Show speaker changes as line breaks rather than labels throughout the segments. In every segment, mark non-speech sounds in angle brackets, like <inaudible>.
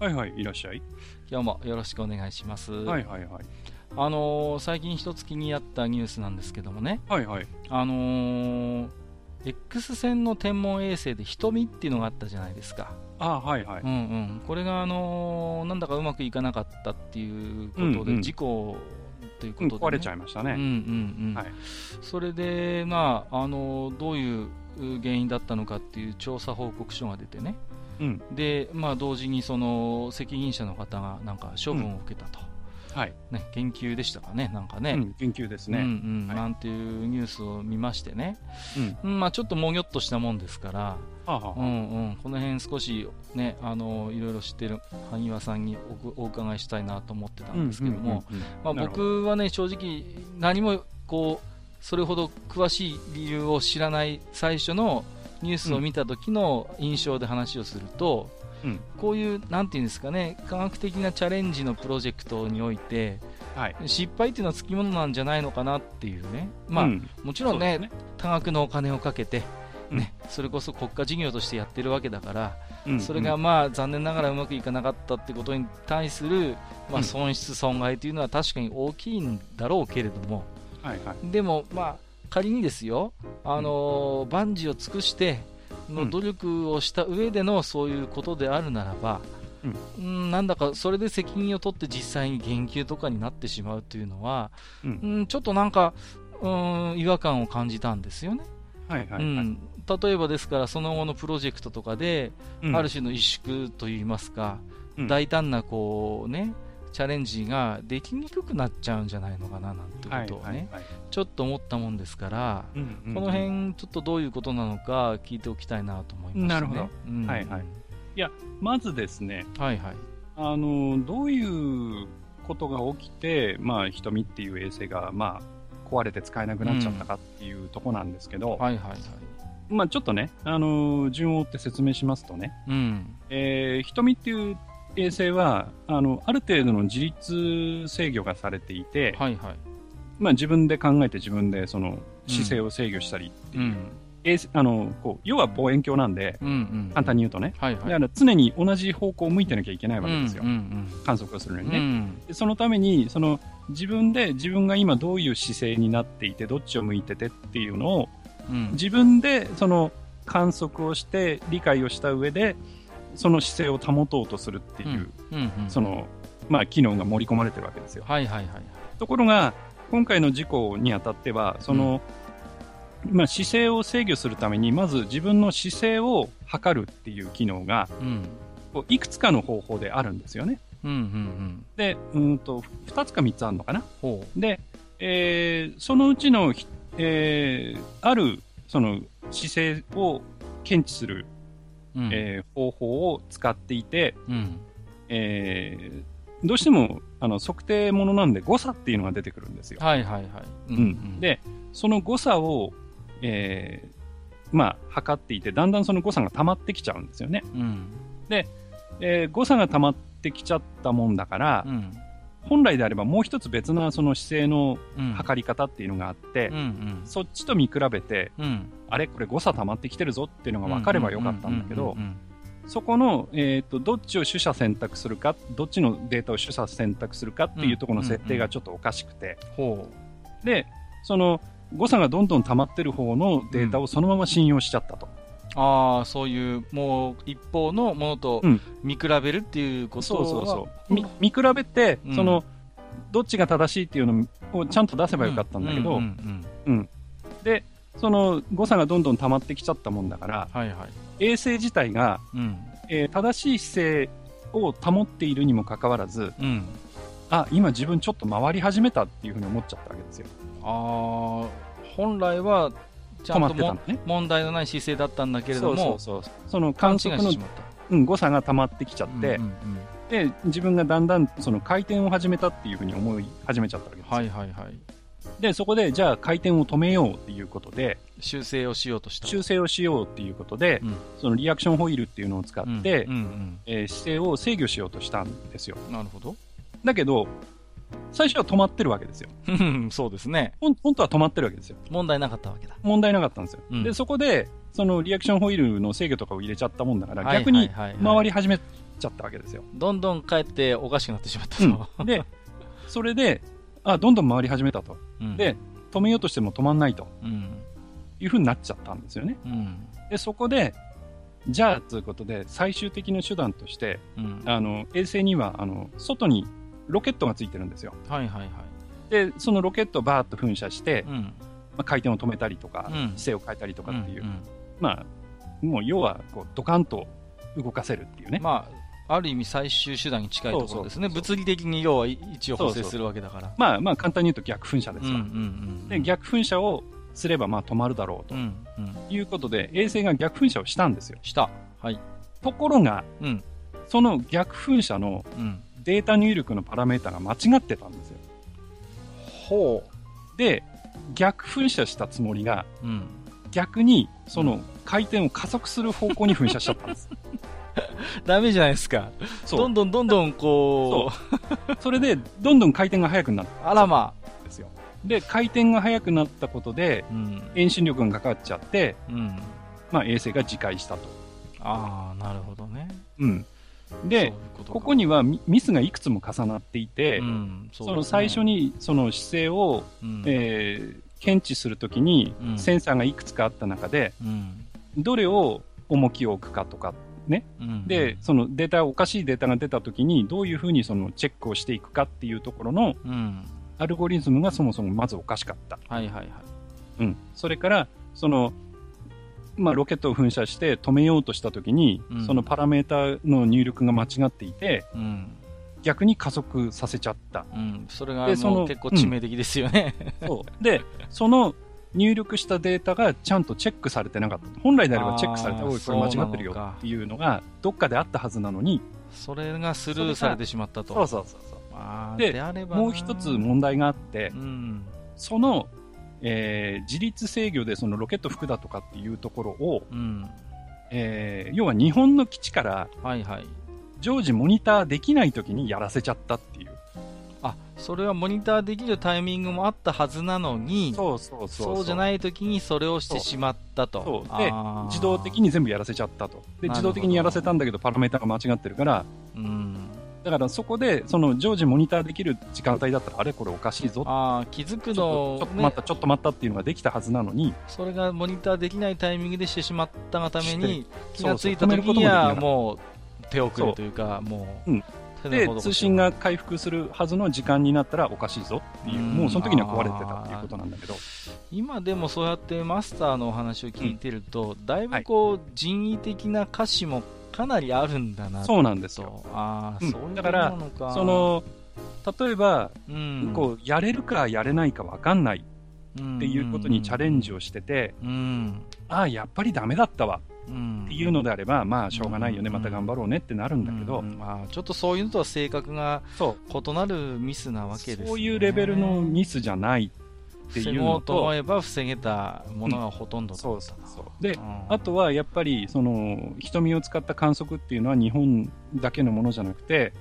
はいはい、いらっしゃい。
今日もよろしくお願いします
はいはいはい。
あのー最近一つ気になったニュースなんですけどもね
はいはい。
あのー X 線の天文衛星で瞳っていうのがあったじゃないですか、
あはいはい。
うんうん、これが、あのーなんだかうまくいかなかったっていうこと
うんうん
で事故というこ
うん、
とで、ね
壊れちゃいましたね。
うんうんうん
はい
それで、まああのーどういう原因だったのかっていう調査報告書が出てね
うん。
で、まあ、同時にその責任者の方がなんか処分を受けたと、
はい。
ね、研究でしたかね、なんかね。
うん、研究ですね。
うんうん。
はい。
なんていうニュースを見ましてね、
うん。
うんまあ、ちょっともぎょっとしたもんですから、
はあ、は
うんうん、この辺少し、ね、あのいろいろ知ってる萩和さんにおお伺いしたいなと思ってた
あ、
んですけども、僕はね、正直、何もこうそれほど詳しい理由を知らない最初のニュースを見た時の印象で話をすると、
うん。
こういう、なんていうんですかね、科学的なチャレンジのプロジェクトにおいて、
はい。
失敗っていうのはつきものなんじゃないのかなっていうね、まあ
うん。
もちろんね
そうです
多額のお金をかけて、ねそれこそ国家事業としてやってるわけだから、
うん。
それがまあ残念ながらうまくいかなかったってことに対する、まあ、
うん。
損失、損害というのは確かに大きいんだろうけれども、
はいはい。
でも、まあ、仮にですよ、あのー万事を尽くしての
うん。
努力をした上でのそういうことであるならば、うん、なんだかそれで責任を取って実際に言及とかになってしまうというのは、
うん。
うん、ちょっとなんか、うん、違和感を感じたんですよね。
はいはいはい。
うん、例えばですから、その後のプロジェクトとかで、
うん。
ある種の萎縮といいますか、
うん。
大胆なこう、ね、チャレンジができにくくなっちゃうんじゃないのかななんて
はい
ことをね、
はいはい。
ちょっと思ったもんですから、
うんうん
この辺、ちょっとどういうことなのか聞いておきたいなと思いました、ね。
なるほど
うん
はいはいまずですね、
はいはい。
あの、どういうことが起きて、まあ、瞳っていう衛星が、まあ、壊れて使えなくなっちゃったかっていうとこなんですけど、
はいはいはい。
まあ、ちょっとね、あの、順を追って説明しますとね、
うん。
えー、瞳っていう衛星は、あの、ある程度の自律制御がされていて、
はいはい。
まあ自分で考えて自分でその姿勢を制御したりっていう、
うん。
衛星あの、こう、要は望遠鏡なんで、
うんうん。
簡単に言うとね、
はいはい。
だから常に同じ方向を向いてなきゃいけないわけですよ。
うんうん
観測をするの
うん。
にね。
うん
でそのために、その、自分で自分が今どういう姿勢になっていて、どっちを向いててっていうのを、
うん。
自分でその観測をして理解をした上で、その姿勢を保とうとするっていう、
うんうん。
その、まあ、機能が盛り込まれてるわけですよ。
はいはいはい。
ところが、今回の事故にあたっては、その、まあ、姿勢を制御するために、まず自分の姿勢を測るっていう機能が、
うん。
こういくつかの方法であるんですよね。
うんうんうん。
で、うーんと、二つか三つあるのかな。
ほ
で、えーそのうちのひ、えーある、その姿勢を検知する、
う。うん。
えー方法を使っていて、
うん。
えーどうしても、あの、測定ものなんで誤差っていうのが出てくるんですよ。
はいはいはい。う
うん、、で、その誤差を、えーまあ、測っていて、だんだんその誤差が溜まってきちゃうんですよね。
うん。
えー誤差が溜まってきちゃったもんだから、
うん。
本来であればもう一つ別なその姿勢の
うん。
測り方っていうのがあって、
うんうん。
そっちと見比べて、
うん。
あれ？これ誤差溜まってきてるぞっていうのが分かればよかったんだけど
う、ん
そこの、えっ、と、どっちを取捨選択するか、どっちのデータを取捨選択するかっていうところの設定がちょっとおかしくて、
ほ
で、その、誤差がどんどん溜まってる方のデータをそのまま信用しちゃったと。
う。ああ、そういう、もう一方のものと
うん
見比べるっていうこと
そうそう
は
そう。み見比べて、
うん
その、どっちが正しいっていうのをちゃんと出せばよかったんだけど、
うんうんうん
で、その誤差がどんどん溜まってきちゃったもんだから、
はいはい。
衛星自体が、
うん。
えー正しい姿勢を保っているにもかかわらず、
うん。
あ、今自分ちょっと回り始めたっていうふうに思っちゃったわけですよ。
ああ、本来は、ちゃんとも
ってたのね。
問題のない姿勢だったんだけれども、
その観測の。うん誤差が溜まってきちゃって、
うんうん
で、自分がだんだんその回転を始めたっていうふうに思い始めちゃったわけですよ。
はいはいはい。
で、そこで、じゃあ回転を止めようっていうことで、
修正をしようとした。
修正をしようっていうことで、
うん
そのリアクションホイールっていうのを使って、
うんうん
えー姿勢を制御しようとしたんですよ。
うん。なるほど。
だけど、最初は止まってるわけですよ。
うんそうですね。
本当は止まってるわけですよ。
問題なかったわけだ。
問題なかったんですよ。
うん
で、そこで、そのリアクションホイールの制御とかを入れちゃったもんだから、
はい
逆に
はいはいはい
回り始めちゃったわけですよ。
どんどん帰っておかしくなってしまった
う
と。
ん、で、それで、あ、どんどん回り始めたと。
うん
で、止めようとしても止まんないと
うん。
いうふうになっちゃったんですよね。
うん。
で、そこで、じゃあ、ということで、最終的な手段として、
うん。
あの、衛星には、あの、外にロケットがついてるんですよ。
はいはいはい。
で、そのロケットをバーッと噴射して、
うん。
まあ、回転を止めたりとか、
うん
姿勢を変えたりとかっていう、
んん
まあ、もう要は、こう、ドカンと動かせるっていうね。
まあ、ある意味最終手段に近いところですね。物理的に要は位置を補正するわけだから。
まあ、まあ、簡単に言うと逆噴射ですわ。
うんうんうん。
で、逆噴射をすれば、まあ、止まるだろうと
うんうん。
いうことで、衛星が逆噴射をしたんですよ。
した。はい。
ところが、
うん。
その逆噴射の
うん。
データ入力のパラメータが間違ってたんですよ。
ほ
で、逆噴射したつもりが、
う。うん。
逆に、その回転を加速する方向に噴射しちゃったんです。<laughs> <laughs>
ダメじゃないですか。どんどんどんどんこう、
それで、どんどん回転が速くなった
あらま
んですよ。で、回転が速くなったことで、
あ。うん。
遠心力がかかっちゃって、
うん。
まあ、衛星が自壊したと。
ああ、なるほどね。
うん。で
う、こ
ここにはミミスがいくつも重なっていて、
うん、
その最初、にその姿勢を、
うん
えー検知するときに
うん
センサーがいくつかあった中で、
うん
どれを重きを置くかとか、ね。
うん
で、そのデータ、おかしいデータが出たときに、どういうふうにそのチェックをしていくかっていうところの
うん、
アルゴリズムがそもそもまずおかしかった。
はいはいはい。
うん。それから、その、まあ、ロケットを噴射して止めようとしたときに、
うん
そのパラメータの入力が間違っていて、
うん、
逆に加速させちゃった。
うん、それが結構致命的ですよね。
そう。で、その入力したデータがちゃんとチェックされてなかった。本来であればチェックされて、おい、これ間違ってるよっていうのが、どっかであったはずなのに、
それがスルーされてしまったと。
そうそうそうそう。
あー
でもう一つ問題があって
う、ん、
その、えー自律制御でそのロケット吹くだとかっていうところを、
うん、
えー要は日本の基地から
はいはい。
常時モニターできない時にやらせちゃったっていう。
あ、それはモニターできるタイミングもあったはずなのに、
そうそうそう。
そうじゃ
い。
ない時にそれをしてしまったと。
で自動的に全部やらせちゃったと。で、自動的にやらせたんだけどパラメータが間違ってるから、
うん。
だからそこで、その常時モニターできる時間帯だったら、あれこれおかしいぞ。
ああ、気づく
ちょっとちょ
の
っと待った、ちょっと待ったっていうのができたはずなのに、
それがモニターできないタイミングでしてしまったがために、気がついた時にはもう手遅れというか、もう、
うん
手
で通信が回復するはずの時間になったらおかしいぞっていう、
うん。
もうその時には壊れてたっていうことなんだけど、
今でもそうやってマスターのお話を聞いてると、だいぶこう、人為的な歌詞もかなりあるんだな
そうなんですよ。
と。ああ、
うん。
そういう
だから。そ、の、例えば、
うん、
こう、やれるかやれないかわかんない
うん
っていうことにチャレンジをしてて、
うん、
ああ、やっぱりダメだったわ。
うん、
っていうのであれば、まあ、しょうがないよね、
うん
また頑張ろうねってなるんだけど
う、んあーちょっとそういうのとは性格が異なるミスなわけですね。
そういうレベルのミスじゃないっていうの
と思
と、
えば防げたものがほとんどだった
そうそうそう。で、
うん
あとはやっぱり、その、瞳を使った観測っていうのは日本だけのものじゃなくて、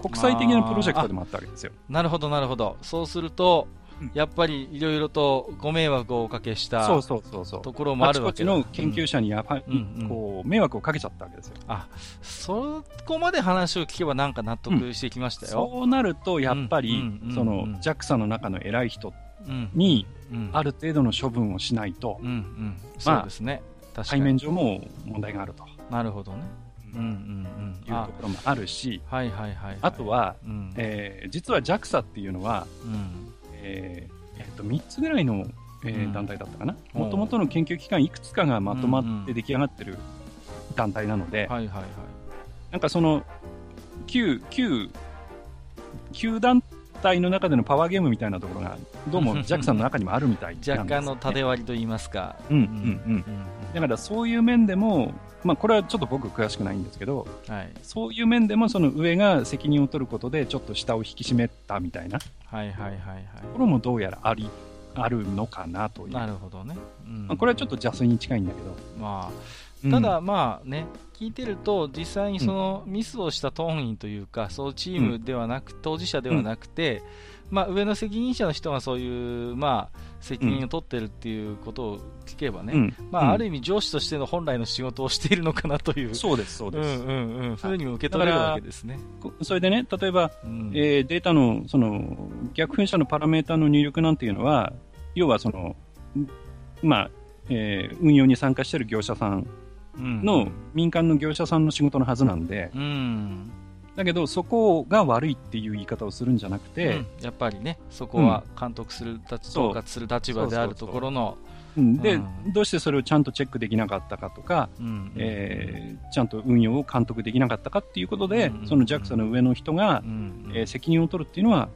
国際的なプロジェクトでもあったわけですよ。
なるほど、なるほど。そうすると
うん、
やっぱりいろいろとご迷惑をおかけした
そうそうそうそう。
ところもあ
あちこち
るわけだ
の研究者にやばい、
うんうん
こう、迷惑をかけちゃったわけですよ。
あ、そこまで話を聞けばなんか納得してきましたよ。
そうなると、やっぱり、その
うん
JAXA の中の偉い人
うん。
に、
うん、
ある程度の処分をしないと
うん、うん。そうですね。確かに。
対面上も問題があると
なるほどね。うんうんうん。あ
いうところもあるし、
はいはいはいはい。
あとは、
うん、
えー実は JAXA っていうのは、
うん。
えーえーと3つぐらいの、えー
うん。
団体だったかな、もともとの研究機関いくつかがまとまって出来上がってる団体なので、
はいはいはい。
なんかその旧旧旧団体の中でのパワーゲームみたいなところがどうも <laughs> JAXA の中にもあるみたいなんですよね。
若干の縦割りと言いますか。
うん。うんうん。だからそういう面でも、まあこれはちょっと僕詳しくないんですけど、
はい。
そういう面でもその上が責任を取ることでちょっと下を引き締めたみたいなと
はいはいはいは
ころもどうやらあり、あるのかなとい
い。
う。
なるほどね。うん
まあこれはちょっと邪推に近いんだけど。
まあ、
うん
ただ、まあね、聞いてると、実際にそのミスをした当人というか、そうチームではなく、当事者ではなくて、まあ、上の責任者の人がそういう、まあ、責任を取ってるっていうことを聞けばね、
うん。
まあ、
うん。
ある意味上司としての本来の仕事をしているのかなという、
そうです、そうです。
うんうんうん、ふうにも受け取れるわけですね。
こそれでね、例えば、
うん。
えーデータの、その、逆噴射のパラメータの入力なんていうのは、要はその、んまあ、えー運用に参加している業者さん
うん
の、民間の業者さんの仕事のはずなんで、
うん
だけどそこが悪いっていう言い方をするんじゃなくて、
うんやっぱりね、そこは監督する立、
そう
統括する立場であるところの、
う。ん。で、
うん。
どうしてそれをちゃんとチェックできなかったかとか、
うん
えーちゃんと運用を監督できなかったかっていうことで、
うん。
その JAXA の上の人が
う、ん。
えー責任を取るっていうのは、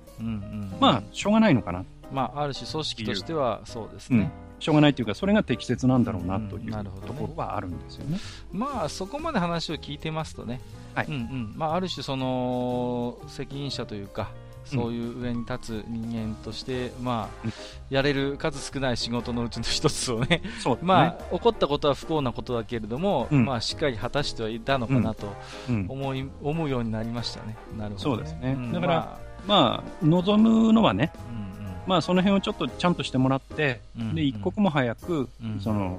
まあ、しょうがないのかな。
まあ、ある種組織としてはそうですね、
しょうがないっていうか、それが適切なんだろうなという
うんね
ところはあるんですよね。
まあそこまで話を聞いてますとね、
はい。
うんうん。まあ、ある種、その責任者というか、そういう上に立つ人間として、まあ
うん。
やれる数少ない仕事のうちの一つをね、
ね。
まあ、起こったことは不幸なことだけれども、
うん。
まあ、しっかり果たしてはいたのかなと
うん。
思い、思うようになりましたね、なるほど、
そうですね。
ん。
だから
ま
まあ、望むのはね、
うん
まあ、その辺をちょっとちゃんとしてもらって、
うん
で、一刻も早く、
うん。
その、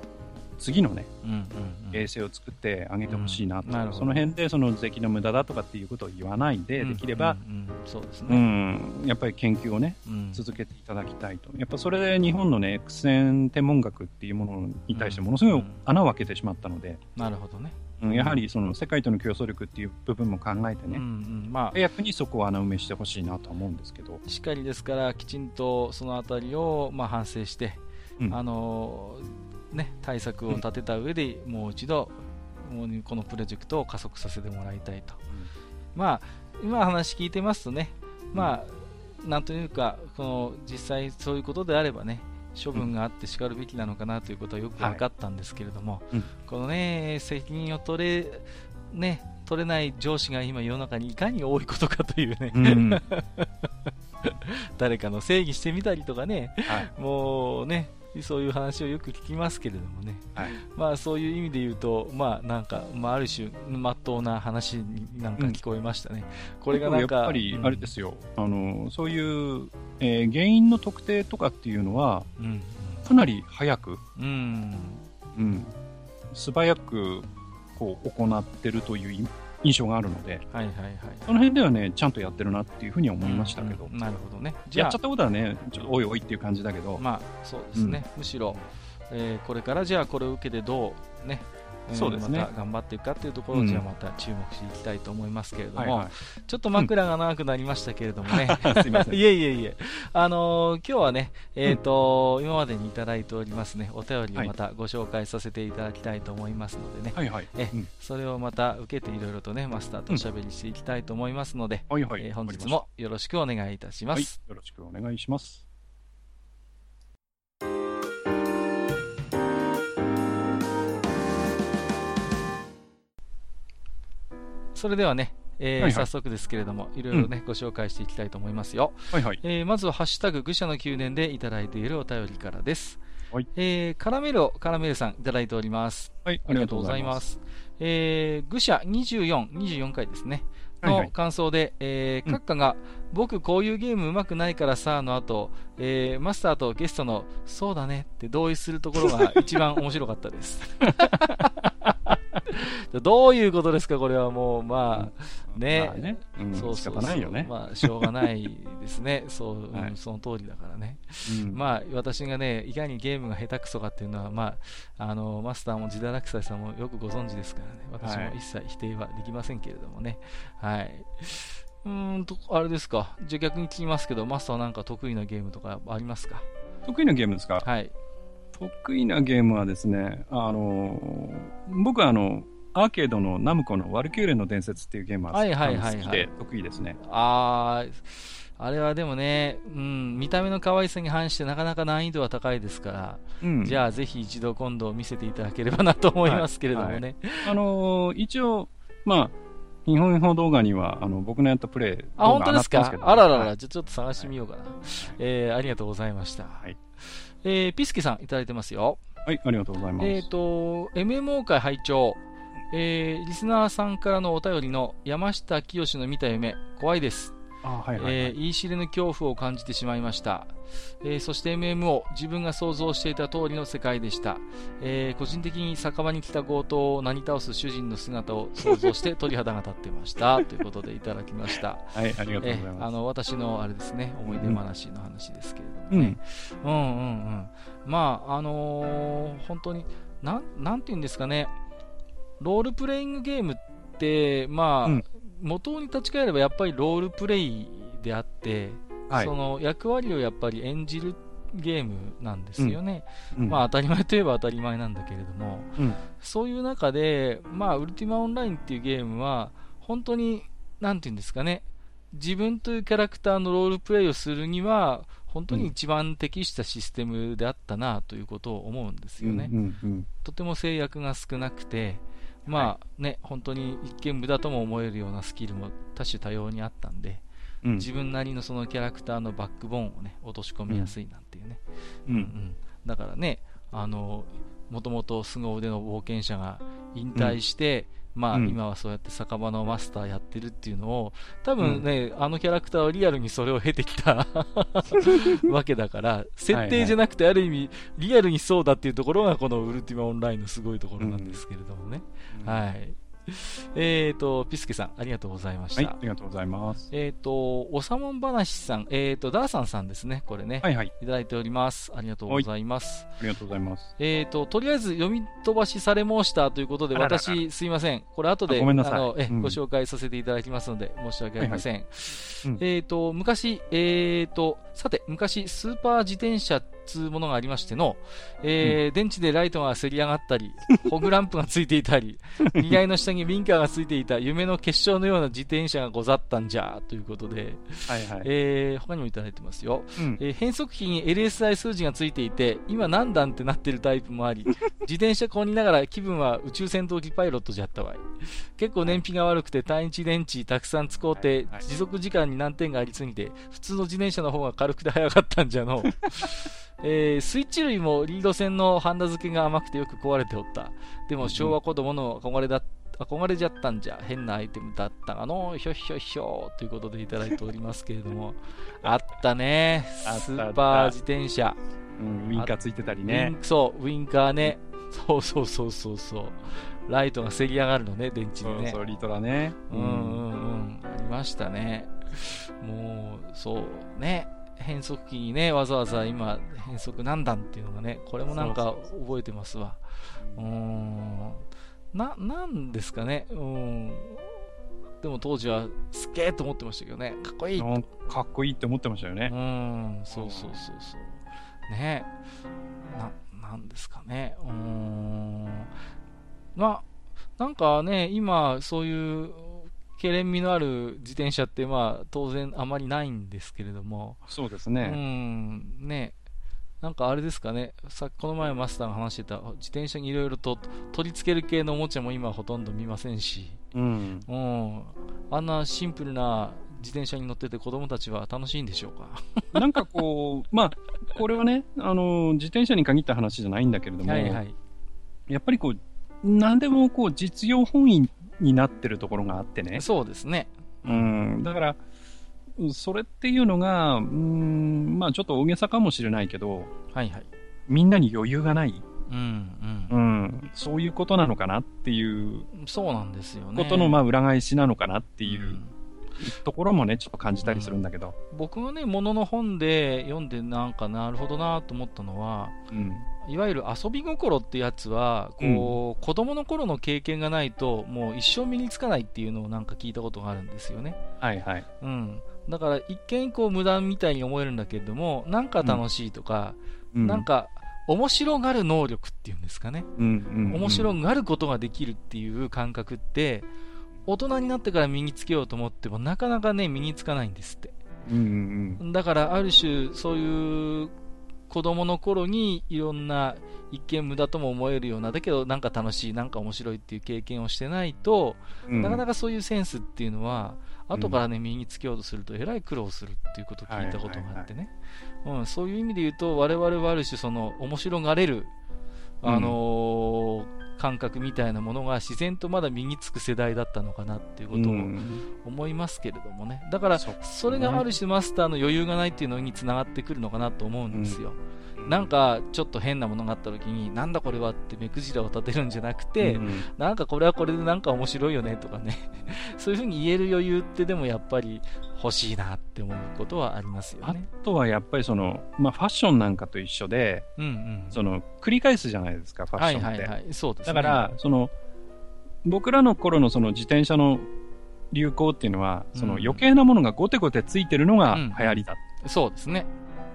次のね、
うんうんうん。
衛星を作ってあげてほしいなと、
うん
その辺でその税金の無駄だとかっていうことを言わないで、できれば、
うんうん。うんそうです
う
ね、
ん、やっぱり研究をね、
うん。
続けていただきたいと。やっぱそれで日本のね、X 線天文学っていうものに対してものすごい穴を開けてしまったので、
なるほどね。
うんやはりその世界との競争力っていう部分も考えて
うんう
ね、
ん。まあ。
早くにそこを穴埋めしてほしいなとは思うんですけど、
しっかりですから、きちんとそのあたりを、まあ、反省して、
うん。
あのーね、対策を立てた上で、もう一度、もうこのプロジェクトを加速させてもらいたいと。まあ、今話聞いてますとね、まあ、なんというか、この実際そういうことであればね、処分があってしかるべきなのかなということはよく分かったんですけれども、
うん。
このね、責任を取れ、ね、取れない上司が今世の中にいかに多いことかというね、
うん。は <laughs> い
誰かの正義してみたりとかね、もうね、そういう話をよく聞きますけれどもね、
はい
まあそういう意味で言うと、まあなんか、まあある種、まっとうな話になんか聞こえましたね。これが
やっぱりあれですよ、あのそういう、えー原因の特定とかっていうのは、
うん。
かなり早く、
うん。
うん、素早くこう行ってるという印象があるので、
はいはいはい。
その辺ではね、ちゃんとやってるなっていうふうには思いましたけど、
うんうんなるほどね。じゃあ
やっちゃっ、たことはね、ちょっとおいおいっていう感じだけど、
まあそうですね。むしろ、えーこれからじゃあこれを受けてどうね、えー
そうですね
また頑張っていくかというところを、
うん
じゃあまた注目していきたいと思いますけれども、
はいは
ちょっと枕が長くなりましたけれどもね。
い、<laughs> すいません。
いえいえいえ。あのー今日はね、えっ、と、今までにいただいておりますね、お便りをまたご紹介させていただきたいと思いますのでね、
はいはい。
え
うん
それをまた受けていろいろとね、マスターとおしゃべりしていきたいと思いますので、
はいはい。
えー本日もよろしくお願いいたしま
はい
す。。
よろしくお願いします。
それではね、えー
はいはい
早速ですけれども、いろいろね、ご紹介していきたいと思いますよ。
はいはい。
えーまずは、ハッシュタグ、愚者の宮殿でいただいているお便りからです。
はい
えーカラメルをカラメルさんいただいております。
はい、
ありがとうございます。えー、愚者24、24回ですね。の
はいはい
感想で、えー、
うん
閣下が、僕こういうゲーム上手くないからさ、の後、えー、マスターとゲストの、そうだねって同意するところが一番面白かったです。<laughs> <laughs> どういうことですか、これはもう、まあ、ね。
まあね、うん、
そうそうそう
仕方ないよね。
まあ、しょうがないですね。<laughs> そう、うん
はい
その通りだからね。
うん
まあ、私がね、いかにゲームが下手くそかっていうのは、まあ、あの、マスターもジダラクサイさんもよくご存知ですからね。私も
はい
一切否定はできませんけれどもね。はい。うーんと、あれですか。じゃあ逆に聞きますけど、マスターはなんか得意なゲームとかありますか？
得意なゲームですか？
はい。
得意なゲームはですね、あのー僕はあの、アーケードのナムコのワルキューレの伝説っていうゲームは
はいはいはいはい
好きで得意ですね。
あー、あれはでもね、うん、見た目の可愛さに反してなかなか難易度は高いですから、うん、じゃあぜひ一度今度見せていただければなと思いますけれどもね。はいはい、
あのー、一応、まあ、日本語動画には、あの、僕のやったプレイ、
あ、本当ですか？あららら、じゃちょっと探してみようかな。はい、えー、ありがとうございました。はい。えー、ピスケさんいただいてますよ。
はい、ありがとうございます。
えっ、ー、と、MMO 会拝聴えー、リスナーさんからのお便りの山下清の見た夢、怖いです。言い知れぬ恐怖を感じてしまいました。えー、そして MMO、自分が想像していた通りの世界でした。えー、個人的に酒場に来た強盗をなぎ倒す主人の姿を想像して鳥肌が立ってました。<laughs> ということでいただきました。
はい、ありがとうございます。え
ー、あの、私のあれですね、思い出話の話ですけれどもね。うん、うん、うんうんうんまあ、あのー、本当に、なん、なんて言うんですかね、ロールプレイングゲームって、まあ、うん、元に立ち返ればやっぱりロールプレイであって、はい、その役割をやっぱり演じるゲームなんですよね、うん、まあ当たり前といえば当たり前なんだけれども、うん、そういう中で、まあ、ウルティマオンラインっていうゲームは、本当に、なんていうんですかね、自分というキャラクターのロールプレイをするには、本当に一番適したシステムであったなということを思うんですよね。とても制約が少なくて、まあね、本当に一見無駄とも思えるようなスキルも多種多様にあったんで、うん、自分なりのそのキャラクターのバックボーンをね、落とし込みやすいなんていうね。うん、うん、だからね、あの、もともと凄腕の冒険者が引退して、うん、まあ、今はそうやって酒場のマスターやってるっていうのを、多分ね、あのキャラクターはリアルにそれを経てきた <laughs> わけだから、設定じゃなくてある意味、リアルにそうだっていうところがこのウルティマオンラインのすごいところなんですけれどもね。はい。<laughs> えっと、ピスケさん、ありがとうございました。はい、
ありがとうございます。
えっ、ー、と、おさもん話さん、えっ、ー、と、ダーさんさんですね、これね。
はいはい。
いただいております。ありがとうございます。
ありがとうございます。
えっ、ー、と、とりあえず読み飛ばしされ申したということで、私、すいません。これ後で、
ごめんなさい。
あの、え、うん、ご紹介させていただきますので、申し訳ありません。はいはいうん、えっ、と、昔、えっ、と、さて、昔、スーパー自転車つうものがありましての、えー、うん、電池でライトがせり上がったり、<laughs> ホグランプがついていたり、<laughs> 荷台の下にウィンカーがついていた夢の結晶のような自転車がござったんじゃ、ということで、はいはい、えー、他にもいただいてますよ。うん、えー、変速機に LSI 数字がついていて、今何段ってなってるタイプもあり、<laughs> 自転車こにながら気分は宇宙戦闘機パイロットじゃったわい。結構燃費が悪くて単一電池たくさん使うて、持続時間に難点がありすぎて、普通の自転車の方が軽くて速かったんじゃの。えー、スイッチ類もリード線のハンダ付けが甘くてよく壊れておった。でも昭和子供の憧れだ憧れちゃったんじゃ変なアイテムだったがのひょひょひょということでいただいておりますけれども。<laughs> あったね。スーパー自転車。
うん、ウィンカーついてたりね。
そうウィンカーね。そうそうそうそうそう。ライトがせり上がるのね電池でね。
そうリトラね。
うんうんうん。ありましたね。もうそうね変速機にね、わざわざ今、変速何段っていうのがね、これもなんか覚えてますわ。うーん。な、なんですかね。うん。でも当時はすげえと思ってましたけどね。かっこいい。
かっこいいって思ってましたよね。
うん。そうそうそうそう。ねな、なんですかね。うん。まあ、なんかね、今、そういうけれんみのある自転車って、まあ、当然あまりないんですけれども。
そうですね。
うん、ね。なんかあれですかね、さこの前マスターが話してた、自転車にいろいろと取り付ける系のおもちゃも今ほとんど見ませんし、うん、うん、あんなシンプルな自転車に乗ってて子供たちは楽しいんでしょうか。<laughs>
なんかこう、まあ、これはね、あの、自転車に限った話じゃないんだけれども、はいはい、やっぱりこう、何でもこう実用本位になってるところがあってね。
そうですね。
うん。だから、それっていうのが、うん、まあちょっと大げさかもしれないけど、
はいはい。
みんなに余裕がない。
うん、
うん。うん。そういうことなのかなっていう。
そうなんですよね。
ことの、まあ裏返しなのかなっていう。うんところもね、ちょっと感じたりするんだけど。
うん、僕がね、ものの本で読んで、なんかなるほどなと思ったのは、うん、いわゆる遊び心ってやつは、こう、うん、子供の頃の経験がないと、もう一生身につかないっていうのをなんか聞いたことがあるんですよね。
はいはい。
うん。だから一見こう無駄みたいに思えるんだけれども、なんか楽しいとか、うん、なんか面白がる能力っていうんですかね。うんうんうん、面白がることができるっていう感覚って、大人になってから身につけようと思ってもなかなかね、身につかないんですって。
うんうんうん、
だからある種そういう子供の頃にいろんな一見無駄とも思えるようなだけどなんか楽しいなんか面白いっていう経験をしてないと、うん、なかなかそういうセンスっていうのは後からね、身につけようとするとえらい苦労するっていうことを聞いたことがあってね、うん、そういう意味で言うと我々はある種その面白がれるあのー感覚みたいなものが自然とまだ身につく世代だったのかなっていうことを思いますけれどもね、だからそれがある種マスターの余裕がないっていうのにつながってくるのかなと思うんですよ。なんかちょっと変なものがあった時になんだこれはって目くじらを立てるんじゃなくて、うん、なんかこれはこれでなんか面白いよねとかね。<laughs> そういうふうに言える余裕ってでもやっぱり欲しいなって思うことはありますよね。
あとはやっぱりその、まあ、ファッションなんかと一緒で、うんうん、その繰り返すじゃないですか、ファッションって。はいはいはい、そうです、ね、だから、その僕らの頃のその自転車の流行っていうのは、その余計なものがゴテゴテついてるのが流行りだ、
うん、そうですね。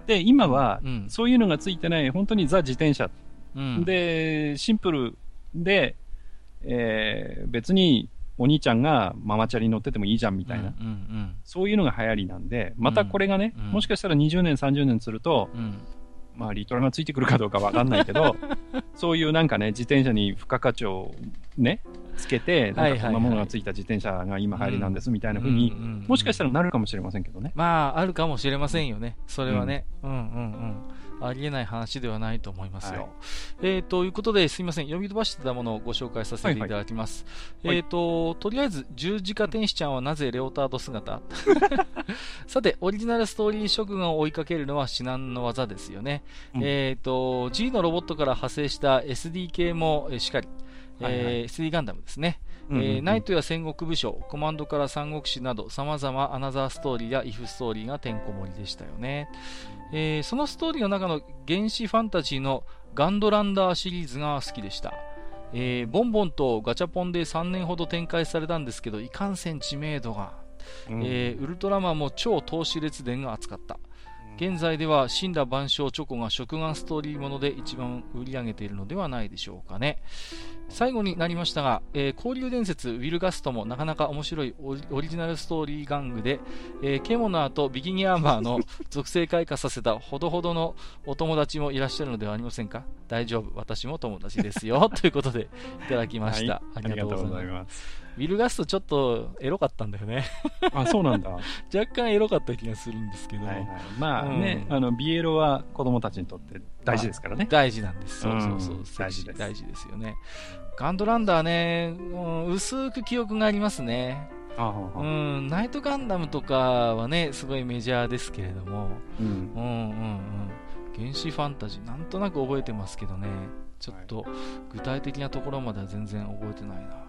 で、今は、そういうのがついてない、本当にザ自転車。うん、で、シンプルで、えー、別にお兄ちゃんがママチャリ乗っててもいいじゃんみたいな、うんうんうん、そういうのが流行りなんで、またこれがね、うんうん、もしかしたら20年、30年すると、うん、まあ、リトラがついてくるかどうかわかんないけど、<laughs> そういうなんかね、自転車に付加価値をね、つけて、なんかこんなものがついた自転車が今流行りなんですみたいなふうに、もしかしたらなるかもしれませんけどね。
まあ、あるかもしれませんよね。それはね。うん、うん、うんうんありえない話ではないと思いますよ。はい、えー、ということで、すみません、読み飛ばしてたものをご紹介させていただきます。はいはい、えーと、とりあえず、十字架天使ちゃんはなぜレオタード姿？<laughs> さて、オリジナルストーリー職軍を追いかけるのは至難の技ですよね。うん、えーと、G のロボットから派生した SDK もしっかり、はいはい、えー、SD ガンダムですね。えナイトや戦国武将、コマンドから三国志など様々アナザーストーリーやイフストーリーがてんこ盛りでしたよね。えー、そのストーリーの中の原始ファンタジーのガンドランダーシリーズが好きでした。えー、ボンボンとガチャポンで3年ほど展開されたんですけど、いかんせん知名度が、うん、えー、ウルトラマンも超投資列伝が熱かった。現在では死んだ万象チョコが食玩ストーリーもので一番売り上げているのではないでしょうかね。最後になりましたが、えー、交流伝説ウィルガストもなかなか面白いオリジナルストーリー玩具で、えー、ケモナーとビギニアーマーの <laughs> 属性開花させたほどほどのお友達もいらっしゃるのではありませんか？大丈夫、私も友達ですよ。<laughs> ということでいただきました。はい、
ありがとうございます。
ウィルガストちょっとエロかったんだよね
あ、そうなんだ。<laughs>
若干エロかった気がするんですけど。はいはい、
まあね、うん、あの、ビエロは子供たちにとって大事ですからね。
大事なんです。そうそうそう。うん、大事です。大事ですよね。ガンドランダーね、うん、薄く記憶がありますね。うん、ナイトガンダムとかはね、すごいメジャーですけれども、うん、うんうんうん原始ファンタジー、なんとなく覚えてますけどね、ちょっと具体的なところまでは全然覚えてないな。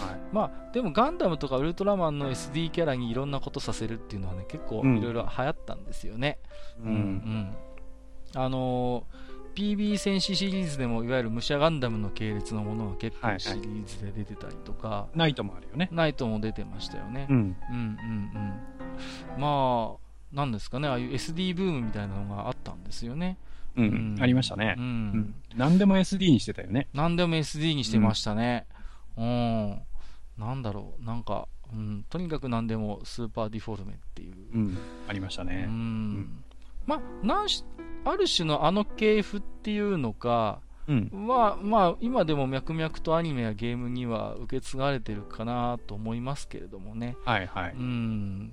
はい、まあ、でもガンダムとかウルトラマンの SD キャラにいろんなことさせるっていうのはね、結構いろいろ流行ったんですよね。うん、うん、うん。あのー PB 戦士シリーズでもいわゆる武者ガンダムの系列のものが結構シリーズで出てたりとか、はいはい、
ナイトもあるよね。
ナイトも出てましたよね、うん、うんうんうんまあなんですかねああいう SD ブームみたいなのがあったんですよね。
うん、うん、ありましたね、うん、うん、何でも SD にしてたよね。
何でも SD にしてましたねうん、なんだろう。なんかうん、とにかく何でもスーパーディフォルメっていう、
うん、ありましたね、うん、
まあ、なんしある種のあの系譜っていうのか、うん、は、まあ、今でも脈々とアニメやゲームには受け継がれてるかなと思いますけれどもね。
はいはい。う
ん。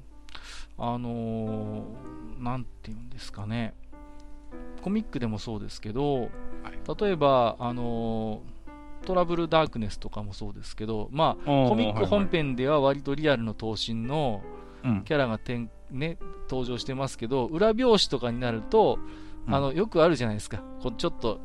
あのー、なんていうんですかね。コミックでもそうですけど、はい、例えば、あのー、トラブルダークネスとかもそうですけど、まあ、コミック本編では割とリアルの闘神のキャラがてん、ね、登場してますけど、裏表紙とかになると、あの、よくあるじゃないですか。こうちょっと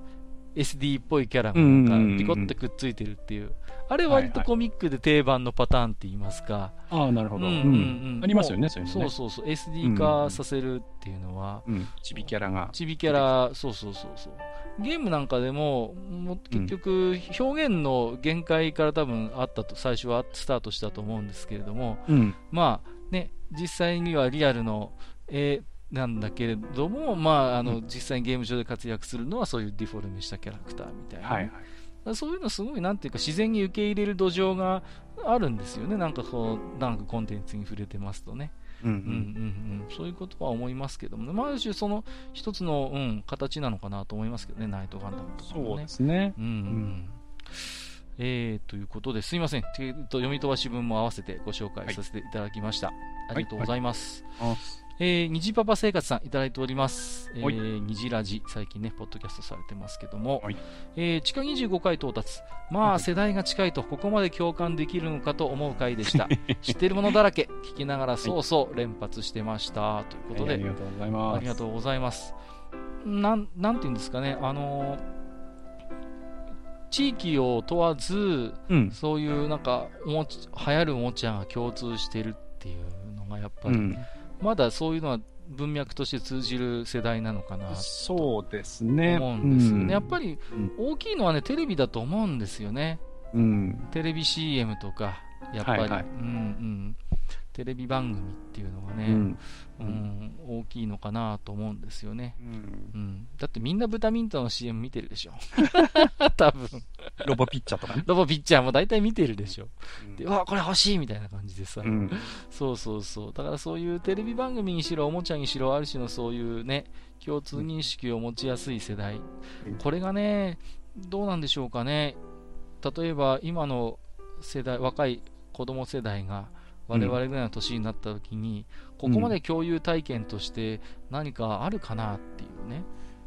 SD っぽいキャラがピコッとくっついてるっていう。あれ割とコミックで定番のパターンって言いますか。
ああ、なるほど。うんうんうん。ありますよね、そういうの、
そうそうそう。SD 化させるっていうのは。
うん。チビキャラが。
チビキャラ、そうそうそうそう。ゲームなんかでも、も結局、表現の限界から多分あったと、最初はスタートしたと思うんですけれども、うん、まあ、ね、実際にはリアルの、えー、なんだけれども、まあ、あの、うん、実際にゲーム上で活躍するのはそういうディフォルメしたキャラクターみたいな、はいはい、そういうのすごいなんていうか自然に受け入れる土壌があるんですよね。なんかこうなんかコンテンツに触れてますとね、うんうん。うんうん、そういうことは思いますけどもね、まあ、ある種その一つの、うん、形なのかなと思いますけどね、ナイトガンダムとかもね。
そうですね。
うん、うん。えー、ということですいません、えー、と読み飛ばし文も合わせてご紹介させていただきました。はい、ありがとうございます。はいはい、えー、虹パパ生活さんいただいております。えー、虹ラジ、最近ね、ポッドキャストされてますけども、はい、えー、地下25回到達。まあ、世代が近いと、ここまで共感できるのかと思う回でした。<laughs> 知ってるものだらけ、聞きながらそうそう <laughs> 連発してました。ということで、あ
りがとうございます。
ありがとうございます。なん、なんていうんですかね、あのー地域を問わず、うん、そういうなんかおもち流行るおもちゃが共通してるっていうのがやっぱり、うん、まだそういうのは文脈として通じる世代なのかな
そうですね。
思うんですよね、うん、やっぱり大きいのはねテレビだと思うんですよね、うん、テレビ CM とかやっぱり、はいはい、うんうん。テレビ番組っていうのがね、うん、うん、大きいのかなと思うんですよね、うん、うん、だってみんなブタミントンの CM 見てるでしょ。<laughs> 多分 <laughs>
ロボピッチャーとかね。
ロボピッチャーも大体見てるでしょ、うん、でわこれ欲しいみたいな感じでさ、そうそうそう。だからそういうテレビ番組にしろおもちゃにしろある種のそういうね共通認識を持ちやすい世代、これがねどうなんでしょうかね。例えば今の世代若い子供世代が我々ぐらいの年になった時に、ここまで共有体験として何かあるかなっていうね。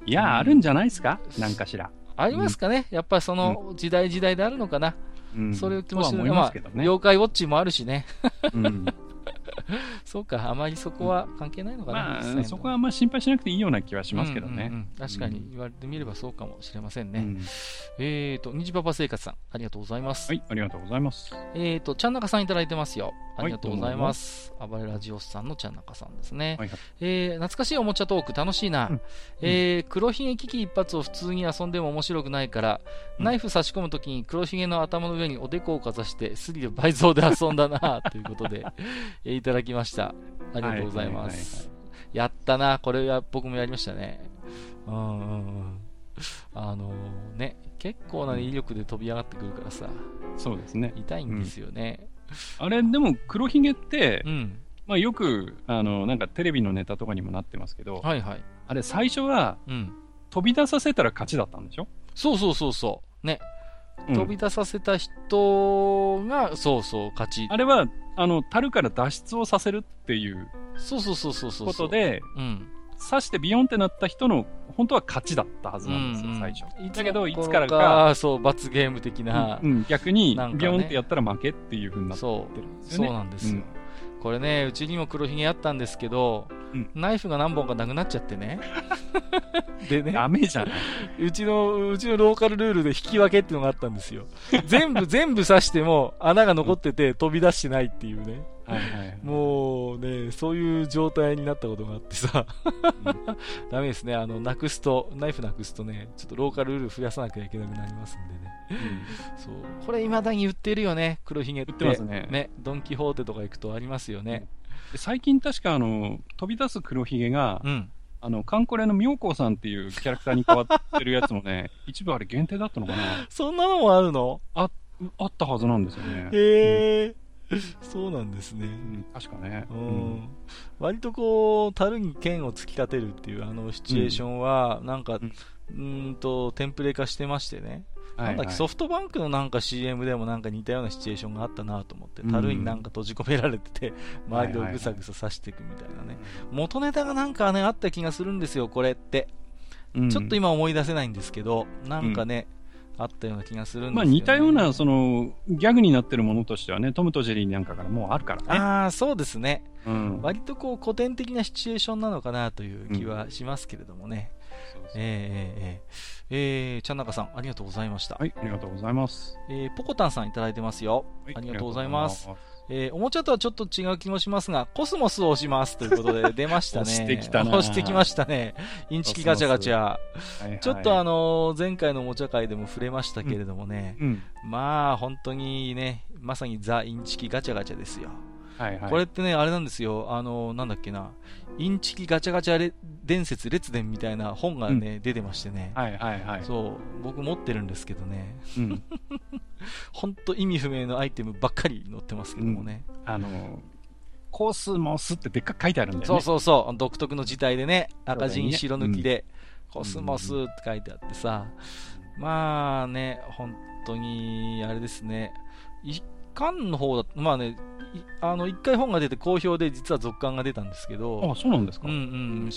いや、うん、あるんじゃないですか？なんかしら。
ありますかね、やっぱりその時代時代であるのかな。うん、それを気持ち
まあ、
妖怪ウォッチもあるしね。うん <laughs> そうか、あまりそこは関係ないのかな、
まあ、そこはあんまり心配しなくていいような気はしますけどね。うんうんうん、
確かに言われてみればそうかもしれませんね。うん、えっ、ー、と、虹パパ生活さん、ありがとうございます。
はい、ありがとうございます。
えっ、ー、と、ちゃんなかさんいただいてますよ。ありがとうございます。はい、暴れラジオスさんのちゃんなかさんですね。はいはい、えー、懐かしいおもちゃトーク楽しいな。うん、えー、黒ひげ危機一発を普通に遊んでも面白くないから、うん、ナイフ差し込むときに黒ひげの頭の上におでこをかざして、スリル倍増で遊んだな、ということで、えー、いただきました。ありがとうございます。やったな、これは僕もやりましたね。うんうんうん。あのー、ね、結構な威力で飛び上がってくるからさ。
そうですね。
痛いんですよね。
うん、あれ、でも黒ひげって、うん、まあよく、あの、なんかテレビのネタとかにもなってますけど、はいはい。あれ最初は、うん、飛び出させたら勝ちだったんでしょ？
そうそうそうそう。ね。飛び出させた人が、そうそう、勝ち。
あれは、あの、樽から脱出をさせるっていう。
そうそうそうそうそう。
ことで、うん。刺してビヨンってなった人の、本当は勝ちだったはずなんですよ、うんうん、最初。だけど、いつからか。
そう、罰ゲーム的な。
うん、逆に、ビヨンってやったら負けっていうふうになってる
んですよね。そう、そうなんですよ。うんこれね、うちにも黒ひげあったんですけど、うん、ナイフが何本かなくなっちゃってね。<laughs>
でね。ダメじゃな
い。うちの、うちのローカルルールで引き分けっていうのがあったんですよ。全部、<laughs> 全部刺しても穴が残ってて飛び出してないっていうね。はいはい、もうね、そういう状態になったことがあってさ、うん、<laughs> ダメですね。あの、なくすと、ナイフなくすとね、ちょっとローカルルール増やさなきゃいけなくなりますんでね。うん、そうこれ未だに売ってるよね、黒ひげって。売ってますね。ね、ドン・キホーテとか行くとありますよね。
うん、最近確かあの、飛び出す黒ひげが、うん、あの、カンコレの妙高さんっていうキャラクターに変わってるやつもね、<laughs> 一部あれ限定だったのかな。
そんなのもあるの？
あ、あったはずなんですよね。
へえ、うん、そうなんですね。う
ん、確かね。う
ん。割とこう、樽に剣を突き立てるっていうあのシチュエーションは、なんか、うんと、テンプレ化してましてね。なんだっけ、ソフトバンクのなんか CM でもなんか似たようなシチュエーションがあったなと思って、樽になんか閉じ込められてて、周りをぐさぐさ刺していくみたいなね。元ネタがなんかね、あった気がするんですよ、これって。ちょっと今思い出せないんですけど、なんかね、あったような気がするんですよ、ね、まあ
似たような、その、ギャグになってるものとしてはね、トムとジェリーなんかからもうあるからね。
ああ、そうですね。うん、割とこう古典的なシチュエーションなのかなという気はしますけれどもね。えー、えー、えー、ちゃんなかさん、ありがとうございました。
はい、ありがとうございます。
えー、ポコタンさんいただいてますよ。はい、ありがとうございます。えー、おもちゃとはちょっと違う気もしますが、コスモスを押しますということで <laughs> 出ましたね。押
してきたな。
押してきましたね。インチキガチャガチャ。はいはい、ちょっとあのー、前回のおもちゃ会でも触れましたけれどもね、うんうん、まあ本当にね、まさにザ・インチキガチャガチャですよ。はいはい、これってね、あれなんですよ、あのなんだっけな、インチキガチャガチャ伝説、列伝みたいな本がね、うん、出てましてね、はいはいはい、そう、僕持ってるんですけどね、<laughs> 本当、意味不明のアイテムばっかり載ってますけどもね。
うん、あのコスモスってでっかく書いてあるんだよね。
そうそうそう。独特の字体でね、赤字に白抜きで、コスモスって書いてあってさ、まあね、本当に、あれですね、一巻の方だまあね、あの1回本が出て好評で実は続刊が出たんですけど
あそうなんですか、
うんうん、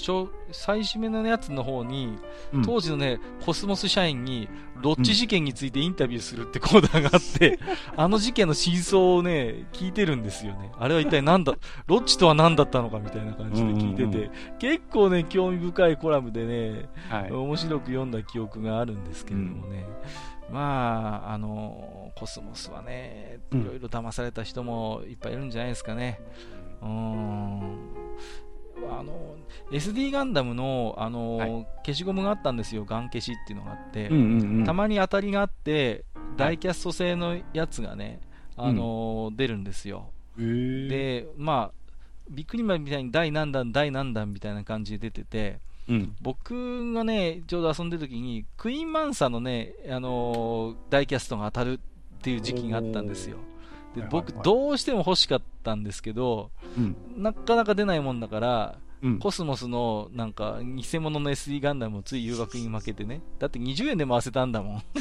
最初めのやつの方に、うん、当時のねコスモス社員にロッチ事件についてインタビューするってコーナーがあって、うん、あの事件の真相をね聞いてるんですよね。あれは一体何だ <laughs> ロッチとは何だったのかみたいな感じで聞いてて、うんうんうん、結構ね興味深いコラムでね、はい、面白く読んだ記憶があるんですけれどもね、まあ、あのコスモスはね、いろいろ騙された人もいっぱいいるんじゃないですかね。うん、あの SD ガンダムのあの、はい、消しゴムがあったんですよ、ガン消しっていうのがあって、うんうんうん、たまに当たりがあって、ダイキャスト製のやつがね、あの、うん、出るんですよ。で、まあ、ビックリマンみたいに第何弾、第何弾みたいな感じで出てて、うん、僕がね、ちょうど遊んでる時に、クイーンマンサーのね、あのー、ダイキャストが当たるっていう時期があったんですよ。で僕、どうしても欲しかったんですけど、うん、なかなか出ないもんだから、うん、コスモスのなんか偽物の SD ガンダムをつい誘惑に負けてね、だって20円で回せたんだもん、<laughs>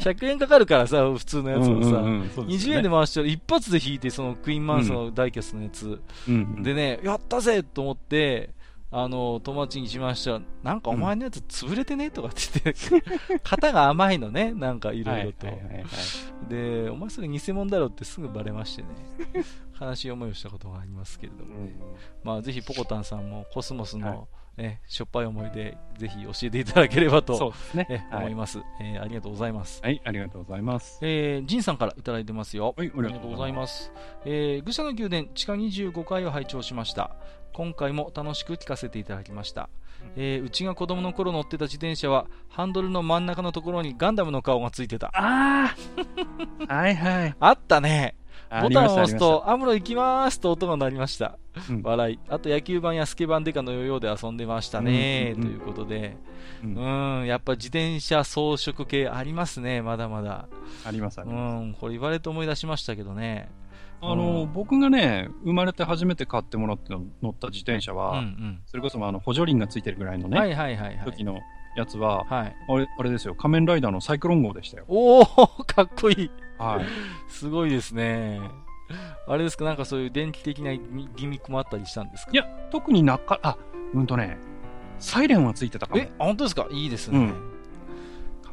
100円かかるからさ、普通のやつをさ、うんうんうん。ね、20円で回したら一発で引いて、そのクイーンマンサーのダイキャストのやつ、うんうん、でね、やったぜと思って、あの、友達にしましたなんかお前のやつ潰れてね？とかって言って、型が甘いのね、なんかいろいろと。で、お前それ偽物だろってすぐバレましてね、悲しい思いをしたことがありますけれどもね。まあ、ぜひポコタンさんもコスモスの、ね、しょっぱい思い出、ぜひ教えていただければと、ね、思います、えありがとうございます。
はい、ありがとうございます。
えー、ジンさんからいただいてますよ。
はい、ありがとうございます。
えー、愚者の宮殿地下25階を拝聴しました。今回も楽しく聞かせていただきました、えー、うちが子供の頃乗ってた自転車はハンドルの真ん中のところにガンダムの顔がついてた。
ああ <laughs> はいはい。
あったね。ボタンを押すと、アムロ行きますと音が鳴りました。うん、笑い。あと野球盤やスケバンデカのヨーヨーで遊んでましたね、うん、ということで、うん、うん、やっぱ自転車装飾系ありますね、まだまだ。
ありますあります。
うん、これ言われて思い出しましたけどね。
あの、僕がね、生まれて初めて買ってもらって乗った自転車は、うんうん、それこそあの補助輪がついてるぐらいのね、はいはいはいはい、時のやつは、はい、あれあれですよ、仮面ライダーのサイクロン号でしたよ。
おお <laughs> かっこいい。はい。<laughs> すごいですね。あれですか、なんかそういう電気的なギミックもあったりしたんですか？
いや、特になか、あ、うんとね、サイレンはついてたかも。え、
本当ですか？いいですね。うん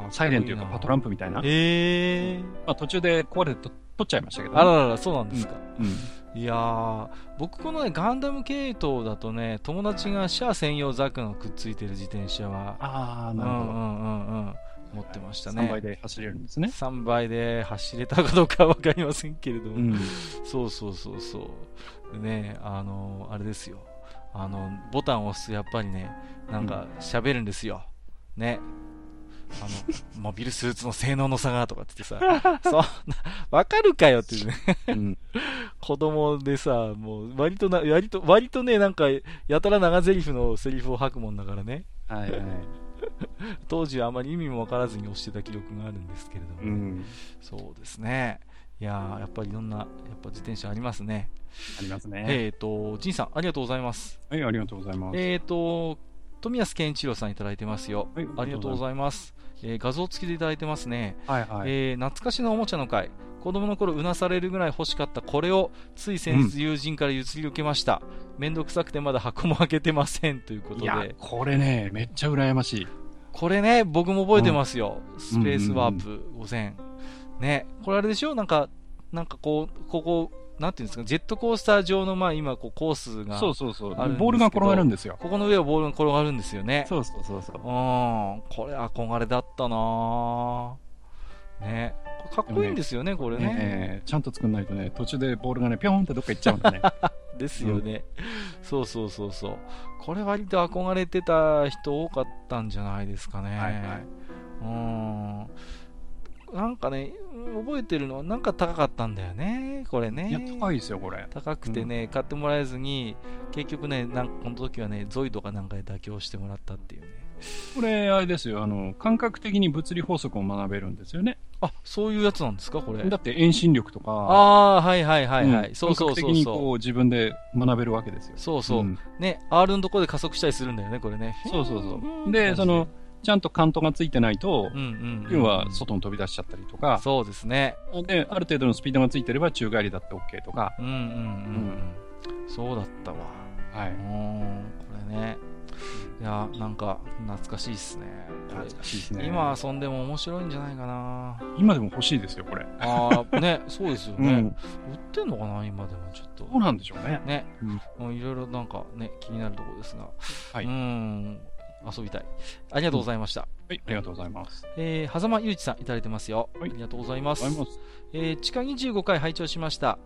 サイレンというかパトランプみたいな。
ええー、
まあ途中で壊れて取っちゃいましたけど、
ね、あららら、そうなんですか。うん、いやー、僕このね、ガンダム系統だとね、友達がシャア専用ザクがくっついてる自転車は、
ああ、なるほど。うんうんうん
うん。持ってましたね。
3倍で走れるんですね。
3倍で走れたかどうかわかりませんけれども、うん、そうそうそうそう。ね、あの、あれですよ。あの、ボタンを押すやっぱりね、なんか喋るんですよ。ね。あの、モビルスーツの性能の差がとかってさ、<laughs> そんな、わかるかよっていうね、うん、<laughs> 子供でさ、もう割とな、割と、割とね、なんか、やたら長台詞のセリフを吐くもんだからね。はいはい。<laughs> 当時はあまり意味も分からずに押してた記憶があるんですけれども、うん、そうですね。いややっぱりいろんな、やっぱ自転車ありますね。
ありますね。
えっ、ー、と、ジンさん、ありがとうございます。
はい、ありがとうございます。
えっ、ー、と、富安健一郎さんいただいてますよ。はい、ありがとうございます。えー、画像付きでいただいてますね。はいはい。えー、懐かしのおもちゃの会。子供の頃うなされるぐらい欲しかったこれをつい先日友人から譲り受けました面ん、くさくてまだ箱も開けてませんということで
これねめっちゃ羨ましい
これね僕も覚えてますよ、うん、スペースワープ5000、ねこれあれでしょ？なんかなんかこうここなんていうんですか、ジェットコースター上の、まあ、今、こう、コースが
そうそうそう。ボールが転がるんですよ。
ここの上をボールが転がるんですよね。
そうそうそうそう。うん。
これ憧れだったなね。かっこいいんですよね、ねこれね、ね、
ちゃんと作んないとね、途中でボールがね、ぴょんってどっか行っちゃうんだね。<laughs>
ですよね、うん、そうそうそうそう。これ割と憧れてた人多かったんじゃないですかね。はいはい。うん。なんかね、覚えてるのは、なんか高かったんだよね、これね。
いや、高いですよ、これ。
高くてね、うん、買ってもらえずに、結局ね、なんこの時はね、ゾイドかなんかで妥協してもらったっていうね。
これ、あれですよ、あの、感覚的に物理法則を学べるんですよね。
あ、そういうやつなんですか、これ。
だって遠心力とか。
ああ、はいはいはいはい。うん、そうそうそう
そう。的にこう自分で学べるわけですよ。
そうそう。うん、ね、R のところで加速したりするんだよね、これね。
そうそうそう。で、その、ちゃんとカントがついてないと、要は外に飛び出しちゃったりとか。
そうですね。
で、ある程度のスピードがついてれば宙返りだって OK とか。
うんうんうん。うん、そうだったわ。
はい。
これね。いや、なんか、懐かしいっすね。
懐かしいですね。
今遊んでも面白いんじゃないかな。
今でも欲しいですよ、これ。
ああ、ね、<laughs> そうですよね。うん、売ってんのかな、今でもちょっと。
そうなんでしょうね。
ね。うん。いろいろなんかね、気になるところですが。はい。うん。遊びたい。ありがとうございました。
はい、ありがとうございます。
えー、狭間ゆうちさんいただいてますよ。はい、ありがとうございます。ますえー、地下25回拝聴しました。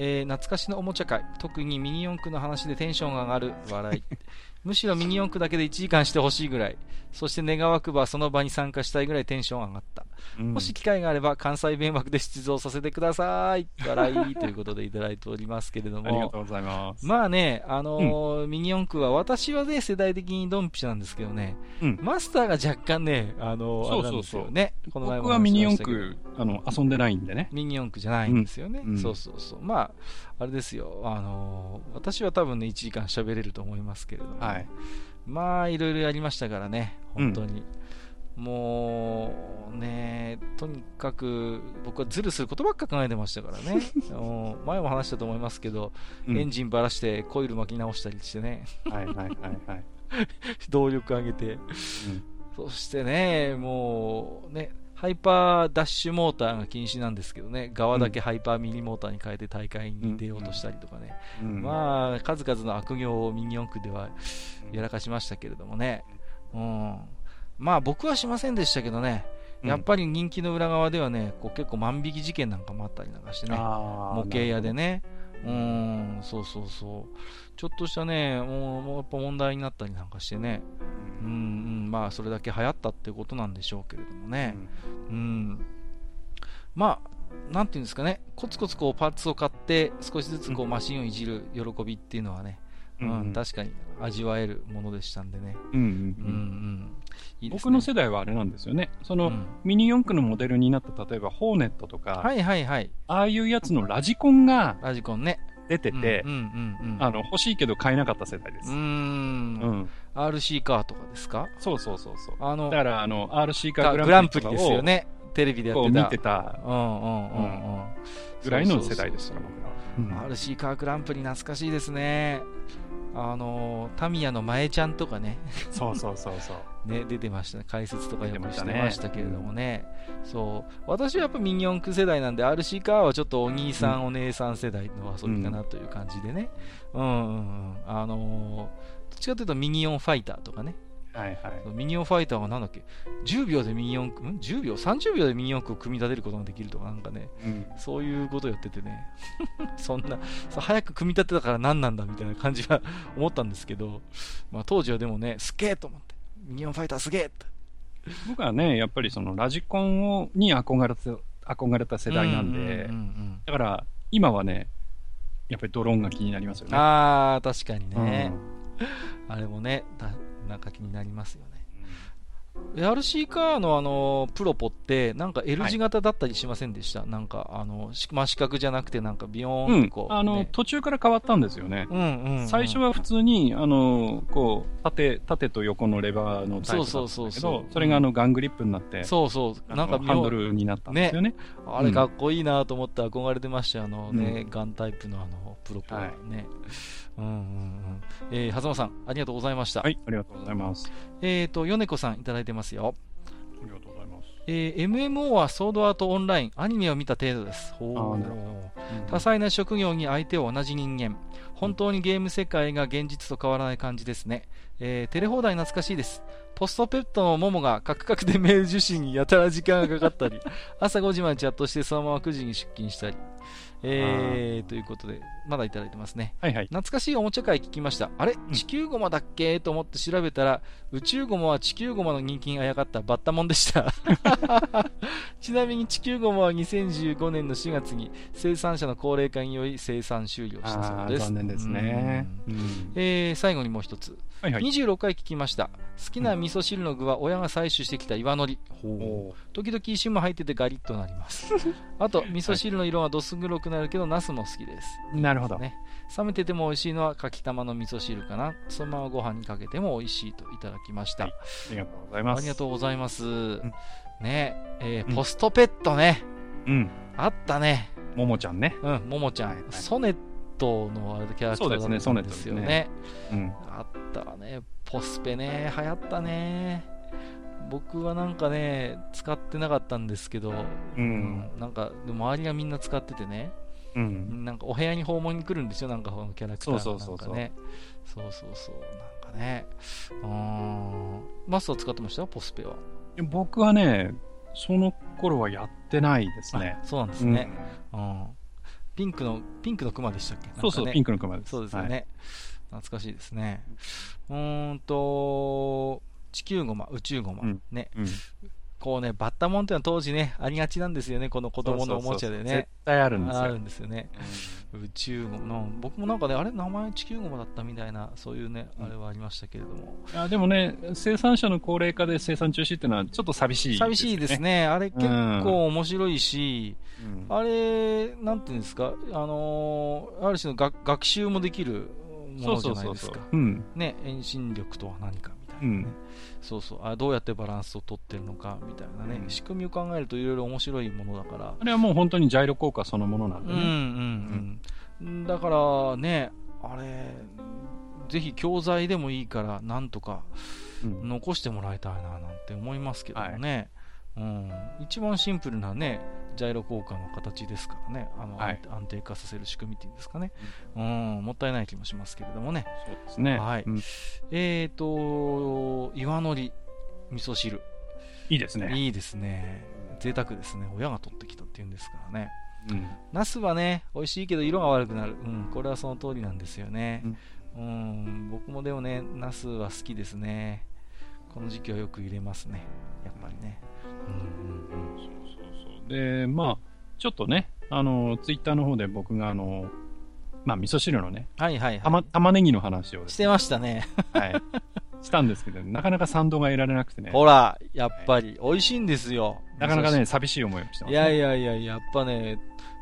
えー、懐かしのおもちゃ会、特にミニ四駆の話でテンションが上がる笑い。<laughs> むしろミニ四駆だけで1時間してほしいぐらい。そして願わくばその場に参加したいぐらいテンション上がった。うん、もし機会があれば関西弁枠で出場させてください。笑いということでいただいておりますけれども。
ありがとうございます。
まあね、あのーうん、ミニ四駆は私はね、世代的にドンピシャなんですけどね、うん、マスターが若干ね、あのー、そうそうそうね。
この前僕はミニ四駆、あの、遊んでないんでね。
ミニ四駆じゃないんですよね。そうそうそう。まあ、あれですよ、あのー、私は多分ね、1時間喋れると思いますけれども、
はい。
まあ、いろいろやりましたからね、本当に。うん、もう、ね、とにかく、僕はズルすることばっか考えてましたからね。<laughs> 前も話したと思いますけど、うん、エンジンばらしてコイル巻き直したりしてね。
はいはいはいはい。<laughs>
動力上げて、うん、そしてね、もうね、ハイパーダッシュモーターが禁止なんですけどね、側だけハイパーミニモーターに変えて大会に出ようとしたりとかね、うん。うん、まあ、数々の悪行をミニ四駆ではやらかしましたけれどもね、うん、まあ僕はしませんでしたけどね、やっぱり人気の裏側ではね、こう結構万引き事件なんかもあったりなんかしてね、模型屋でね、うん、そうそうそう。ちょっとしたね、もうもうやっぱ問題になったりなんかしてね、うん、うん、まあそれだけ流行ったってことなんでしょうけれどもね、うん、うん、まあ、なんていうんですかね、コツコツこうパーツを買って、少しずつこうマシンをいじる喜びっていうのはね、うん、うん、確かに味わえるものでしたんで
ね。僕の世代はあれなんですよね。その、うん、ミニ四駆のモデルになった、例えば、ホーネットとか、
はいはいはい。
ああいうやつのラジコンが、
ラジコンね。
出てて、あの、欲しいけど買えなかった世代です。うん。う
ん。RC カーとかですか？
そうそうそうそう。あの、だから、あの、RC カー
グランプリですよね。テレビでやってた。
見てた。うんうんうんうん。ぐらいの世代ですよ、
僕ら。RC カーグランプリ懐かしいですね。あのタミヤの前ちゃんとかね。
そうそうそうそう。<laughs>
ね出てましたね。解説とかよくしてましたけれどもね、そう。私はやっぱミニ四駆世代なんで RC カーはちょっとお兄さん、うん、お姉さん世代の遊びかなという感じでね、うん、うんうん。あのー、どっちかというとミニオンファイターとかね
はいはい、
ミニオンファイターはなんだっけ？10秒でミニ四駆、ん ?10 秒 ?30 秒でミニ四駆を組み立てることができるとかなんかね、うん、そういうことをやっててね、<laughs> そんな、早く組み立てたから何なんだみたいな感じは思ったんですけど、まあ当時はでもね、すげえと思って、ミニオンファイターすげえって。
僕はね、やっぱりそのラジコンをに憧れた憧れた世代なんで、だから今はね、やっぱりドローンが気になりますよね。
ああ、確かにね。うん、あれもね、なんか気になりますよね。RC カーのあのプロポって、なんか L 字型だったりしませんでした、はい、なんかあの真四角じゃなくて、なんかビヨーンとこう、
うん、あの、途中から変わったんですよね、うんうん、うん、最初は普通にあのこう縦縦と横のレバーのタイプだったんだけど、それがあのガングリップになって、
そうそう、
なんかハンドルになったんですよね。ね。
あれかっこいいなと思って憧れてました、あのね、ガンタイプのあのプロポ。ね。はい。うんうんうん。えー、はざまさん、ありがとうございました。
はい、ありがとうございます。
えっ、ー、と、米子さんいただいてますよ。
ありがとうございます。
えー、MMO はソードアートオンライン、アニメを見た程度です。ほう。多彩な職業に相手を同じ人間。本当にゲーム世界が現実と変わらない感じですね。えー、テレ放題懐かしいです。ポストペットのモモがカクカクでメール受信にやたら時間がかかったり、<laughs> 朝5時までチャットしてそのまま9時に出勤したり。えー、ということで、まだいただいてますね。
はいはい。
懐かしいおもちゃ会聞きました。あれ？地球ゴマだっけ？と思って調べたら、宇宙ゴマは地球ゴマの人気にあやかったバッタモンでした。<laughs> ちなみに地球ゴマは2015年の4月に生産者の高齢化により生産終了したそうです。
残念ですね。
うん、えー、最後にもう一つ。はいはい、26回聞きました。好きな味噌汁の具は親が採取してきた岩のり。うん、時々石も入っててガリッとなります。<laughs> あと、味噌汁の色がどす黒くなるけど、ナスも好きです。
なるほど。
ね。冷めてても美味しいのはかきたまの味噌汁かな。そのままご飯にかけても美味しいといただきました。はい、
ありがとうございます。
ありがとうございます。うんねえー、ポストペットね。
うん。
あったね。
ももちゃんね。
うん、ももちゃん。はいはい、ソネットのあれキャラクターだったんですよね。ねうん。あったね。ポスペね。流行ったね。僕はなんかね、使ってなかったんですけど、うん、なんか、周りがみんな使っててね、うん、なんかお部屋に訪問に来るんですよ、なんかこのキャラクターが、ね。そうそうそうそう。そうそうそう。なんかね、うん。マスター使ってました？ポスペは。
僕はね、その頃はやってないですね。
そうなんですね。うん、ピンクの、ピンクのクマでしたっけ、ね、
そうそう、ピンクのクマです。
そうですよね。はい、懐かしいですね。うんと、地球ゴマ、宇宙ゴマ、うん、ね、うん、こうね、バッタモンっていうのは当時ね、ありがちなんですよね、この子供のおもちゃでね。
絶対あるんですよ。
あるんですよね。宇宙ゴマ、僕もなんかね、あれ、名前地球ゴマだったみたいな、そういうね、あれはありましたけれども。
いや、でもね、生産者の高齢化で生産中止っていうのは、ちょっと寂しい、ね、
寂しいですね。あれ結構面白いし、うん、あれ、なんていうんですか、あのー、ある種の学学習もできるものじゃないですか。ね、遠心力とは何かみたいなね。うんそうそう。あどうやってバランスをとってるのかみたいなね、うん、仕組みを考えるといろいろ面白いものだから。
あれはもう本当にジャイロ効果そのものなんでね、うん
うんうん、だからねあれぜひ教材でもいいからなんとか残してもらいたいななんて思いますけどもね、はい、うん、一番シンプルなねジャイロ効果の形ですからね。あの、はい、安定化させる仕組みっていうんですかね、うん、もったいない気もしますけれどもね。
そうですね、
はい、うん、えっ、ー、と岩のり味噌汁。
いいですね。
いいですね。贅沢ですね。親が取ってきたっていうんですからね。うん、ナスはね美味しいけど色が悪くなる、うん、これはその通りなんですよね、うん、うん僕もでもねナスは好きですね。この時期はよく入れますね。やっぱりね。うんうんうん
で、まあ、ちょっとね、あの、ツイッターの方で僕が、あの、まあ、味噌汁のね、
はいはい、はい、
玉玉ねぎの話を、
してましたね。
はい。したんですけど、なかなか賛同が得られなくてね。
ほら、やっぱり、美味しいんですよ。
なかなかね、寂しい思いをしてます、ね、
いやいやいや、やっぱね、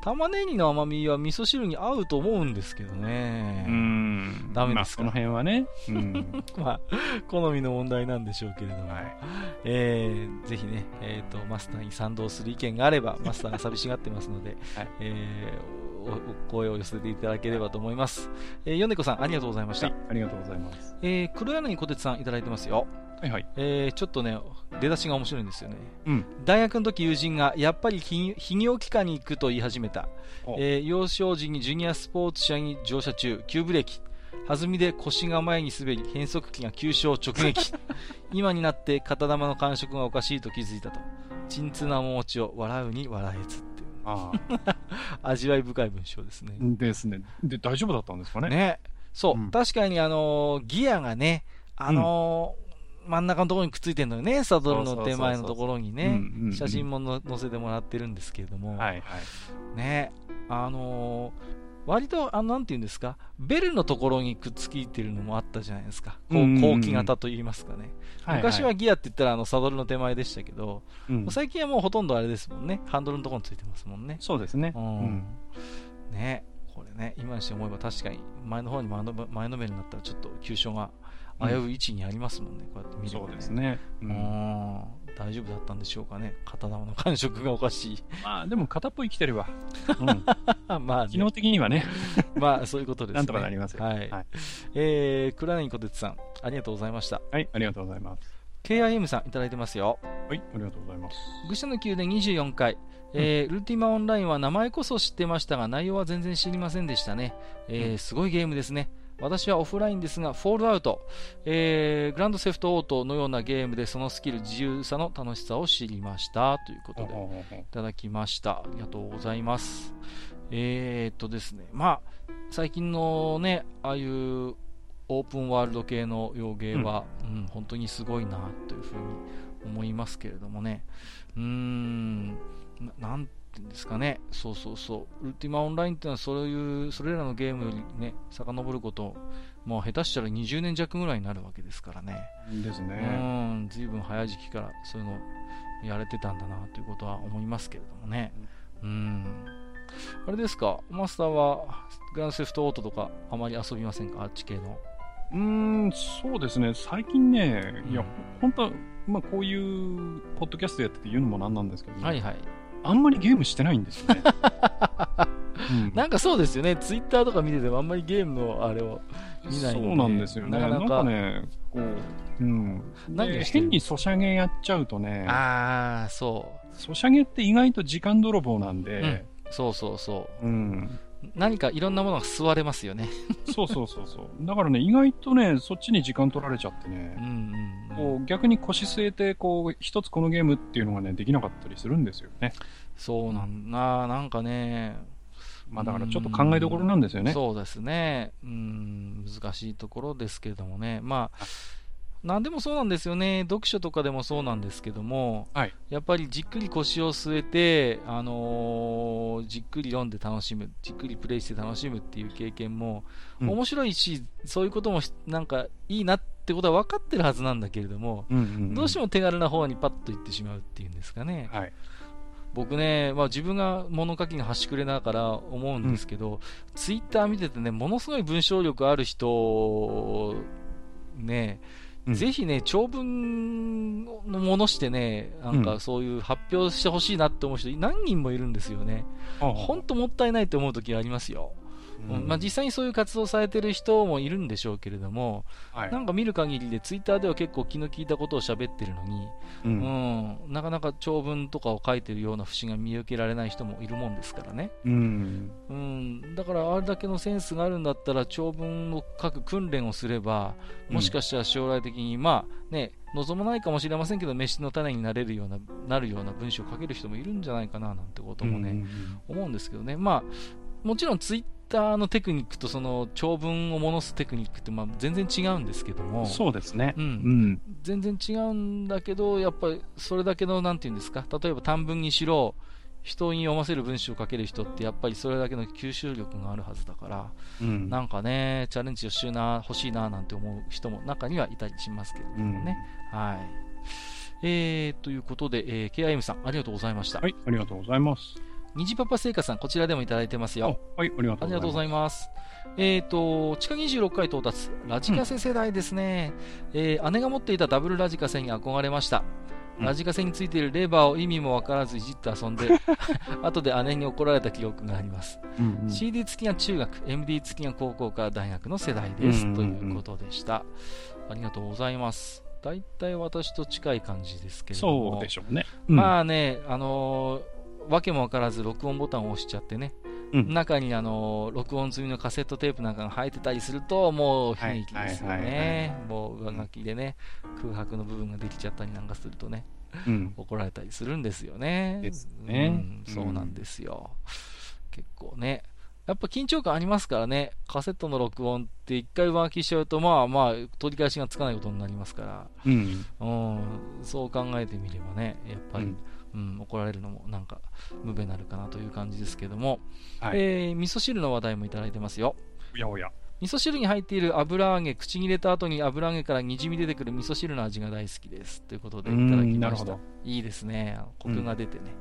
玉ねぎの甘みは味噌汁に合うと思うんですけどね。
うん。ダメですか、まあ、この辺はね。うん。<laughs>
まあ、好みの問題なんでしょうけれども。はい。えー、ぜひね、えっ、ー、と、マスターに賛同する意見があれば、マスターが寂しがってますので、はい、えー、お声を寄せていただければと思います。えー、ヨネコさん、ありがとうございました。はい、
ありがとうございます。
えー、黒柳小鉄さんいただいてますよ。
はいはい。
えー、ちょっとね、出だしが面白いんですよね。うん。大学の時友人が、やっぱり泌尿器科に行くと言い始めた。えー、幼少時にジュニアスポーツ車に乗車中、急ブレーキ。弾みで腰が前に滑り、変速機が急所を直撃。<laughs> 今になって片玉の感触がおかしいと気づいたと。鎮痛な面持ちを笑うに笑えずっていう。あ <laughs> 味わい深い文章ですね。
ですね。で、大丈夫だったんですかね？
ね。そう。うん、確かにあのー、ギアがね、あのーうん真ん中のところにくっついてるのよね、サドルの手前のところにね、写真もの載せてもらってるんですけれども、はいはい、ね、あのー、割と、あの、なんていうんですか、ベルのところにくっついてるのもあったじゃないですか。こう、後期型といいますかね。昔はギアって言ったら、あの、サドルの手前でしたけど、うん、最近はもうほとんどあれですもんね。ハンドルのところについてますもんね。
そうですね。
うん。ね、これね、今にして思えば確かに、前の方に前の前のめりになったらちょっと急所が危うい位置にありますもんね、こうやって見ると、ね、
そうですね。うん。
大丈夫だったんでしょうかね。片玉の感触がおかしい。
まあ、でも片っぽ生きてるわ。うん、<laughs> まあ、ね、機能的にはね。<laughs>
まあ、そういうことですね。
なんとかなりますよ。
はい。はい、えー、クラネイコテツさん、ありがとうございました。
はい、ありがとうございます。
KIM さん、いただいてますよ。
はい、ありがとうございます。
愚者の宮殿24回。えー、ルーティマオンラインは名前こそ知ってましたが内容は全然知りませんでしたね、えー、すごいゲームですね私はオフラインですが、フォールアウト、えー、グランドセフトオートのようなゲームでそのスキル、自由さの楽しさを知りましたということでいただきました。ありがとうございます。えー、っとですね、まあ、最近のね、ああいうオープンワールド系の洋芸は、うん、うん、本当にすごいなというふうに思いますけれどもね。うーんていうんですかね、そうそうそう、ウルティマオンラインっていうのはそういう、それらのゲームよりね、遡ること、もう下手したら20年弱ぐらいになるわけですからね。
ですね。
うん、ずいぶん早い時期からそういうのやれてたんだなということは思いますけれどもね。うん。あれですか、マスターはグランセフトオートとかあまり遊びませんか？あっち系の。
うーん、そうですね。最近ね、うん、いや、本当まあこういうポッドキャストやってて言うのもなんなんですけど、ね、
はいはい。
あんまりゲームしてないんですよね。<laughs>
うん、なんかそうですよね、ツイッターとか見ててもあんまりゲームのあれを見ない
そうなんですよね。なかなかね、こう、うん。何変にソシャゲやっちゃうとね、
ああ、そ
う。ソシャゲって意外と時間泥棒なんで、うん、
そうそうそ
う。うん。
何かいろんなものが吸われますよね。
そうそうそうそう。だからね、意外とね、そっちに時間取られちゃってね、うんうん、こう逆に腰据えて、こう、一つこのゲームっていうのがね、できなかったりするんですよね。
そうなんだ、なんかね、
まあだからちょっと考えどころなんですよね。
そうですね。うん、難しいところですけれどもね。まあ、何でもそうなんですよね。読書とかでもそうなんですけども、
はい、
やっぱりじっくり腰を据えて、あのー、じっくり読んで楽しむ、じっくりプレイして楽しむっていう経験も面白いし、うん、そういうこともなんかいいなってことは分かってるはずなんだけれども、うんうんうん、どうしても手軽な方にパッといってしまうっていうんですかね。
はい。
僕ね、まあ、自分が物書きに端くれながら思うんですけど、うん、ツイッター見ててね、ものすごい文章力ある人、ね、うん、ぜひね、長文のものしてね、なんかそういう発表してほしいなって思う人、何人もいるんですよね。本当もったいないって思う時ありますよ。うん、まあ、実際にそういう活動されてる人もいるんでしょうけれども、はい、なんか見る限りで、ツイッターでは結構気の利いたことを喋ってるのに、うん、うん、なかなか長文とかを書いてるような節が見受けられない人もいるもんですからね、
うん、
うん、だからあれだけのセンスがあるんだったら、長文を書く訓練をすれば、もしかしたら将来的に、まあね、望まないかもしれませんけど、飯の種になれるような、なるような文章を書ける人もいるんじゃないかななんてこともね、思うんですけどね、まあ、もちろんツイッターのテクニックとその長文を戻すテクニックってまあ全然違うんですけども、
そうですね、
うん、うん、全然違うんだけど、やっぱりそれだけの、なんていうんですか、例えば短文にしろ、人に読ませる文章を書ける人って、やっぱりそれだけの吸収力があるはずだから、うん、なんかね、チャレンジをしな欲しいななんて思う人も中にはいたりしますけれどもね。うん、はい。えー、ということで、えー、KIM さん、ありがとうございました。
はい、ありがとうございます。
虹パパ製菓さん、こちらでもいただいてますよ。
はい、ありがとうございます。
えっ、ー、と、地下26回到達、ラジカセ世代ですね、うん、えー、姉が持っていたダブルラジカセに憧れました。ラジカセについているレバーを意味もわからずいじって遊んで、<laughs> 後で姉に怒られた記憶があります。うんうん、CD 付きが中学、MD 付きが高校から大学の世代です。ということでした。ありがとうございます。大体私と近い感じですけれど
も。そうでしょうね。
うん、まあね、あのーわけも分からず録音ボタンを押しちゃってね、うん、中にあの録音済みのカセットテープなんかが入ってたりすると、もう悲劇ですよね、もう上書きでね、空白の部分ができちゃったりなんかするとね、うん、怒られたりするんですよね。
ですね、
うん、そうなんですよ、結構ね。やっぱ緊張感ありますからね、カセットの録音って一回上書きしちゃうと、まあまあ、取り返しがつかないことになりますから、うん、うん、そう考えてみればね、やっぱり、うん、怒られるのもなんか無べなるかなという感じですけども、はい、えー、味噌汁の話題もいただいてますよ。
おやおや。
味噌汁に入っている油揚げ、口に入れた後に油揚げからにじみ出てくる味噌汁の味が大好きです。ということでいただきました。いいですね。コクが出てね、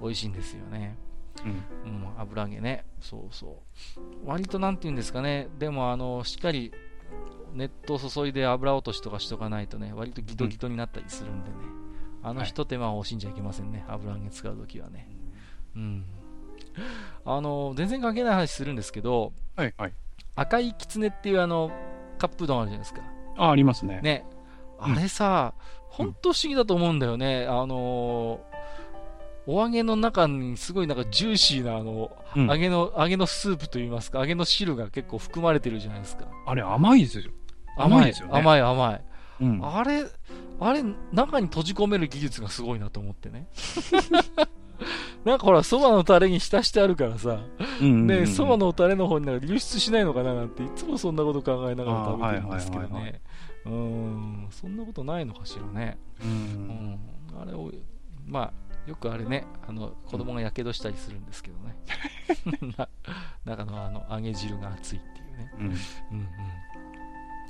うん、美味しいんですよね。うん、うん、油揚げね。そうそう。割となんて言うんですかね。でも、あの、しっかり熱湯を注いで油落としとかしとかないとね、割とギトギトになったりするんでね。うんあの一手間を惜しんじゃいけませんね、油揚げ使うときはね。うん。あの、全然関係ない話するんですけど、
はいはい。
赤いきつねっていうあの、カップ丼あるじゃないですか。
あ、ありますね。
ね。あれさ、本、ん、当不思議だと思うんだよね。あのお揚げの中にすごいなんかジューシーなあの、うん、揚げの、揚げのスープといいますか、揚げの汁が結構含まれてるじゃないですか。
あれ甘いですよ。甘いですよね。
甘い甘い。うん、あれ、あれ、中に閉じ込める技術がすごいなと思ってね。<laughs> なんかほら、そばのタレに浸してあるからさ、ね、そばのタレの方になんか流出しないのかななんて、いつもそんなこと考えながら食べてるんですけどね。うん、そんなことないのかしらね。うん、うん、あれを、まあ、よくあれね、あの子供がやけどしたりするんですけどね。<laughs> 中のあの揚げ汁が熱いっていうね。うん、うんうん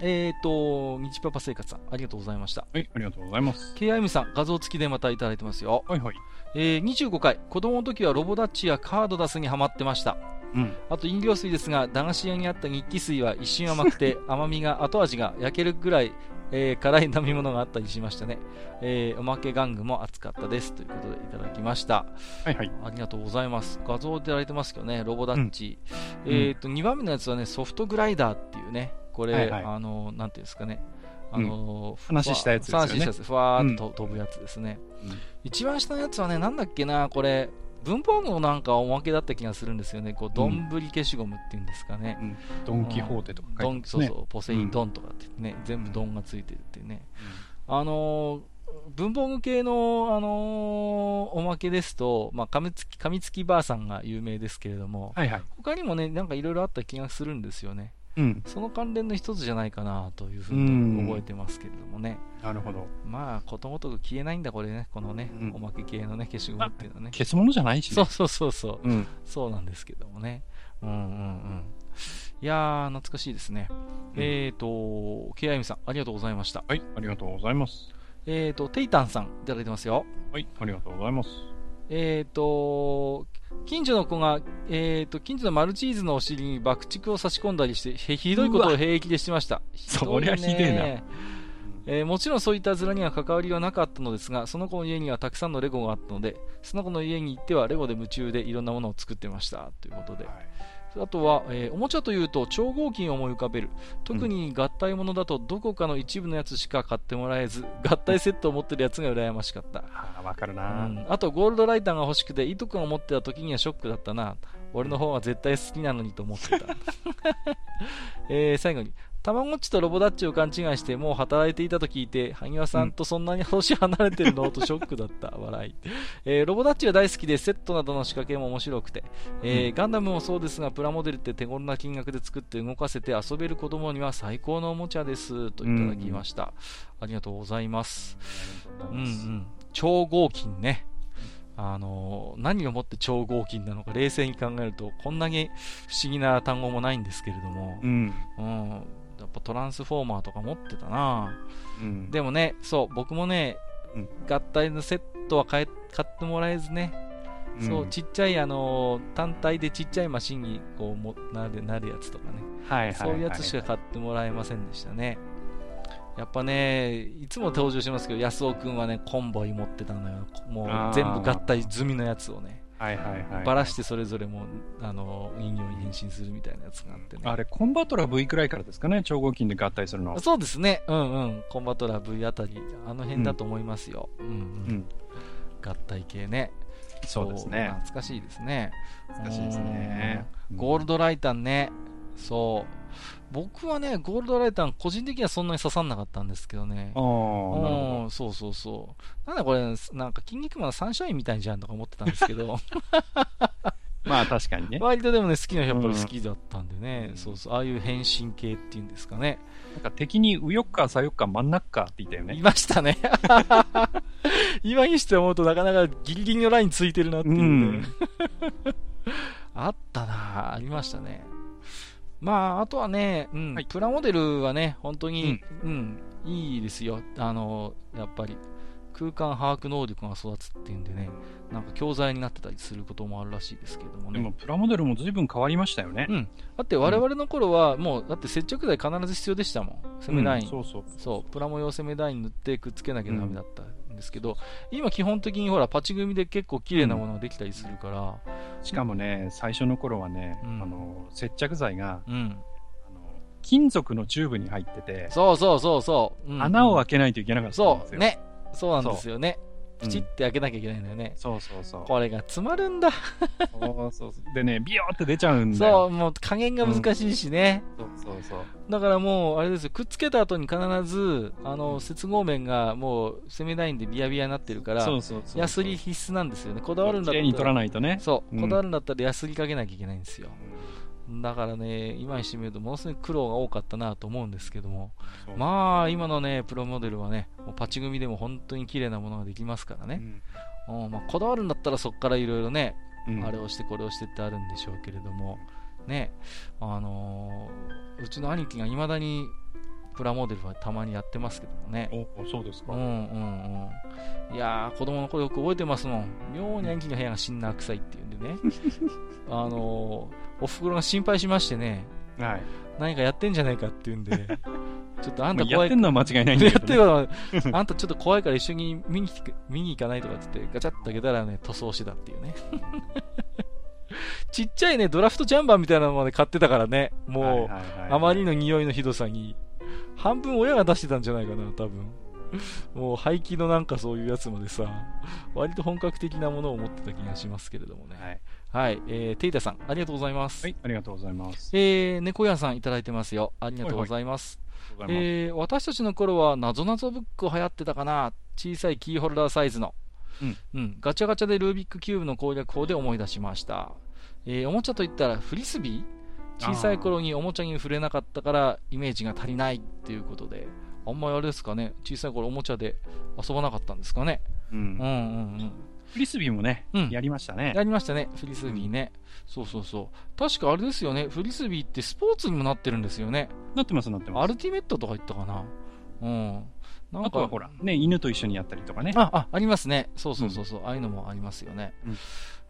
えっ、ー、と、みちパパ生活さん、ありがとうございました。
はい、ありがとうございます。
KIM さん、画像付きでまたいただいてますよ。
はいはい。
えー、25回、子供の時はロボダッチやカードダスにハマってました。うん、あと飲料水ですが、駄菓子屋にあった日記水は一瞬甘くて、<laughs> 甘みが、後味が焼けるぐらい、えー、辛い飲み物があったりしましたね。えー、おまけ玩具も熱かったです。ということでいただきました。
はいはい。
ありがとうございます。画像でやられてますけどね、ロボダッチ。うん、えっ、と、2番目のやつはね、ソフトグライダーっていうね、これ、はいはい、あの、なんていうんですかね、あの、
うん、話したやつですね。話したやつ、
ふわーっと飛ぶやつですね。うん、一番下のやつはね、なんだっけな、これ、文房具のなんかおまけだった気がするんですよね。こう、どんぶり消しゴムっていうんですかね。うん、
ドン・キホーテとか書いてね。
そうそう、ポセイドンとかってね、全部ドンがついてるっていうね。あのー、文房具系の、あのー、おまけですと、まあ、噛みつき、噛みつきばあさんが有名ですけれども、
はいはい、
他にもね、なんかいろいろあった気がするんですよね。うん、その関連の一つじゃないかなというふうに覚えてますけれどもね。
なるほど。
まあ、ことごとく消えないんだ、これね。このね、うん、おまけ系のね、消しゴムっていうのはね。
消すものじゃないし、ね、
そうそうそうそう、うん。そうなんですけどもね。うんうんうん。いやー、懐かしいですね。うん、えっ、ー、と、ケイアミさん、ありがとうございました。
はい、ありがとうございます。
えっ、ー、と、テイタンさん、いただいてますよ。
はい、ありがとうございます。
えっ、ー、と、近所の子が、えっ、ー、と、近所のマルチーズのお尻に爆竹を差し込んだりして、ひどいことを平気でしてました。
そりゃひでえな。
えー、もちろんそういった面には関わりはなかったのですが、その子の家にはたくさんのレゴがあったので、その子の家に行ってはレゴで夢中でいろんなものを作ってました。ということで、はい、あとは、えー、おもちゃというと超合金を思い浮かべる。特に合体ものだとどこかの一部のやつしか買ってもらえず合体セットを持ってるやつが羨ましかった、
わかるな、うん、
あとゴールドライターが欲しくていとくんを持ってた時にはショックだったな。俺の方は絶対好きなのにと思ってた、<laughs> えー、最後にたまごっちとロボダッチを勘違いしてもう働いていたと聞いて、萩和さんとそんなに年離れてるのとショックだった。<laughs> 笑い。えー、ロボダッチが大好きで、セットなどの仕掛けも面白くて、えー、ガンダムもそうですが、プラモデルって手頃な金額で作って動かせて遊べる子供には最高のおもちゃです。といただきました。ありがとうございます。うんうん。超合金ね。あの何をもって超合金なのか冷静に考えるとこんなに不思議な単語もないんですけれども、うん、うんぱトランスフォーマーとか持ってたな、うん、でもね、そう、僕もね、うん、合体のセットは買買ってもらえずね、うん、そう、ちっちゃい、あのー、単体でちっちゃいマシンにこうもなるなるやつとかね、はい、そういうやつしか買ってもらえませんでしたね。やっぱね、いつも登場しますけど、安尾君はね、コンボイ持ってたのよ。もう全部合体済みのやつをね。はいはいはい、ばらしてそれぞれもあの人形に変身するみたいなやつがあってね。
あれ、コンバトラ V くらいからですかね、超合金で合体するの
そうですね、うんうん、コンバトラ V あたり、あの辺だと思いますよ。うん、うん、うん、合体系ね。
そうですね。
懐かしいですね。
懐かしいですね。
ゴールドライタンね、そう。僕はね、ゴールドライター個人的にはそんなに刺さんなかったんですけどね。ああ、そうそうそう。なんだこれ、なんか、筋肉マンのサンシャインみたいじゃんとか思ってたんですけど。<laughs>
まあ確かにね。
割とでもね、好きな人やっぱり好きだったんでね、うん、そうそう、ああいう変身系っていうんですかね。
なんか敵に右翼か左翼か真ん中かって言ったよね。
いましたね。<laughs> 今にして思うとなかなかギリギリのラインついてるなっていうね。うん、<laughs> あったなありましたね。まあ、あとはね、うん、はい、プラモデルはね、本当に、うん、うん、いいですよ。あの、やっぱり、空間把握能力が育つっていうんでね、なんか教材になってたりすることもあるらしいですけどもね。
でも、プラモデルも随分変わりましたよね。
うん。だって我々の頃は、もう、だって接着剤必ず必要でしたもん。攻めライン、うん、そうそう。そう、プラモ用攻めライン塗ってくっつけなきゃダメだったんですけど、今基本的にほら、パチ組みで結構綺麗なものができたりするから。
しかもね、最初の頃はね、あの、接着剤が、うん。金属のチューブに入ってて、
そうそうそうそ
う。うん、穴を開けないといけなかった
んですよ。そう、ね。そうなんですよね。プチって開けなきゃいけないんだよね。
そうそうそう。
これが詰まるんだ。
そうそうでね、ビヨーって出ちゃうん
だよ。そう、もう加減が難しいしね。
そうそうそう。
だからもう、あれですよ、くっつけた後に必ず、あの、接合面がもう、攻めラインでビヤビヤになってるから、そうそうそうヤスリ必須なんですよね。こだわるんだったら。
に取らないとね。
そう、こだわるんだったらヤスリかけなきゃいけないんですよ。だからね、今にしてみるとものすごい苦労が多かったなと思うんですけども、まあ、今のね、プロモデルはね、もうパチ組みでも本当に綺麗なものができますからね、うんまあ、こだわるんだったらそこからいろいろね、うん、あれをしてこれをしてってあるんでしょうけれども、ね、あのー、うちの兄貴がいまだにプラモデルはたまにやってますけどもね。
おそうですか。
うんうんうん。いやー、子供の頃よく覚えてますもん。妙に兄貴の部屋がシンナー臭いっていうんでね。<laughs> あのー、おふくろが心配しましてね。
はい。
何かやってんじゃないかっていうんで。<laughs> ちょっとあんた
怖い。やってんのは間違いないんだけど、ね、
やってるあんたちょっと怖いから一緒に見に <laughs> 見に行かないとかってってガチャッと開けたらね、塗装してたっていうね。<laughs> ちっちゃいね、ドラフトジャンバーみたいなのまで買ってたからね。もう、あまりの匂いのひどさに。半分親が出してたんじゃないかな、多分。もう廃棄のなんかそういうやつまでさ、割と本格的なものを持ってた気がしますけれどもね。はい。はい、えー、テイタさん、ありがとうございます。
はい、ありがとうございます。
えー、猫屋さんいただいてますよ。ありがとうございます。はいはい、えー、私たちの頃は、なぞなぞブック流行ってたかな。小さいキーホルダーサイズの。うん、うん、ガチャガチャでルービックキューブの攻略法で思い出しました。えー、おもちゃといったらフリスビー？小さい頃におもちゃに触れなかったからイメージが足りないっていうことで、あんまりあれですかね、小さい頃おもちゃで遊ばなかったんですかね。うん。うんうんうん。
フリスビーもね、うん、やりましたね。
やりましたね、フリスビーね、うん。そうそうそう。確かあれですよね、フリスビーってスポーツにもなってるんですよね。
なってます、なってます。
アルティメットとか言ったかな。うん。
なんかあとはほら、ね、犬と一緒にやったりとかね。
あ、あ、ありますね。そうそうそうそう、うん、ああいうのもありますよね。うん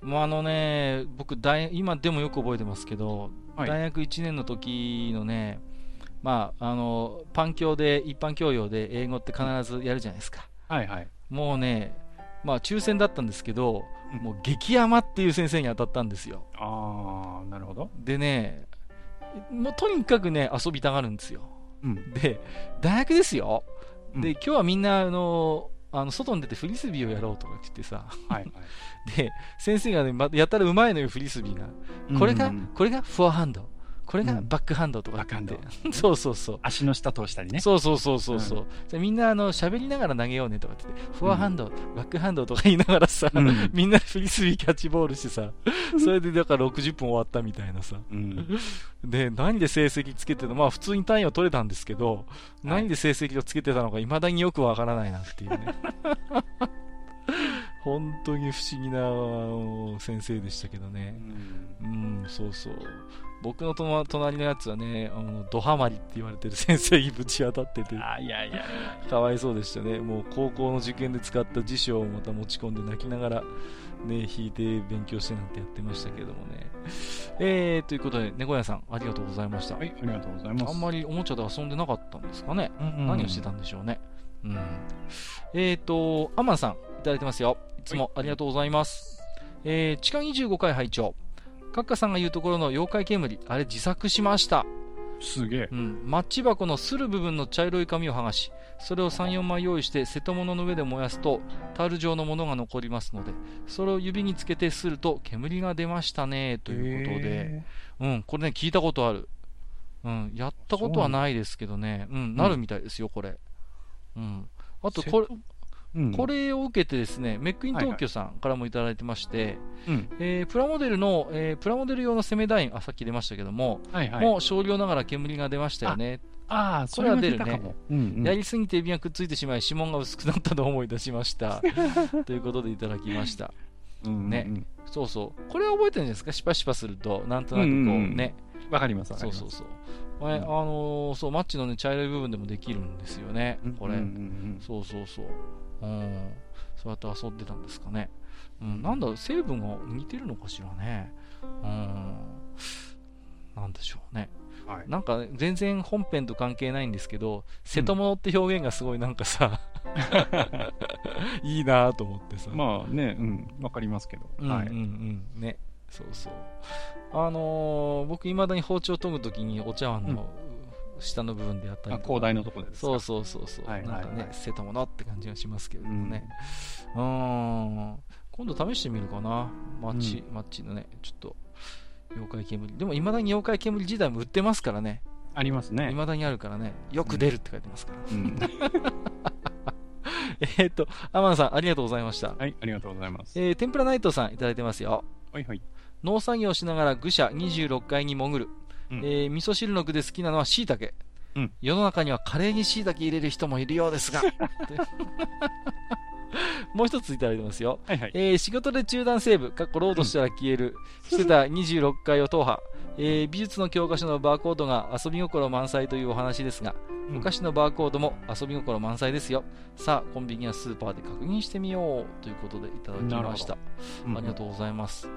もうあのね、僕大、今でもよく覚えてますけど、はい、大学1年の時のね、まあ、あの、パン教で、一般教養で英語って必ずやるじゃないですか。
はいはい。
もうね、まあ、抽選だったんですけど、うん、もう激甘っていう先生に当たったんですよ。
ああ、なるほど。
でね、もうとにかくね、遊びたがるんですよ。うん、で、大学ですよ。で、今日はみんな、あの、あの外に出てフリスビーをやろうとか言ってさ、はい、はい、<laughs> で先生がね、ま、やったらうまいのよ、フリスビーが。これが、うんうん、これがフォアハンド。これがバックハンドとかって、うん、<laughs> そうそうそう。
足の下通したりね。
そうそうそうそうそう。うん、みんなあの喋りながら投げようねとかってフォアハンド、うん、バックハンドとか言いながらさ、うん、<laughs> みんなフリスビーキャッチボールしてさ、それでだから60分終わったみたいなさ。で、何で成績つけてたの？まあ普通に単位は取れたんですけど、何で成績をつけてたのか未だによくわからないなっていうね。<laughs> 本当に不思議な先生でしたけどね。うん、うん、そうそう。僕の隣のやつはね、あの、ドハマりって言われてる先生にぶち当たってて、
あいやいや
かわいそうでしたね。もう高校の受験で使った辞書をまた持ち込んで泣きながら、ね、弾いて勉強してなんてやってましたけどもね。えー、ということで、猫屋さん、ありがとうございました。
はい、ありがとうございます。
あんまりおもちゃで遊んでなかったんですかね。うんうんうん、何をしてたんでしょうね。うん。えーと、アマンさん、いただいてますよ。いつもありがとうございます。えー、地下25回拝聴カッカさんが言うところの妖怪煙、あれ自作しました。
すげえ。
うん。マッチ箱のする部分の茶色い紙を剥がし、それを3、4枚用意して、瀬戸物の上で燃やすと、タール状のものが残りますので、それを指につけてすると、煙が出ましたね、ということで、うん、これね、聞いたことある。うん、やったことはないですけどね、うん、なるみたいですよ、これ。うん。あと、これ、これを受けてですね、メックイン東京さんからもいただいてまして、はいはい、えー、プラモデルの、えー、プラモデル用の攻めダイン、あ、さっき出ましたけども、はいはい、もう少量ながら煙が出ましたよね。
ああ、
それは出るね、うんうん。やりすぎてエビがくっついてしまい、指紋が薄くなったと思い出しました。<laughs> ということでいただきました。うんうんうん、ね。そうそう。これは覚えてるんですか？シパシパすると、なんとなくこうね。わ、うん
かります、
そうそうそう。あのー、そう、マッチのね、茶色い部分でもできるんですよね。これ。うんうんうん、そうそうそう。うん。そうやって遊んでたんですかね。うん、なんだ、成分が似てるのかしらね。うん。なんでしょうね。はい、なんか全然本編と関係ないんですけど、瀬戸物って表現がすごいなんかさ、<laughs> いいなと思ってさ。
まあね、うん、わかりますけど。
うん、はい。うんうんね。そうそう。あのー、僕、いまだに包丁研ぐときにお茶碗の下の部分でやったり
広大のとこです
そうそうそうそう、はいなんかね捨てたものって感じがしますけれどもねうん。今度試してみるかな。マッチ、マッチのねちょっと妖怪煙。でもいまだに妖怪煙自体も売ってますからね。
ありますね。
いまだにあるからね。よく出るって書いてますから、うん、<laughs> えっとアマンさんありがとうございました。
はいありがとうございます。
えー、天ぷらナイトさんいただいてますよ。
はいはい。
農作業しながら愚者26階に潜るうん、えー、味噌汁の具で好きなのは椎茸。うん、世の中にはカレーに椎茸入れる人もいるようですが。<laughs> もう一ついただいてますよ。
はいはい。
えー仕事で中断セーブ、かっこロードしたら消える、してた26回を踏破。えー美術の教科書のバーコードが遊び心満載というお話ですが、
うん
昔のバーコードも遊び心満載ですよ。さあ、コンビニやスーパーで確認してみようということでいただきました。ありがとうございます。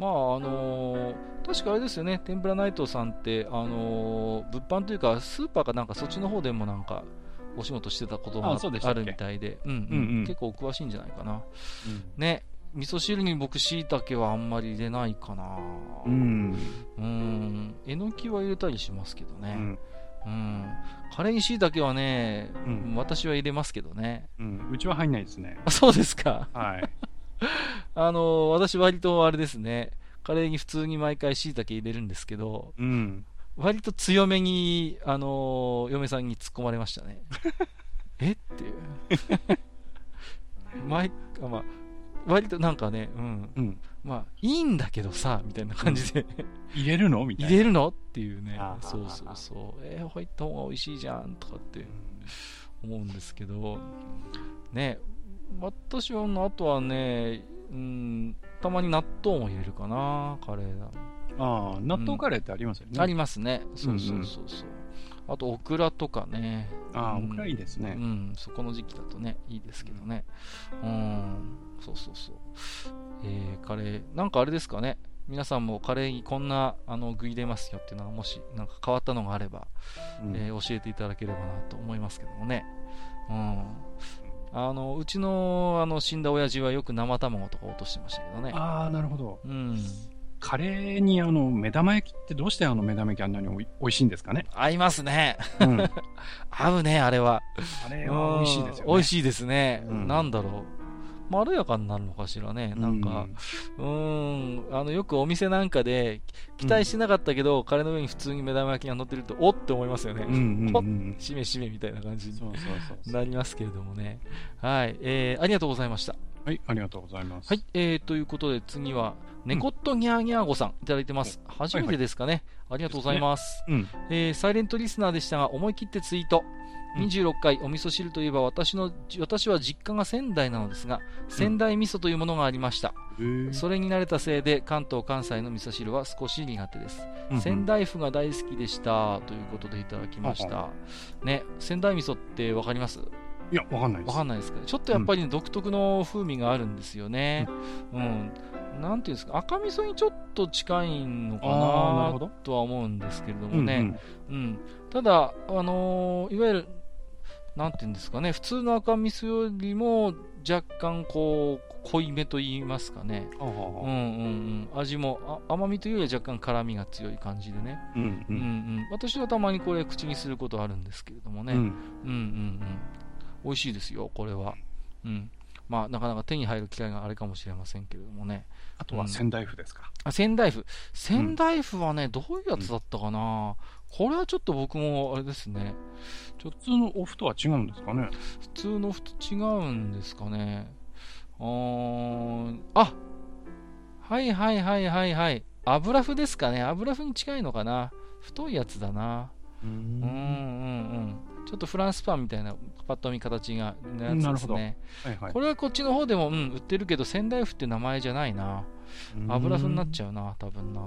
まあ、あのー確かあれですよね、天ぷらナイトさんって、あのー物販というか、スーパーかなんかそっちの方でもなんか、お仕事してたことも
あ
るみたいで、結構お詳しいんじゃないかな。
うん
ね、味噌汁に僕、しいたけはあんまり入れないかな。
うん。
うん。えのきは入れたりしますけどね。
うん。
うん。カレーにしいたけはね、
うん
私は入れますけどね。
うん。うちは入んないですね。
あ、そうですか。
はい。<laughs>
あの、私割とあれですね、カレーに普通に毎回椎茸入れるんですけど、
うん。
割と強めに、あの、嫁さんに突っ込まれましたね。<laughs> えっていう。<laughs> 毎あまあ、割となんかね、うん。
うん。
まあ、いいんだけどさ、みたいな感じで、
入れるの？みたいな。
入れるの？っていうねそうそうそう。えー、入った方が美味しいじゃん、とかって思うんですけど、ね、私は、あとはね、うん、たまに納豆も入れるかな、カレーだ。
ああ、納豆カレーってありますよね。
ありますね。そうそうそうそう。あと、オクラとかね。
ああ、
うん
オクラいいですね。
うん、そこの時期だとね、いいですけどね。うん、そうそうそう。えー、カレー、なんかあれですかね。皆さんもカレーにこんなあの具入れますよっていうのは、もしなんか変わったのがあれば、
うん
えー教えていただければなと思いますけどもね。うん。あの、うちのあの死んだ親父はよく生卵とか落としてましたけどね。
ああ、なるほど。
うん。
カレーにあの、目玉焼きってどうしてあの目玉焼きあんなにおい美味しいんですかね？
合いますね。
うん。あ <laughs>
合うね、あれは。
れは美味しいですよね。
うん美味しいですね。
うん
なんだろう。まろやかになるのかしらね。なんか、うーん、あの、よくお店なんかで、期待してなかったけど、カレーの上に普通に目玉焼きが乗ってると、おって思いますよね。
うん、うんうん。<laughs>
しめしめみたいな感じに。なりますけれどもね。はい。えー、ありがとうございました。
はい、ありがとうございます。
はい。えー、ということで次は、猫っとニャーニャーゴさんいただいてます。初めてですかね。ありがとうございます。
うん。
えーサイレントリスナーでしたが、思い切ってツイート。
うん。
26回お味噌汁といえば私の私は実家が仙台なのですが仙台味噌というものがありました、
へー
それに慣れたせいで関東関西の味噌汁は少し苦手です、
うんうん。
仙台府が大好きでしたということでいただきました、ね仙台味噌ってわかります？
いや、わかんないです。
わかんないですか？ちょっとやっぱり独特の風味があるんですよね。うん。なんていうんですか、赤味噌にちょっと近いのか
な
とは思うんですけれど
うんうん。
もね。うん。ただ、あのーいわゆる、なんていうんですかね、普通の赤味噌よりも若干こう、濃いめと言いますかね。
ああ
うんうんうん。味も、あ甘みというよりは若干辛みが強い感じでね。
うんう
うんうんん。私はたまにこれ口にすることあるんですけれどもね。
うん
うんうんうん。美味しいですよ、これは。うん。まあ、なかなか手に入る機会があれかもしれませんけれどもね。
あとは仙台府ですか。
あ、仙台府。仙台府はね、どういうやつだったかな、これはちょっと僕も、あれですね。
普通のお麩とは違うんですかね？
普通のふと違うんですかね。あーあはいはいはいはいはい。油麩ですかね。油麩に近いのかな。太いやつだな。
う
うんうんうん。ちょっとフランスパンみたいなパッと見形がのやつですね。
はいはい。
これはこっちの方でも、うん、売ってるけど、仙台麩って名前じゃないな。油麩になっちゃうな、多分な。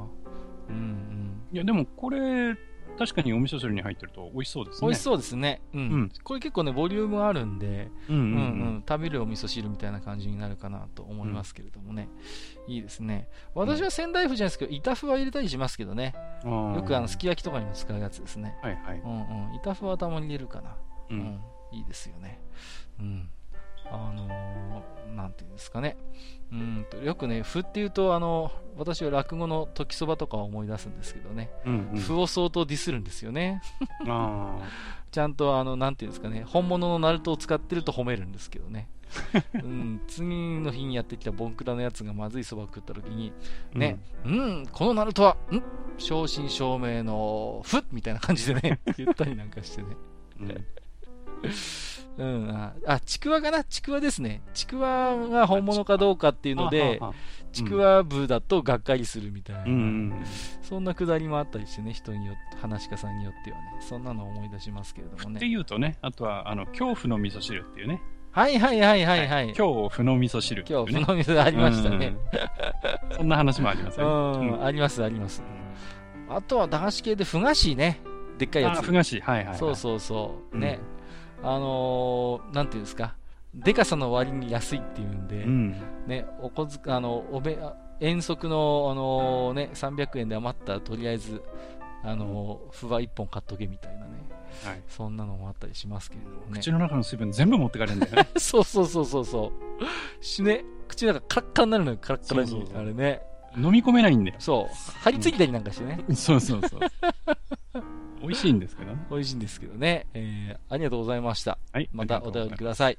うんうん。
いや、でもこれ、確かにお味噌汁に入ってると美味しそうですね。
美味しそうですね。うん。
うん
これ結構ね、ボリュームあるんで、
うんうん
うんうん、食べるお味噌汁みたいな感じになるかなと思いますけれどもね。いいですね。私は仙台麩じゃないですけど、板麩は入れたりしますけどね。
うん。
よくあの、すき焼きとかにも使うやつですね。
はいはい。
うんうん。板麩はたまに入れるかな。
う。
うんん、いいですよね。うん。あのーなんていうんですかね。うんと、よくね、麩っていうと、あの、私は落語の時そばとかを思い出すんですけどね。
うんうん。
麩を相当ディスるんですよね。
あ <laughs>
ちゃんと、あの、なんていうんですかね、本物のナルトを使ってると褒めるんですけどね。<laughs> うん、次の日にやってきたボンクラのやつがまずいそばを食った時に、
あ。
ね、うん、このナルトは、ん？正真正銘の麩みたいな感じでね、<laughs> 言ったりなんかしてね。
うん。うん。
うん、あ、あちくわかな？ちくわですね。ちくわが本物かどうかっていうのでちくわ部だとがっかりするみたいな、
うんうん。
そんなくだりもあったりしてね、人によって、話し家さんによってはね、そんなのを思い出しますけれども
って
ね。
いうとね、あとは、あの、恐怖の味噌汁っていうね、
はいはいはいはいはい。
今日、ふの味噌汁、
ね、今日、ふの味噌ありましたね。
そんな話もありますね。う
ん、あります、あります。あとは駄菓子系で、ふ菓子ね。でっかいやつ。
ふ菓子、はいはい、はい、
そうそうそう。ね。うん、あのー、なんていうんですか。でかさの割に安いっていうんで、うん、ね、お小遣あの、おべ、遠足の、あのー、ね、300円で余ったらとりあえず、あのー、ふわ1本買っとけみたいなね。はい、そんなのもあったりしますけれどもね。
口の中の水分全部持ってかれるんだよね。<laughs>
そうそうそうそうそう。しね、口の中カラッカラになるのよ、カラッカラに。そうそうそうあれね。
飲み込めないんだよ。
そう。張り付いたりなんかしてね。
うん、そうそうそう。美味しいんですけどね。
美味しいんですけどね。えー、ありがとうございました。
はい。
またお便りください。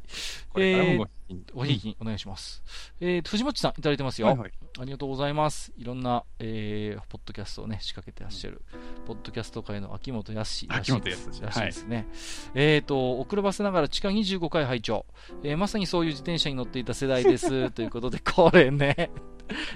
これからも
ごひいきお願いします。えー、藤本さんいただいてますよ。はいはい。ありがとうございます。いろんな、えー、ポッドキャストをね、仕掛けてらっしゃる、ポッドキャスト界の秋元康
らしいです。
いですね。はい、えっ、ー、と、遅ればせながら地下25回拝聴、えー、まさにそういう自転車に乗っていた世代です。<laughs> ということで、これね、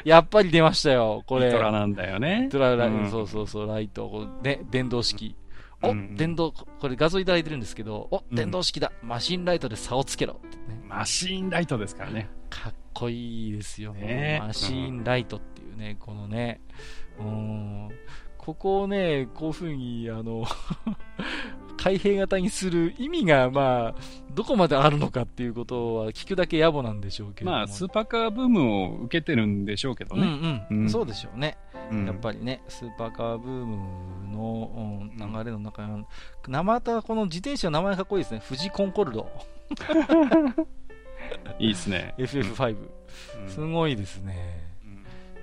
やっぱり出ましたよ、これ。
トラなんだよね。
トラ、うん、そうそうそう、ライト、ね、電動式。お、うん、電動、これ画像いただいてるんですけど、お、電動式だ、マシンライトで差をつけろ。ってね。
マシンライトですからね。
かっこいいですよ、ね、マシンライトっていうね、このね、うん、ここをね、こういうふうに、あの開閉型にする意味が、まあ、どこまであるのかっていうことは聞くだけ野暮なんでしょうけど
まあ、スーパーカーブームを受けてるんでしょうけどね。
うんうん。うん、そうでしょうね。やっぱりね、スーパーカーブームの、流れの中に、名前とこの自転車の名前かっこいいですね。富士コンコルド。
いいですね。<laughs>
FF5、すごいですね。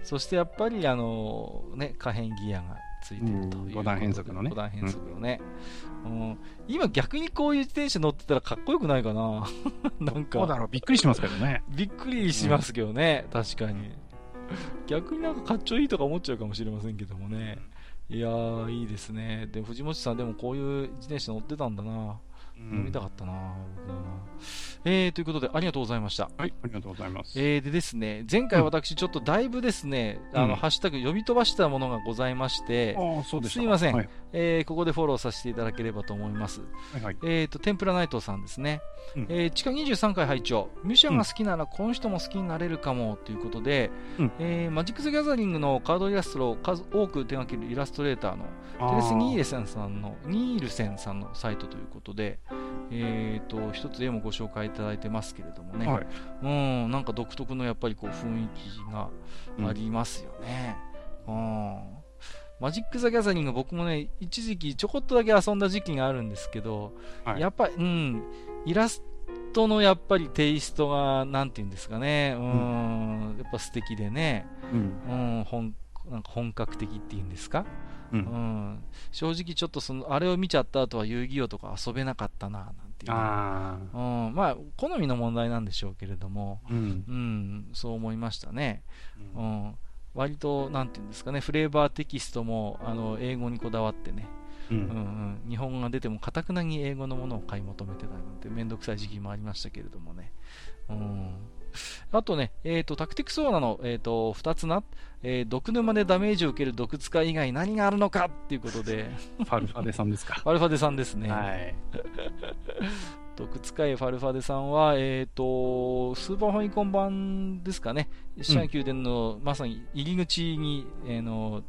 そしてやっぱりあの、ね、可変ギアがついてるという、5
段変速のね。
5段変速のね、うん、今逆にこういう自転車乗ってたらかっこよくないかな <laughs> なんか。
そうだろう、びっくりしますけどね。
びっくりしますけどね、うん、確かに。逆になんかかっちょいいとか思っちゃうかもしれませんけどもね。いやー、いいですね。で、藤本さんでもこういう自転車乗ってたんだな。乗りたかったな、僕もな。えー、ということで、ありがとうございました。
はい、ありがとうございます。
えー、でですね、前回私、ちょっとだいぶですね、うん、あの、ハッシュタグ呼び飛ばしたものがございまして、
あそうです
すいません、はい、えー、ここでフォローさせていただければと思います。はいはい、えっ、ー、と、天ぷらナイトさんですね。うん、えー、地下23回拝聴ミュシャンが好きなら、この人も好きになれるかも、ということで、うん、えー、マジック・ザ・ギャザリングのカードイラストを数多く手掛けるイラストレーターの、テレス・ニーレセンさんの、ニールセンさんのサイトということで、えっ、ー、と、一つ絵もご紹介いただいてますけれどもね、はい、うん、なんか独特のやっぱりこう雰囲気がありますよね。うん、うんマジック・ザ・ギャザリング僕もね、一時期ちょこっとだけ遊んだ時期があるんですけど、はい、やっぱり、うん、イラストのやっぱりテイストが、なんていうんですかね、うん、うん、やっぱ素敵でね、うん、うん、本なんか本格的っていうんですか、うん、うん、正直ちょっとそのあれを見ちゃった後は遊戯王とか遊べなかったななんていう。あ、うん、まあ好みの問題なんでしょうけれども、うん、うん、そう思いましたね、うん。割となんていうんですかねフレーバーテキストもあの英語にこだわってね、うん。うんうん、日本語が出てもかたくなに英語のものを買い求めてたので面倒くさい時期もありましたけれどもね、うんあとね、えっ、ー、と、タクティクスオーナの、えっ、ー、と、二つな、えー、毒沼でダメージを受ける毒使い以外何があるのかっていうことで。
ファルファデさんですか。<laughs>
ファルファデさんですね。
はい。<laughs>
毒使いファルファデさんは、えっ、ー、と、スーパーファミコン版ですかね。シャ宮殿の、まさに入り口に、えー、の、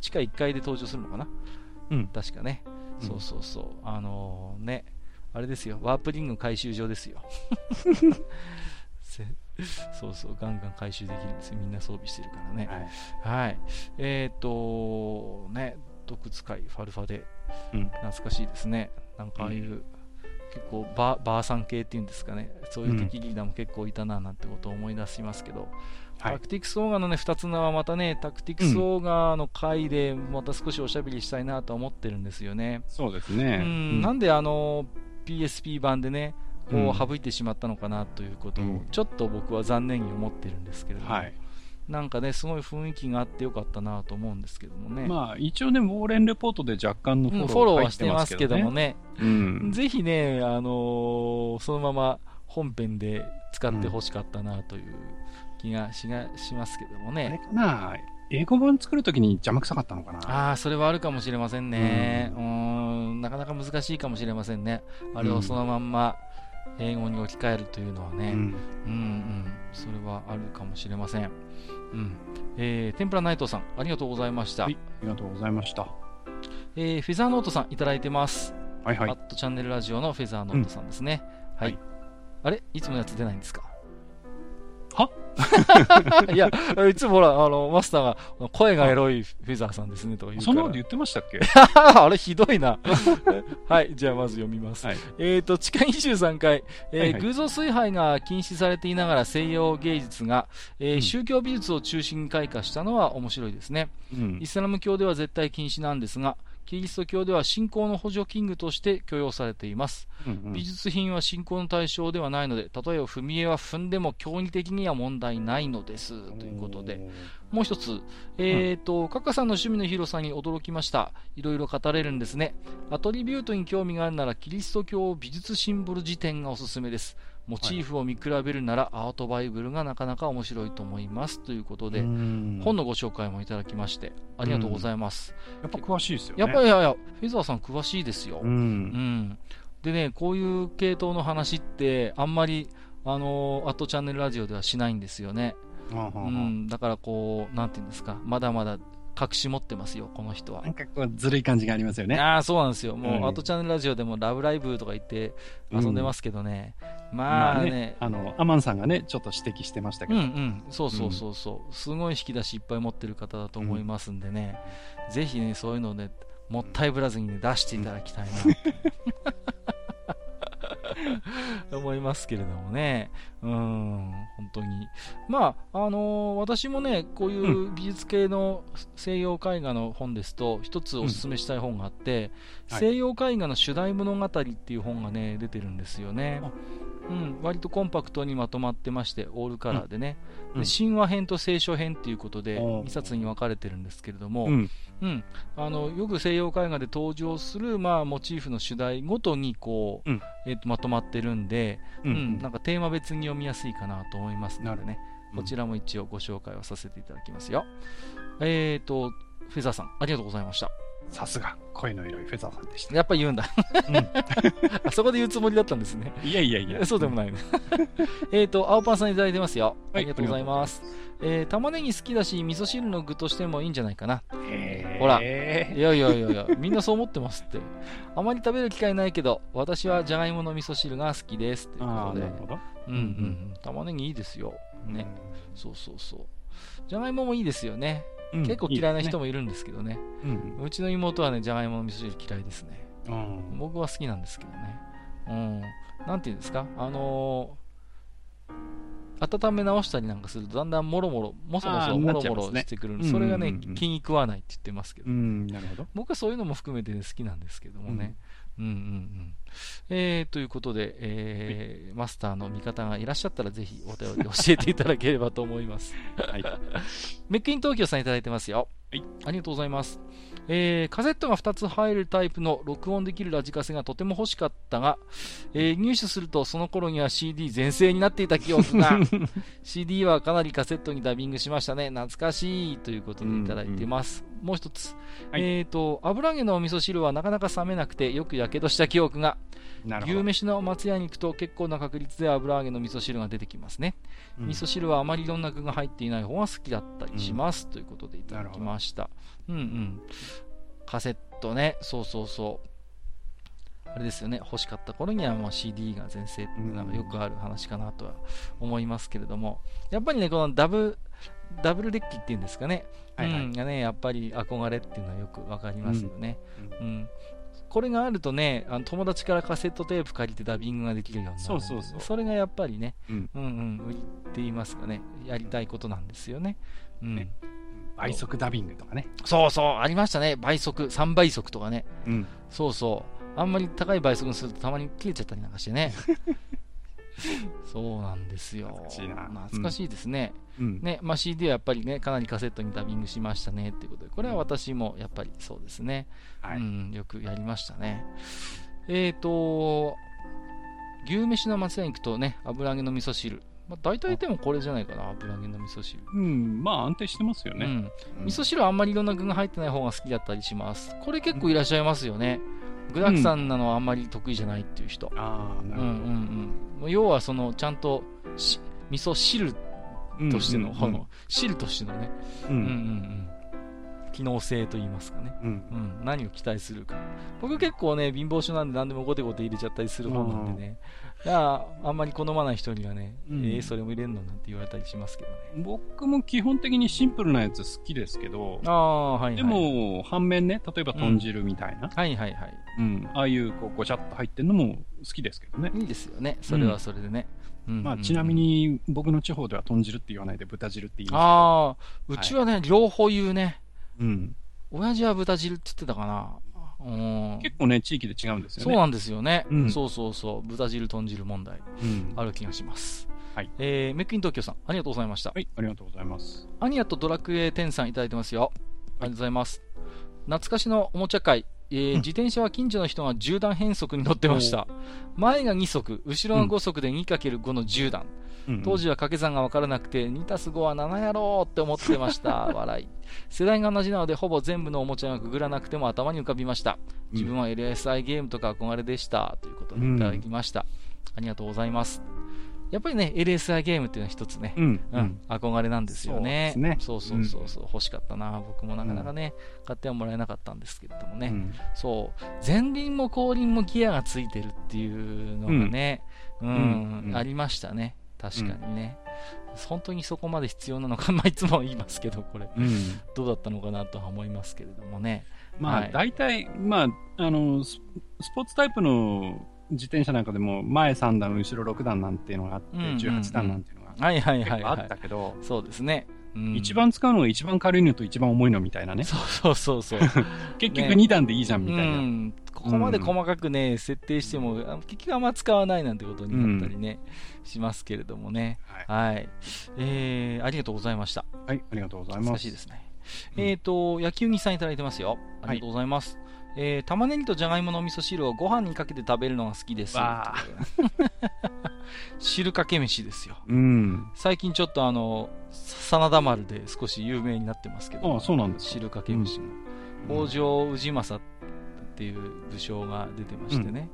地下1階で登場するのかな。うん。確かね。そうそうそう。あのー、ね。あれですよ。ワープリング回収場ですよ。<laughs> <laughs> そうそう、ガンガン回収できるんですよ。みんな装備してるからね。はい。はい、えっ、ー、と、ね、毒使い、ファルファで、うん、懐かしいですね。なんかああいう、うん、結構バ、バーサン系っていうんですかね。そういう敵リーダーも結構いたな、なんてことを思い出しますけど、はい、タクティクスオーガーのね、2つ名はまたね、タクティクスオーガーの回でまた少しおしゃべりしたいなと思ってるんですよね。
そうですね。
うん、なんであの、PSP 版でね、こう省いてしまったのかなということを、ちょっと僕は残念に思ってるんですけれども、はい、なんかね、すごい雰囲気があってよかったなと思うんですけどもね。
まあ、一応ね、ウォーレンレポートで若干のフォロー,、
フォローはしてますけどもね、うん、ぜひね、あのー、そのまま本編で使ってほしかったなという気がしがしますけどもね。あれ
かな英語版作るときに邪魔くさかったのかな。
ああ、それはあるかもしれませんね。うん、ん、なかなか難しいかもしれませんね。あれをそのまんま、英語に置き換えるというのはね、うん、うんうんそれはあるかもしれません。うん。えー、天ぷら内藤さん、ありがとうございました。はい、
ありがとうございました。
えー、フェザーノートさん、いただいてます。
はいはい。
アットチャンネルラジオのフェザーノートさんですね。うん、はい。あれ？いつものやつ出ないんですか？は？<laughs> いや、いつもほら、あの、マスターが、声がエロいフェザーさんですね、とか言う
そんなこと言ってましたっけ？<laughs>
あれ、ひどいな。<laughs> はい、じゃあまず読みます。はい、えっ、ー、と、地下23階、えーはいはい、偶像崇拝が禁止されていながら西洋芸術が、えー、うん、宗教美術を中心に開花したのは面白いですね、うん、イスラム教では絶対禁止なんですが、キリスト教では信仰の補助器具として許容されています、うんうん、美術品は信仰の対象ではないので例えば踏み絵は踏んでも競技的には問題ないのです。ということで。もう一つ、えっ、ー、と、カカさんの趣味の広さに驚きました。いろいろ語れるんですね。アトリビュートに興味があるなら、キリスト教美術シンボル辞典がおすすめです。モチーフを見比べるなら、アートバイブルがなかなか面白いと思いますということで、本のご紹介もいただきまして、ありがとうございます。
やっぱ詳しいですよ
ね。やっぱり、いやいや、フェザーさん詳しいですよ。うん、うん。でね、こういう系統の話って、あんまり、あのー、アットチャンネルラジオではしないんですよね。うん、だからこう、なんていうんですか、まだまだ隠し持ってますよ、この人は。
なんかこう、ずるい感じがありますよね。
ああ、そうなんですよ。もう、うん、アートチャンネルラジオでも、ラブライブとか言って遊んでますけどね。うん、まあね、まあね、
あの、アマンさんがね、ちょっと指摘してましたけど。
うんうん。そうそうそうそう。すごい引き出しいっぱい持ってる方だと思いますんでね。ぜひね、そういうのね、もったいぶらずにね、出していただきたいな。<laughs> 思いますけれどもね。うん、本当に。まあ、あのー、私もね、こういう美術系の西洋絵画の本ですと、一つお勧めしたい本があって、うん、西洋絵画の主題物語っていう本がね、出てるんですよね。うん、割とコンパクトにまとまってまして、オールカラーでね、うん、で神話編と聖書編っていうことで、2冊に分かれてるんですけれども、うん、うん、あのよく西洋絵画で登場する、まあ、モチーフの主題ごとにこう、えーと、まとまってるんで、うん。なんかテーマ別に読みやすいかなと思いますのでね、こちらも一応ご紹介をさせていただきますよ。えっ、ー、と、フェザーさん、ありがとうございました。
さすが、声の色いフェザーさんでした。
やっぱ言うんだ。うん、<laughs> あそこで言うつもりだったんですね。
いやいやいや。
そうでもないね。<laughs> えっと、青パンさんいただいてますよ。ありがとうございます。えー、玉ねぎ好きだし、味噌汁の具としてもいいんじゃないかな。ほら。<laughs> いやいやいやいや、みんなそう思ってますって。あまり食べる機会ないけど、私はじゃがいもの味噌汁が好きです。っていうことで。なるほど。うんうん。玉ねぎいいですよ。ね。そうそうそう。じゃがいももいいですよね。うん、結構嫌いな人もいるんですけどね。うん、うちの妹はね、じゃがいもの味噌汁嫌いですね。うん、僕は好きなんですけどね。うん。なんていうんですか？あのー、温め直したりなんかするとだんだんもろもろ、もそもそもろもろしてくるんで、ね、それがね、気に食わないって言ってますけど、なるほど僕はそういうのも含めて、ね、好きなんですけどもね。うんうんうんえー、ということで、えー、マスターの味方がいらっしゃったらぜひお便り教えていただければと思います。<laughs> はい。メックイン東京さんいただいてますよ。はい。ありがとうございます。えー、カセットが2つ入るタイプの録音できるラジカセがとても欲しかったが、えー、入手するとその頃には CD 全盛になっていた記憶が CD <laughs> はかなりカセットにダビングしましたね。懐かしいということでいただいてます、うんうん、もう一つ、はい、えっ、ー、と油揚げのお味噌汁はなかなか冷めなくてよくやけどした記憶が。牛飯の松屋に行くと結構な確率で油揚げの味噌汁が出てきますね、うん、味噌汁はあまりいろんな具が入っていない方が好きだったりします、うん、ということでいただきましたうんうん。カセットね、そうそうそう。あれですよね、欲しかった頃にはま CD が全盛っていうのがよくある話かなとは思いますけれども、やっぱりね、このダブダブルデッキっていうんですかね、はいはい、うん、がね、やっぱり憧れっていうのはよくわかりますよね。うん、うん、これがあるとね、あの友達からカセットテープ借りてダビングができるようになるそうそうそう。それがやっぱりね、うん、うんうん。売りって言いますかね、やりたいことなんですよね。うん、ね
倍速ダビングとかね。
そうそう、ありましたね。倍速、3倍速とかね。うん。そうそう。あんまり高い倍速にするとたまに切れちゃったりなんかしてね。<laughs> そうなんですよ。懐かしいな。懐かしいですね。うん、ね、まあ、CD はやっぱりね、かなりカセットにダビングしましたねっていうことで、これは私もやっぱりそうですね。うん、よくやりましたね。えっ、ー、と、牛飯の松屋に行くとね、油揚げの味噌汁。まあ、大体でもこれじゃないかな、油揚げの味噌汁。
うん、まあ安定してますよね。うん。
味噌汁はあんまりいろんな具が入ってない方が好きだったりします。これ結構いらっしゃいますよね。具沢山なのはあんまり得意じゃないっていう人。
ああ、なるほど。うんうん
うん。要はその、ちゃんとし、味噌汁としての、うんうんうん、<laughs> 汁としてのね、うんうんうん機能性と言いますかね、うん、うん、何を期待するか。僕結構ね貧乏症なんで何でもゴテゴテ入れちゃったりする方なんでね、だからあんまり好まない人にはね、うん、えー、それも入れるのなんて言われたりしますけどね。
僕も基本的にシンプルなやつ好きですけどあ、はいはい、でも反面ね例えば豚汁みたいな、うん、
はいはいはい、
うん、ああいうこうごちゃっと入ってるのも好きですけどね。
いいですよね。それはそれでね、
まあ、ちなみに僕の地方では豚汁って言わないで豚汁って言います
ああ、うちはね、はい、両方言うね。うん。親父は豚汁って言ってたかな。
うん、結構ね、地域で違うんですよね。
そうなんですよね。うん、そうそうそう。豚汁、豚汁問題、うん、ある気がします。はい。えー、メックイン東京さん、ありがとうございました。
はい、ありがとうございます。
アニアとドラクエ10さんいただいてますよ。ありがとうございます。懐かしのおもちゃ会、えー、自転車は近所の人が10段変速に乗ってました。前が2速、後ろが5速で 2×5 の10段。当時は掛け算が分からなくて、2たす5は7やろうって思ってました。<laughs> 笑い。世代が同じなので、ほぼ全部のおもちゃがくぐらなくても頭に浮かびました。自分は LSI ゲームとか憧れでした。ということでいただきました。ありがとうございます。やっぱりね、LSI ゲームっていうのは一つね、うん、うん、憧れなんですよね。そう、ね、そうそうそうそう、欲しかったな。僕もなかなかね、うん、買ってはもらえなかったんですけれどもね。うん、そう、前輪も後輪もギアがついてるっていうのがね、うん、ありましたね。確かにね。本当にそこまで必要なのか、まあ、いつも言いますけど、これ、どうだったのかなとは思いますけれどもね。
まあ、大体、まあ、あの、スポーツタイプの自転車なんかでも前3段、後ろ6段なんていうのがあって、18段なんていうのがあったけど、
そうですね。
うん、一番使うのが一番軽いのと一番重いのみたいなね。
そうそうそう <laughs>
結局2段でいいじゃんみたいな。ね、
ここまで細かくね、設定しても、結局あんま使わないなんてことになったりね、しますけれどもね。はい。はい、えー、ありがとうございました。
はい、ありがとうございます。難
しいですね。えっ、ー、と、野球にさんいただいてますよ。ありがとうございます。はいえー、玉ねぎとじゃがいもの味噌汁をご飯にかけて食べるのが好きです。<laughs> 汁かけ飯ですよ。うん、最近ちょっとあの、真田丸で少し有名になってますけど、
あそうなんです
汁かけ飯が。北条氏政っていう武将が出てましてね、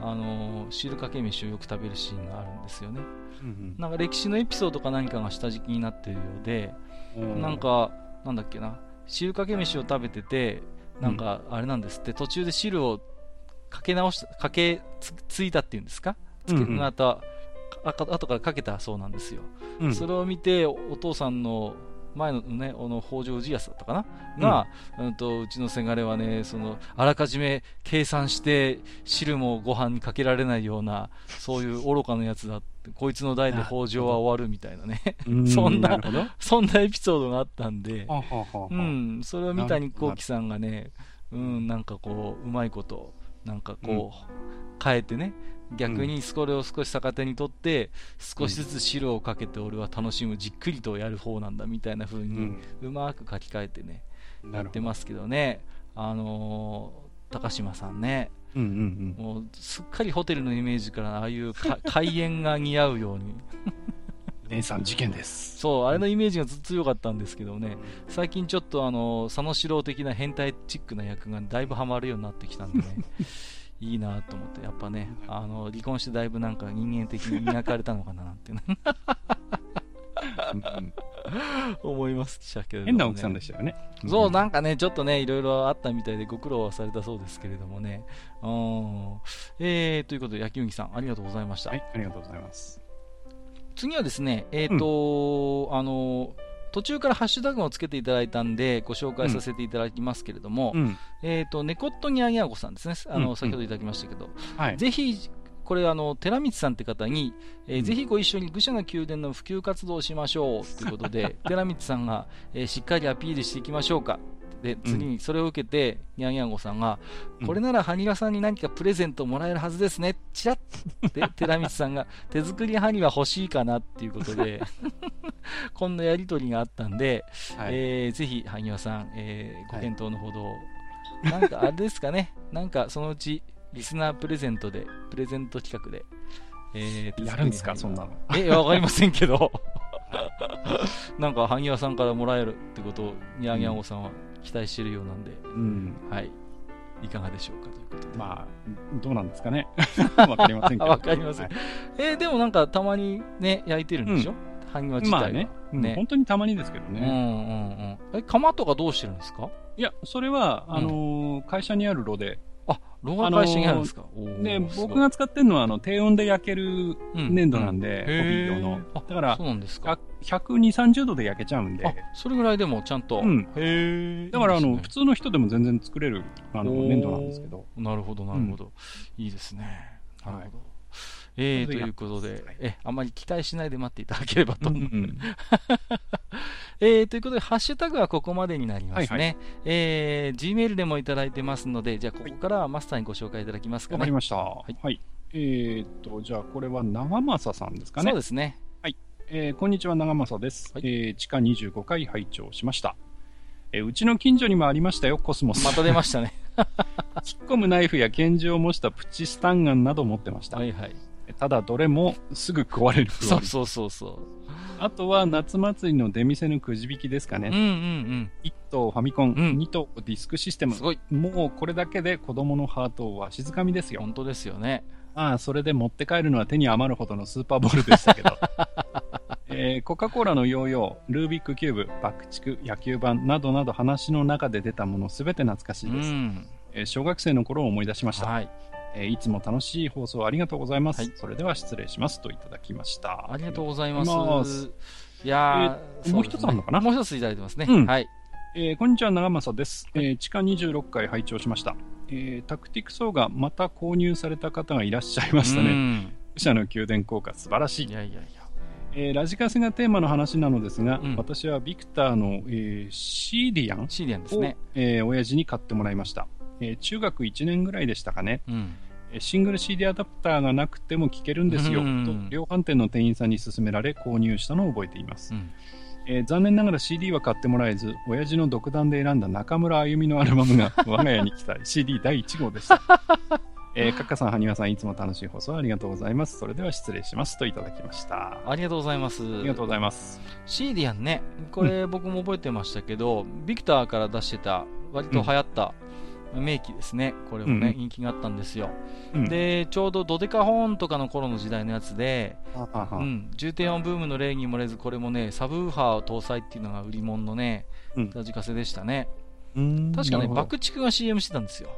うん、あの汁かけ飯をよく食べるシーンがあるんですよね。うんうん、なんか歴史のエピソードか何かが下敷きになっているようで、なんか、なんだっけな、汁かけ飯を食べてて、なんか、あれなんですって、途中で汁をかけ直し、かけついたっていうんですか？つけ、また、後からかけたそうなんですよ。うん、それを見て、お父さんの前のね、あの北条氏康だったかな、が、うんと、うちのせがれはね、そのあらかじめ計算して汁もご飯にかけられないような、そういう愚かなやつだって、こいつの代で北条は終わるみたいなね、<laughs> そんなそんなエピソードがあったんで、うん、それを三谷幸喜さんがね、うん、なんかこう、うまいこと、なんかこう、変えてね、逆にそれを少し逆手にとって、少しずつ白をかけて俺は楽しむ、じっくりとやる方なんだみたいな風に、うまく書き換えてね、やってますけどね、あのー、高島さんね、うんうんうん、もうすっかりホテルのイメージからああいう開 <laughs> 演が似合うように。
姉さん事件です。
そうあれのイメージがずっと強かったんですけどね。最近ちょっとあの佐野史郎的な変態チックな役がだいぶハマるようになってきたんでね。<laughs> いいなと思って、やっぱね、あの、離婚してだいぶなんか人間的に磨かれたのかななんて、思いましたけれども、
ね、変な奥さんでしたよね。
そう、なんかね、ちょっとね、いろいろあったみたいでご苦労はされたそうですけれどもね。うん。えー、ということで、焼き麦さん、ありがとうございました。
はい、ありがとうございます。
次はですね、えっ、ー、と、うん、あの、途中からハッシュタグをつけていただいたんで、ご紹介させていただきますけれども、うん、えっ、ー、と、ネコットニャギャゴさんですね。あの、うん、先ほどいただきましたけど、はい、ぜひ、これ、あの、寺光さんって方に、えー、ぜひご一緒に愚者の宮殿の普及活動をしましょう。ということで、<laughs> 寺光さんが、えー、しっかりアピールしていきましょうか。で次にそれを受けて、にゃんやんごさんが、これなら埴輪さんに何かプレゼントもらえるはずですね、ちらっって <laughs> 寺道さんが、手作り埴輪欲しいかなっていうことで <laughs> こんなやり取りがあったんで、はい、えー、ぜひ埴輪さん、えー、ご検討のほど、はい、なんかあれですかね、なんかそのうちリスナープレゼントで、プレゼント企画で、
えー、やるんですか、そんなの。
え、わかりませんけど <laughs> なんか、萩谷さんからもらえるってことを、にゃんやんごさんは期待してるようなんで、うん、はい。いかがでしょうかということで。
まあ、どうなんですかね。<laughs> わかりませんけど。
わかりません。はい、えー、でもなんかたまにね、焼いてるんでしょ、うん埴輪自体は。まあね。
ね、本当にたまにですけどね。うんうん
うん。え、釜とかどうしてるんですか？
いや、それは、あのー、会社にある炉で。
あ、炉が会社にあるんですか、
で、僕が使ってるのは、あの、低温で焼ける粘土なんで、ホビー用の。だから、
そうなんですか。
120、30度で焼けちゃうんで。あ、
それぐらいでもちゃんと。
うん。へだから、あの、普通の人でも全然作れる、あの、粘土なんですけど。
なるほど、なるほど。いいですね。なるほど。えー、ということで、え、あまり期待しないで待っていただければと。うんうん、<laughs> えー、ということで、ハッシュタグはここまでになりますね。はいはい、えー、Gmail でもいただいてますので、じゃあ、ここからはマスターにご紹介いただきますかね。
わ、かりました。はい。はい、えー、っと、じゃあ、これは長政さんですかね。
そうですね。
はい。えー、こんにちは、長政です。はい、えー、地下25回拝聴しました。えー、うちの近所にもありましたよ、コスモス。
また出ましたね。<laughs>
突っ込むナイフや拳銃を模したプチスタンガンなど持ってました。はいはい。ただどれもすぐ壊れる
そうそうそうそう。
あとは夏祭りの出店のくじ引きですかね。うんうんうん。1等ファミコン、うん、2等ディスクシステム。すごい。もうこれだけで子供のハートをわしづかみですよ。
本当ですよね。
ああ、それで持って帰るのは手に余るほどのスーパーボールでしたけど。<laughs> えー、コカ・コーラのヨーヨー、ルービックキューブ、爆竹、野球盤などなど話の中で出たものすべて懐かしいです、えー、小学生の頃を思い出しました。はいえー、いつも楽しい放送ありがとうございます、はい、それでは失礼しますといただきました
ありがとうございますいや、
えー、もう一つあるのかな？
もう一ついただいてますね、うん、はい
えー、こんにちは、長政です。えー、地下26回拝聴しました。えー、タクティクソーがまた購入された方がいらっしゃいましたね。武者の宮殿効果素晴らしい。いやいやいや。えー、ラジカセがテーマの話なのですが、うん、私はビクターの、えー、シーディアン
シーディアンですね。
えー、親父に買ってもらいました。えー、中学1年ぐらいでしたかね。うんシングル CD アダプターがなくても聴けるんですよ、と量販店の店員さんに勧められ購入したのを覚えています、うん、えー、残念ながら CD は買ってもらえず親父の独断で選んだ中村あゆみのアルバムが <laughs> 我が家に来た CD 第1号でしたえー、<laughs> カッカさん、ハニワさん、いつも楽しい放送ありがとうございます。それでは失礼しますといただきました。
ありがとうございます。
ありがとうございます。
シーディアンね、これ僕も覚えてましたけど、うん、ビクターから出してた、割と流行った、名機ですね、これもね、うん、人気があったんですよ、うん、でちょうどドデカホーンとかの頃の時代のやつで、うん、重低音ブームの例に漏れず、これもね、サブウーハー搭載っていうのが売り物のね、ラジカセでしたね。確かね、爆竹が CM してたんですよ。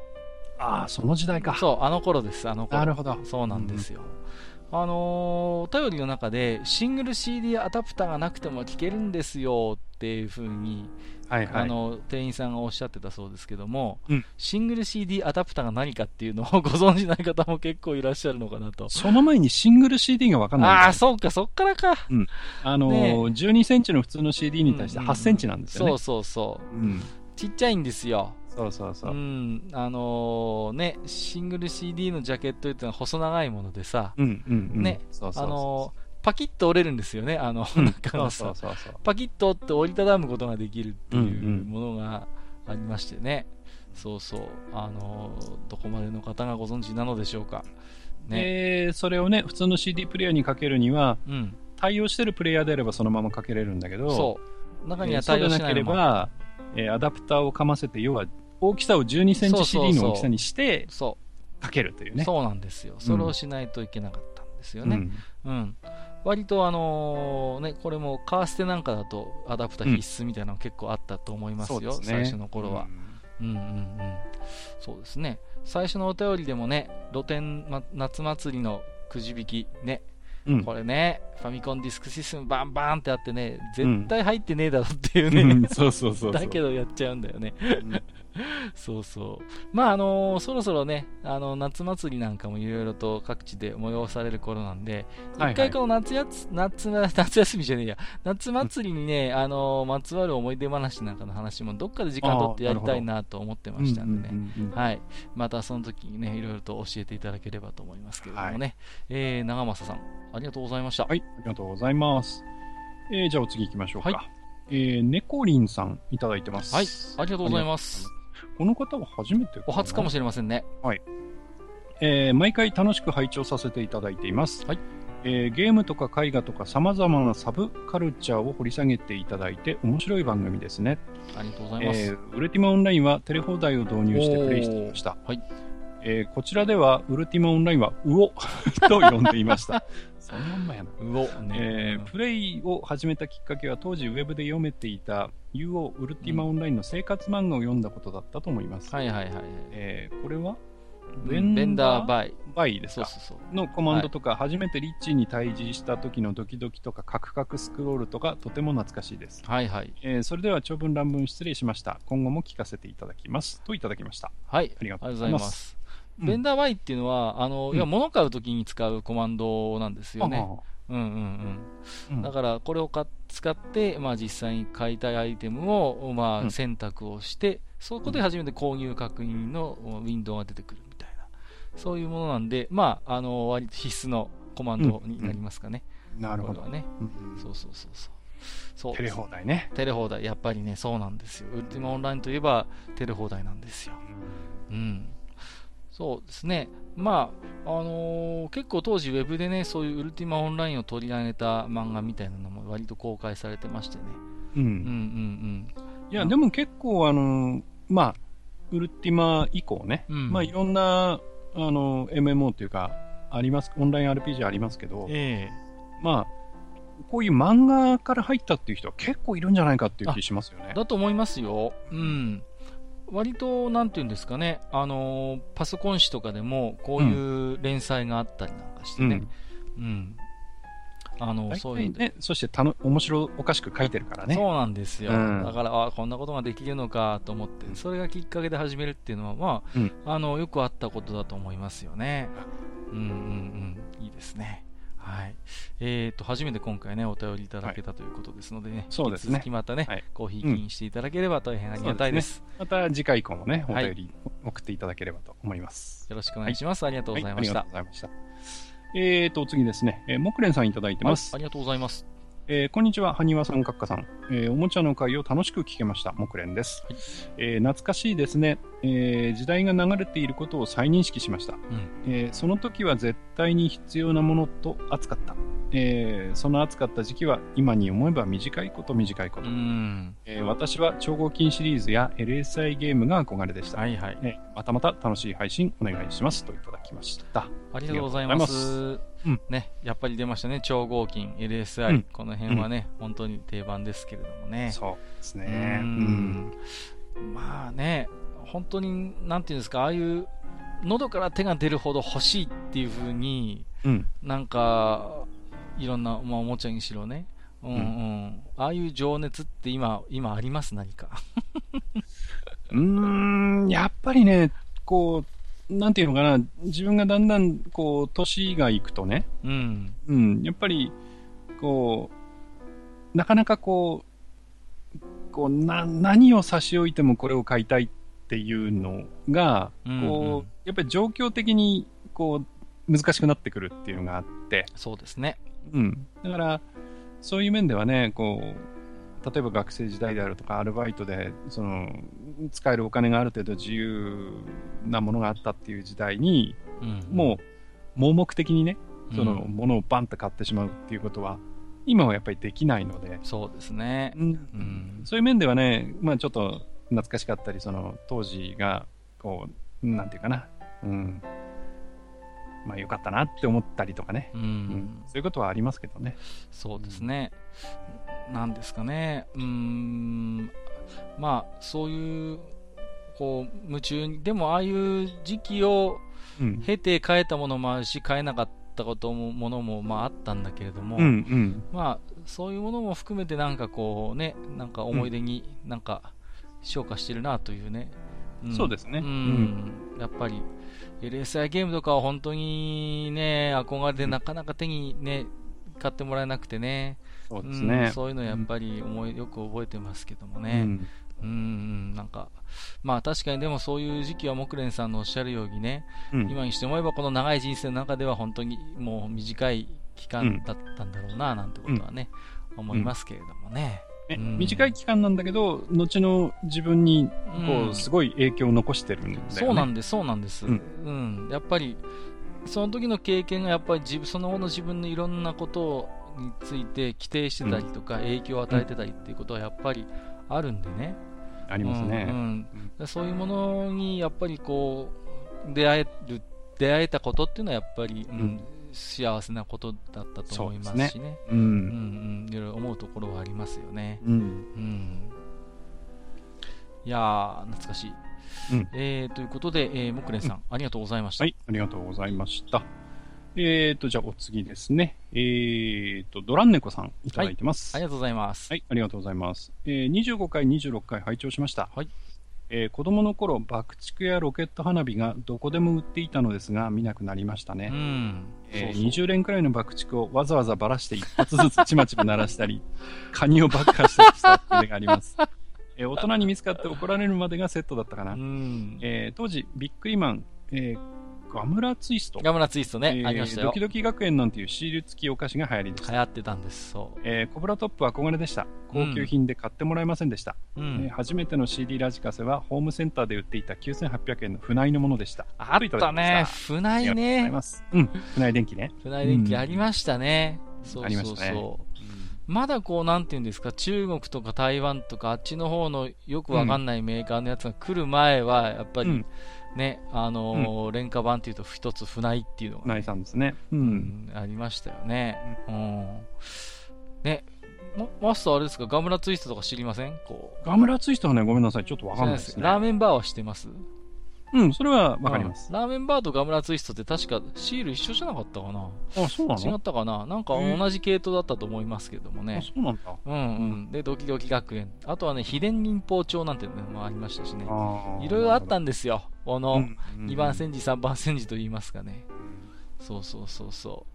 ああ、その時代か。
そう、あの頃です、あの頃。
なるほど。
そうなんですよ。あのー、お便りの中で、シングル CD アダプターがなくても聴けるんですよっていうふうにはいはい、あの店員さんがおっしゃってたそうですけども、うん、シングル CD アダプターが何かっていうのを <laughs> ご存じない方も結構いらっしゃるのかなと。
その前にシングル CD が分かんない。
ああ、そうか、そっからか。
うん。あのーね、12センチの普通の CD に対して8センチなんですよね。
うん、そうそうそう。うん。ちっちゃいんですよ。
そうそうそう。う
ん。あのー、ね、シングル CD のジャケットっていうのは細長いものでさ、
うんうんうん、
ね、そうそうそうあのーパキッと折れるんですよね、あの、うん、中がさ、パキッと折って折りたたむことができるっていうものがありましてね、そうそう、あの、どこまでの方がご存知なのでしょうか。
ね、で、それをね、普通の CD プレイヤーにかけるには、うん、対応してるプレイヤーであればそのままかけれるんだけど、
そう。中には対応しな
ければ、えー、アダプターをかませて、要は大きさを12センチ CD の大きさにして、そう。かけるというね。
そうなんですよ。それをしないといけなかったんですよね。うん、うん割とあのね、これもカーステなんかだとアダプター必須みたいなの結構あったと思いますよ、うんね、最初の頃は、うん。うんうんうん。そうですね。最初のお便りでもね、露天、ま、夏祭りのくじ引きね、うん、これね、ファミコンディスクシステムバンバンってあってね、絶対入ってねえだろっていうね、うん、
そうそうそう <laughs>
だけどやっちゃうんだよね。<laughs> そうそう。まあ、あのー、そろそろね、あの、夏祭りなんかもいろいろと各地で催される頃なんで、一、はい、回この夏やつ、夏、<laughs> 夏休みじゃねえや、夏祭りにね、あのー、まつわる思い出話なんかの話もどっかで時間取ってやりたいなと思ってましたんでね、はい。またその時にね、いろいろと教えていただければと思いますけれどもね、はい、えー、長政さん、ありがとうございました。
はい、ありがとうございます。えー、じゃあお次行きましょうか。はい、えー、ねこりんさんいただいてます。
はい、ありがとうございます。
この方は初めて
お初かもしれませんね。
はい。えー、毎回楽しく拝聴させていただいています。はい。えー、ゲームとか絵画とか様々なサブカルチャーを掘り下げていただいて面白い番組ですね。
ありがとうございます。えー、
ウルティマオンラインはテレ放題を導入してプレイしていました。はい。えー、こちらでは、ウルティマオンラインは、ウオ <laughs> と呼んでいました。<laughs> そのまんまやな。ね、えー、プレイを始めたきっかけは、当時ウェブで読めていた UO ウルティマオンラインの生活漫画を読んだことだったと思います。
はいはいはい。
えー、これは？ vendor？buy。buy ですか？そうそうそうのコマンドとか、はい、初めてリッチに対峙した時のドキドキとか、カクカクスクロールとか、とても懐かしいです。
はいはい。
えー、それでは長文乱文失礼しました。今後も聞かせていただきます。といただきました。
はい。ありがとうございます。 vendor buy っていうのは、あの、いや、物買うときに使うコマンドなんですよね。うんうんうん。だから、これをか使って、まあ実際に買いたいアイテムを、まあ選択をして、そこで初めて購入確認のウィンドウが出てくるみたいな、そういうものなんで、まあ、あの、割と必須のコマンドになりますかね。
なるほど。
ね。そうそうそうそう。
そうテレ放題ね。
テレ放題、やっぱりね、そうなんですよ。ウルティマオンラインといえば、テレ放題なんですよ。うん。そうですね。まあ、あのー、結構当時ウェブでね、そういうウルティマオンラインを取り上げた漫画みたいなのも割と公開されてましてね。うん。うんうんう
ん。いや、でも結構あのー、まあ、ウルティマ以降ね、うん、まあいろんな、あの、MMO というか、あります、オンライン RPG ありますけど、えー、まあ、こういう漫画から入ったっていう人は結構いるんじゃないかっていう気しますよね。
だと思いますよ。うん。割と、なんていうんですかね、あのー、パソコン誌とかでも、こういう連載があったりなんかしてね。うん。うん、
あの、そういう。ね、そしてたの、面白おかしく書いてるからね。
そうなんですよ。うん、だから、あこんなことができるのかと思って、それがきっかけで始めるっていうのは、まあ、うん、あの、よくあったことだと思いますよね。うんうんうん。いいですね。はい。えっ、ー、と、初めて今回ね、お便りいただけたということですのでね、
そうですね。続
きまたね、はい、コーヒー金していただければ大変ありがたいです。
すね、また次回以降もね、お便り送っていただければと思います。
よろしくお願いします。ありがとうございました。ありがとうございました。
えーと、次ですね、えー、木蓮さんいただいてます。
ありがとうございます。
えー、こんにちは、埴輪さん、閣下さん。えー、おもちゃの会を楽しく聞けました。木蓮です、はい、えー、懐かしいですね、え時代が流れていることを再認識しました、うん、えその時は絶対に必要なものと扱った。えー、その暑かった時期は今に思えば短いこと短いこと、えー、私は超合金シリーズや LSI ゲームが憧れでした、
はいはい。
えー、またまた楽しい配信お願いしますといただきました。
ありがとうございますうん、ね、やっぱり出ましたね。超合金 LSI、うん、この辺はね、うん、本当に定番ですけれどもね。
そうですね。うん。
まあね本当になんていうんですかああいう喉から手が出るほど欲しいっていうふうに、うん、なんかいろんな、まあ、おもちゃにしろね。うん。うん。ああいう情熱って今、今あります？何か。<laughs>
うーん、やっぱりね、こう、なんていうのかな、自分がだんだん、こう、年がいくとね、うん。うん、やっぱり、こう、なかなかこう、こう、な、何を差し置いてもこれを買いたいっていうのが、うんうん、こう、やっぱり状況的に、こう、難しくなってくるっていうのがあって。
そうですね。
うん。だから、そういう面ではね、こう、例えば学生時代であるとか、アルバイトで、その、使えるお金がある程度自由なものがあったっていう時代に、うん、もう、盲目的にね、その、ものをバンと買ってしまうっていうことは、今はやっぱりできないので。
そうですね。うん。うん、
そういう面ではね、まあちょっと懐かしかったり、その、当時が、こう、なんていうかな、うん、まあ良かったなって思ったりとかね、うん、うん、そういうことはありますけどね。
そうですね。なんですかね。うん、まあそういう、こう、夢中に、でもああいう時期を経て変えたものもあるし、変えなかったことも、ものもまああったんだけれども、うんうん、まあそういうものも含めてなんかこうね、なんか思い出になんか昇華してるなというね。
うん、そうですね。う
ん、やっぱり、LSI ゲームとかは本当にね、憧れでなかなか手にね、買ってもらえなくてね。
そうですね。
うん、そういうのやっぱり思い、よく覚えてますけどもね。うん、うん、なんか、まあ確かにでもそういう時期は木蓮さんのおっしゃるようにね、うん、今にして思えばこの長い人生の中では本当にもう短い期間だったんだろうな、なんてことはね、思いますけれどもね。
ね、うん、短い期間なんだけど、後の自分に、こう、すごい影響を残してるんだよね、
そうなんです、そうなんです。うん。うん、やっぱり、その時の経験がやっぱり自分その後の自分のいろんなことについて規定してたりとか、影響を与えてたりっていうことはやっぱりあるんでね。
ありますね、
うんうん、そういうものにやっぱりこう出会える出会えたことっていうのはやっぱり、うん、幸せなことだったと思いますしね、ねうん、うんうんいろいろ思うところはありますよね。うん、うん、いや懐かしい。うん、えー、ということで、えー、木蓮さん、ありがとうございました。
はい、ありがとうございました。えーと、じゃあお次ですね。えーと、ドランネコさんいただいてます、
はい。ありがとうございます。
はい、ありがとうございます。えー、25回、26回拝聴しました。はい。えー、子供の頃、爆竹やロケット花火がどこでも売っていたのですが、見なくなりましたね。うん。えー、そうそう20連くらいの爆竹をわざわざばらして一発ずつ <laughs> ちまちま鳴らしたり、カニを爆破したりした思いがあります。えー、大人に見つかって怒られるまでがセットだったかな。うん、えー、当時、ビックリマン、えー、ガムラツイスト。
ガムラツイストね、
えー、
ありましたよ。
ドキドキ学園なんていうシール付きお菓子が流行りでした。
流行ってたんです、そう。
えー、コブラトップは憧れでした。高級品で買ってもらえませんでした。うん、えー、初めての CD ラジカセはホームセンターで売っていた9800円の船井のものでした。
あったね、船井ね。
うん、船井電機ね。
船井電機ありましたね。うん、そうそうそう。ありましたね。まだこう、なんていうんですか、中国とか台湾とか、あっちの方のよくわかんないメーカーのやつが来る前は、やっぱり、うんね、あのーうん、廉価版っていうと一つ船井っていうのが、
ね、船井さんですね、
うん、ありましたよね。うん。ね、マスターあれですか、ガムラツイストとか知りません？こ
う。ガムラツイストはね、ごめんなさい、ちょっとわかんないですね。
ラーメンバーは知ってます？
うん、それはわかります、
ラーメンバーとガムラツイストって確かシール一緒じゃなかったかな？
あ、そうなの？
違ったかな？なんか同じ系統だったと思いますけどもね。
あ、そうなんだ。
うんうん。で、ドキドキ学園。あとはね、秘伝民法帳なんていうのもありましたしね。いろいろあったんですよ。この、2番煎じ、3番煎じと言いますかね。そうそうそうそ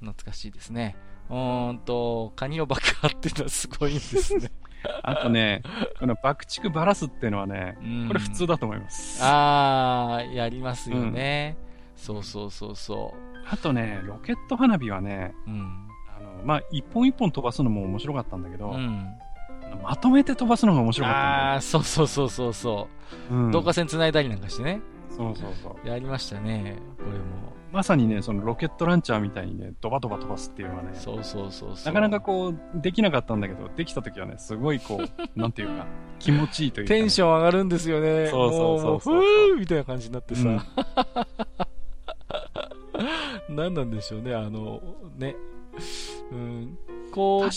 う。懐かしいですね。うーんと、カニを爆破っていうのはすごいんですね。<laughs> <laughs>
あとね、この爆竹ばらすっていうのはね、これ普通だと思います。
ああ、やりますよね、うん、そうそうそうそう。
あとね、ロケット花火はね、うん、あの、まあ、一本一本飛ばすのも面白かったんだけど、うん、まとめて飛ばすのが面白かったんだ
ああ、そうそうそうそうそう。うん、導火線繋いだりなんかしてね。
そうそうそ
う。やりましたね、これも。
まさにね、そのロケットランチャーみたいにね、ドバドバ飛ばすっていうのはね、
そうそうそう
なかなかこう、できなかったんだけど、できた時はね、すごいこう、<laughs> なんていうか、気持ちいいというか、
ね、テンション上がるんですよね。そうそうそうそう。ふーみたいな感じになってさ。うん、<laughs> 何なんでしょうね、あの、ね。うん、こう。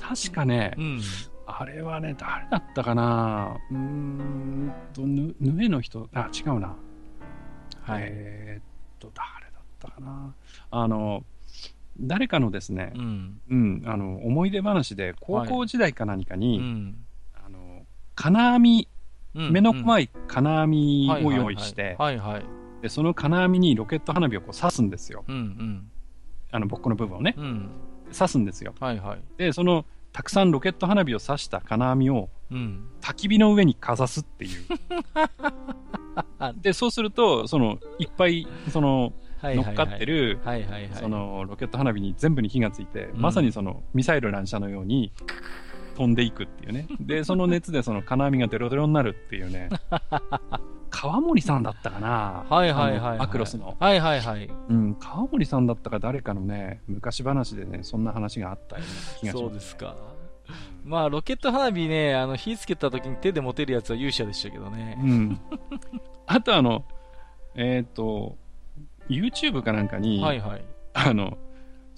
確かね、うん、あれはね、誰だったかなうーんと、ぬ、ぬえの人、あ、違うな。はい。えー、っと、誰ったかな。あの、誰かのですね、うん、うん、あの、思い出話で、高校時代か何かに、はい。うん、あの、金網、目の怖い金網を用意して、で、その金網にロケット花火をこう刺すんですよ。うんうん、あの、僕の部分をね、うん、刺すんですよ。はいはい、で、その、たくさんロケット花火を刺した金網を、うん、焚き火の上にかざすっていう。<laughs> で、そうすると、その、いっぱい、その、乗っかってる、そのロケット花火に全部に火がついて、うん、まさにそのミサイル乱射のように飛んでいくっていうね。<laughs> で、その熱でその金網がデロデロになるっていうね。<laughs> 川森さんだったかな？
はいはいはい、
アクロスの。
はいはいはい。
うん、川森さんだったか誰かのね、昔話でね、そんな話があったような気がします、ね。
そうですか。まあ、ロケット花火ね、あの、火つけた時に手で持てるやつは勇者でしたけどね。うん。
あとあの、えっ、ー、と、YouTube かなんかに、はいはい。あの、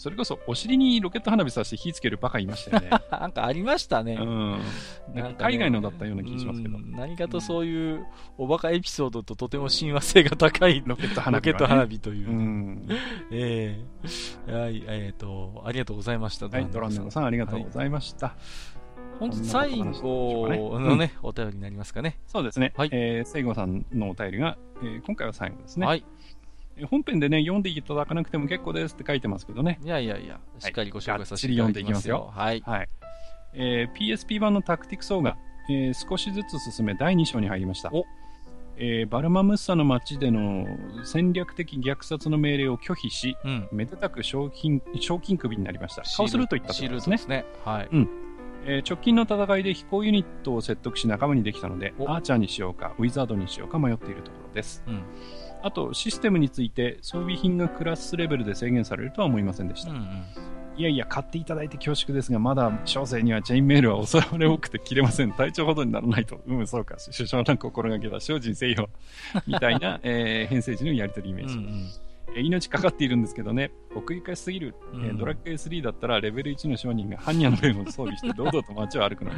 それこそお尻にロケット花火さして火つけるバカいましたよね。<laughs>
なんかありましたね。う
ん。なんか海外のだったような気がしますけど。
何かとそういうおバカエピソードととても親和性が高い
ロケット花
火、ね、花火という。うん、<laughs> ええー、はい、えっ、ー、と、ありがとうございました。
はい、ドランネゴさんありがとうございました。はい
本日最後のね、お便りになりますかね。
そうですね。はい。えー、聖子さんのお便りが、えー、今回は最後ですね。はい。本編でね、読んでいただかなくても結構ですって書いてますけどね。
いやいやいや、しっかりご紹介させて
いただきますよ。
はい。はい。
えー、PSP 版のタクティクスオーガ、えー、少しずつ進め第2章に入りました。おえー、バルマムッサの町での戦略的虐殺の命令を拒否し、うん、めでたく賞金賞金首になりました。カオスルートいったとですね。ですね。はい。うん。えー、直近の戦いで飛行ユニットを説得し仲間にできたので、アーチャーにしようか、ウィザードにしようか迷っているところです。うん、あと、システムについて装備品がクラスレベルで制限されるとは思いませんでした。うんうんいやいや、買っていただいて恐縮ですが、まだ小生にはチェインメールは恐れ多くて切れません。体調ほどにならないと。うん、そうか。首相な心がけだ。精進せよ。みたいな、<laughs> えー、編成時のやり取りイメージ。うんうんえ命かかっているんですけどね、奥行かしすぎる、うん、えドラッグ A3 だったらレベル1の商人が般若の弁を装備して堂々と街を歩くのに、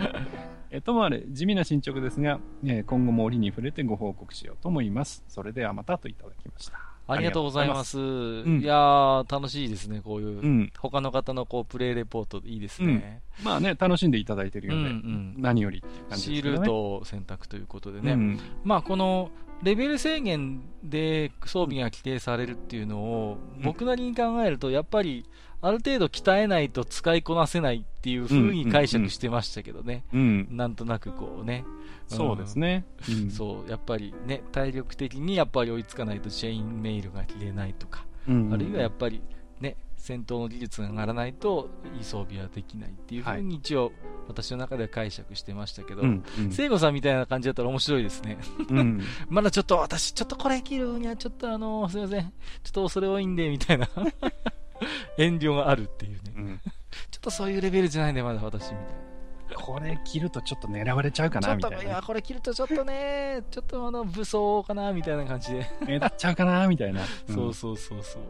えともあれ地味な進捗ですが、え今後も折に触れてご報告しようと思います。それではまたといただきました。
ありがとうございます。うん、いやー、楽しいですね、こういう、うん、他の方のこうプレイレポート、いいですね、
うん、まあね、楽しんでいただいてるようで、うんうん、何より、
ね、シールート選択ということでね、まあこのレベル制限で装備が規定されるっていうのを、僕なりに考えると、やっぱり、ある程度鍛えないと使いこなせないっていうふうに解釈してましたけどね。うん、なんとなくこうね。
そうですね、
うん。<laughs> そう、やっぱりね、体力的にやっぱり追いつかないとチェインメイルが切れないとか、うんうん、あるいはやっぱりね、戦闘の技術が上がらないといい装備はできないっていうふうに一応私の中では解釈してましたけど、聖子さんみたいな感じだったら面白いですね。うん、<laughs> まだちょっと私ちょっとこれ切るにはちょっとあの、すいません。ちょっと恐れ多いんで、みたいな <laughs> 遠慮があるっていうね。うん、<laughs> ちょっとそういうレベルじゃないんで、まだ私みたいな。
これ切るとちょっと狙われちゃうかなみたいな。いや、
これ切るとちょっとね、ちょっとあの、武装かなみたいな感じで。
目立っちゃうかなみたいな。<laughs>
うん、そうそうそうそう。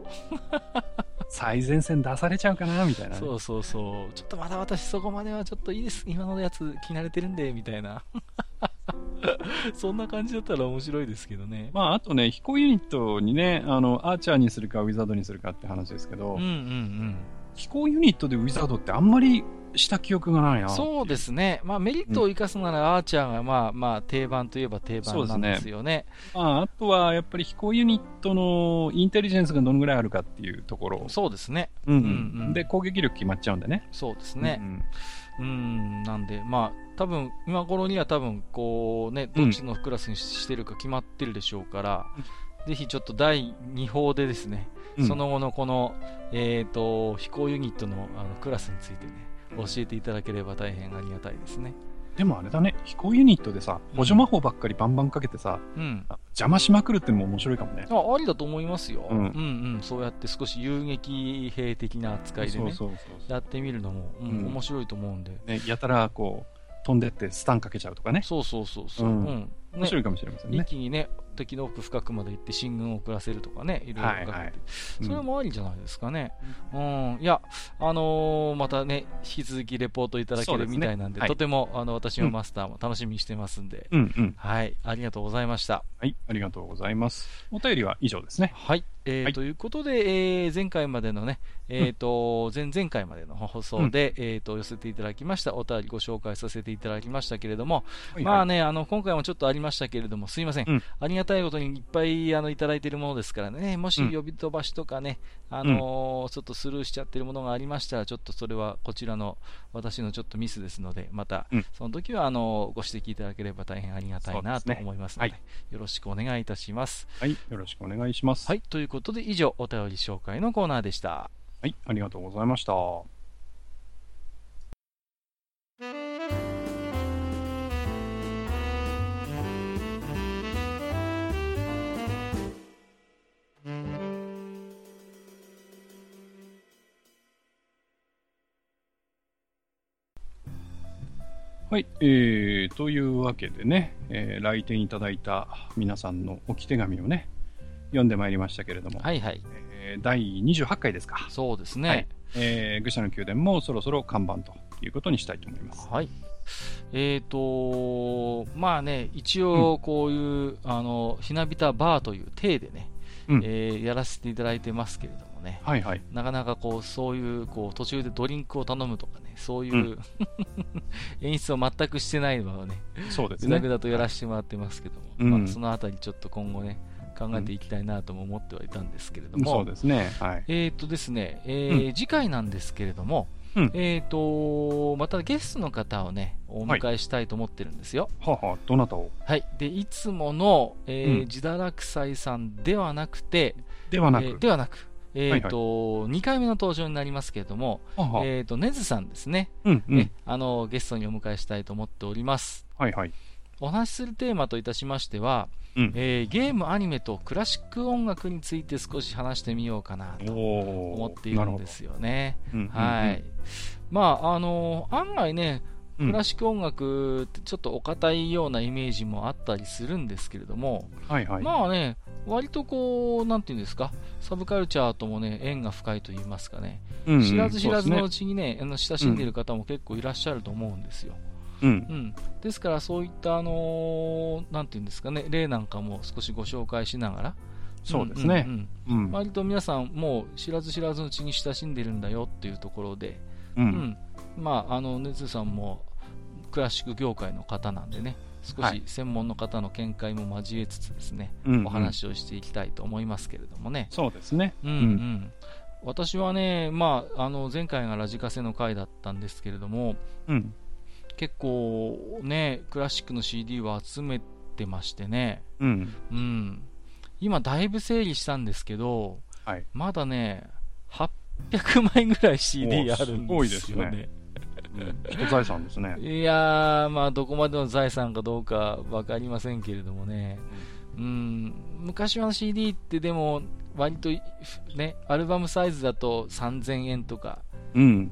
最前線出されちゃうかなみたいな、
ね、そうそうそう。ちょっとまだ私そこまではちょっといいです。今のやつ気慣れてるんで、みたいな。<laughs> そんな感じだったら面白いですけどね。
まあ、あとね、飛行ユニットにね、あの、アーチャーにするかウィザードにするかって話ですけど、うんうんうん。飛行ユニットでウィザードってあんまりした記憶がないな。
そうですね。まあメリットを生かすなら、アーチャーがまあまあ定番といえば定番なんですよね。ね
まあ、あとはやっぱり飛行ユニットのインテリジェンスがどのぐらいあるかっていうところ。
そうですね。
うん、うん、うん、で、攻撃力決まっちゃうんでね。
そうですね。うん、うん、なんで、まあ、多分今頃には多分こうね、どっちのクラスにしてるか決まってるでしょうから、うん、ぜひちょっと第2報でですね、うん、その後のこの、えっ、ー、と、飛行ユニットのあのクラスについてね、教えていただければ大変ありがたいですね。
でもあれだね、飛行ユニットでさ、補助魔法ばっかりバンバンかけてさ、うん、邪魔しまくるってのも面白いかもね。
あありだと思いますよ、うん、うんうんそうやって少し遊撃兵的な扱いでね、やってみるのも、うん、面白いと思うんで。
ね、やたらこう、飛んでってスタンかけちゃうとかね。
そうそうそうそう。うん、
ね、面白いかもしれませんね。
一気にね、敵の奥深くまで行って進軍を遅らせるとかね、いろいろかけて、はいはい、それもありじゃないですかね。うん、うん、いや、あのー、またね、引き続きレポートいただけるみたいなんで、でねはい、とても、あの、私もマスターも楽しみにしてますんで、うんうん、はい、ありがとうございました。
はい、ありがとうございます。お便りは以上ですね。
はい。えー、はい、ということで、えー、前回までのね、えーと、前々回までの放送で、うん、えーと、寄せていただきましたお便りご紹介させていただきましたけれども、はいはい、まあね、あの今回もちょっとありましたけれども、すいません、うん、ありがたいことにいっぱいあのいただいているものですからね、もし呼び飛ばしとかね、うん、あのー、ちょっとスルーしちゃってるものがありましたら、ちょっとそれはこちらの私のちょっとミスですので、また、その時はあのご指摘いただければ大変ありがたいなと思いますので、でねはい、よろしくお願いいたします。
はい、よろしくお願いします。
はい、ということで以上、お便り紹介のコーナーでした。
はい、ありがとうございました。はい、えー、というわけでね、えー、来店いただいた皆さんの置き手紙をね、読んでまいりましたけれども、
はいはい。
えー、第28回ですか。
そうですね。
はい、えー、愚者の宮殿もそろそろ看板ということにしたいと思います。
はい。えっ、ー、とまあね、一応こういう、うん、あの、ひなびたバーという体でね、うん、えー、やらせていただいてますけれどもね、
はいはい、
なかなかこうそういうこう途中でドリンクを頼むとかね、そういう、うん、<laughs> 演出を全くしてないのはね、
そうですね。
ぐだぐだとやらせてもらってますけども、はい、まあ、そのあたりちょっと今後ね、考えていきたいなとも思ってはいたんですけれども、
そうですね。はい。
えっ、とですね、えー、うん、次回なんですけれども、うん、えっ、と、またゲストの方をね、お迎えしたいと思ってるんですよ。
ははどなたを？
はい。で、いつもの、えー、うん、自堕落斎さんではなくて、
ではなく、えー、
ではなく、えっ、ー、と、はいはい、2回目の登場になりますけれども、ははえっ、ー、と、ネズさんですね。うんうん、あの、ゲストにお迎えしたいと思っております。
はいはい。
お話しするテーマといたしましては、うん、えー、ゲーム、アニメとクラシック音楽について少し話してみようかなと思っているんですよね。はい。まあ、あのー、案外ね、クラシック音楽ってちょっとお堅いようなイメージもあったりするんですけれども、はいはい、まあね、割とこう、なんていうんですか、サブカルチャーともね、縁が深いと言いますかね、うんうん、知らず知らずのうちにね、ね親しんでいる方も結構いらっしゃると思うんですよ。うん、うん、ですからそういったあのー、なんていうんですかね例なんかも少しご紹介しながら。
そうですね、
うん、割と皆さんもう知らず知らずのうちに親しんでるんだよっていうところで、うん。まああのネズさんもクラシック業界の方なんでね少し専門の方の見解も交えつつですね、はい、お話をしていきたいと思いますけれどもね。
そうですね。
うん、うん、私はね、まあ、あの前回がラジカセの回だったんですけれども、うん、結構ね、クラシックの CD を集めてましてね、うん。うん、今だいぶ整理したんですけど、はい、まだね、800枚ぐらい CD あるんですよね。
うん、<laughs> 財産ですね。
いやー、まあ、どこまでの財産かどうか分かりませんけれどもね、うん、うん。昔は CD ってでも、割とね、アルバムサイズだと3000円とか、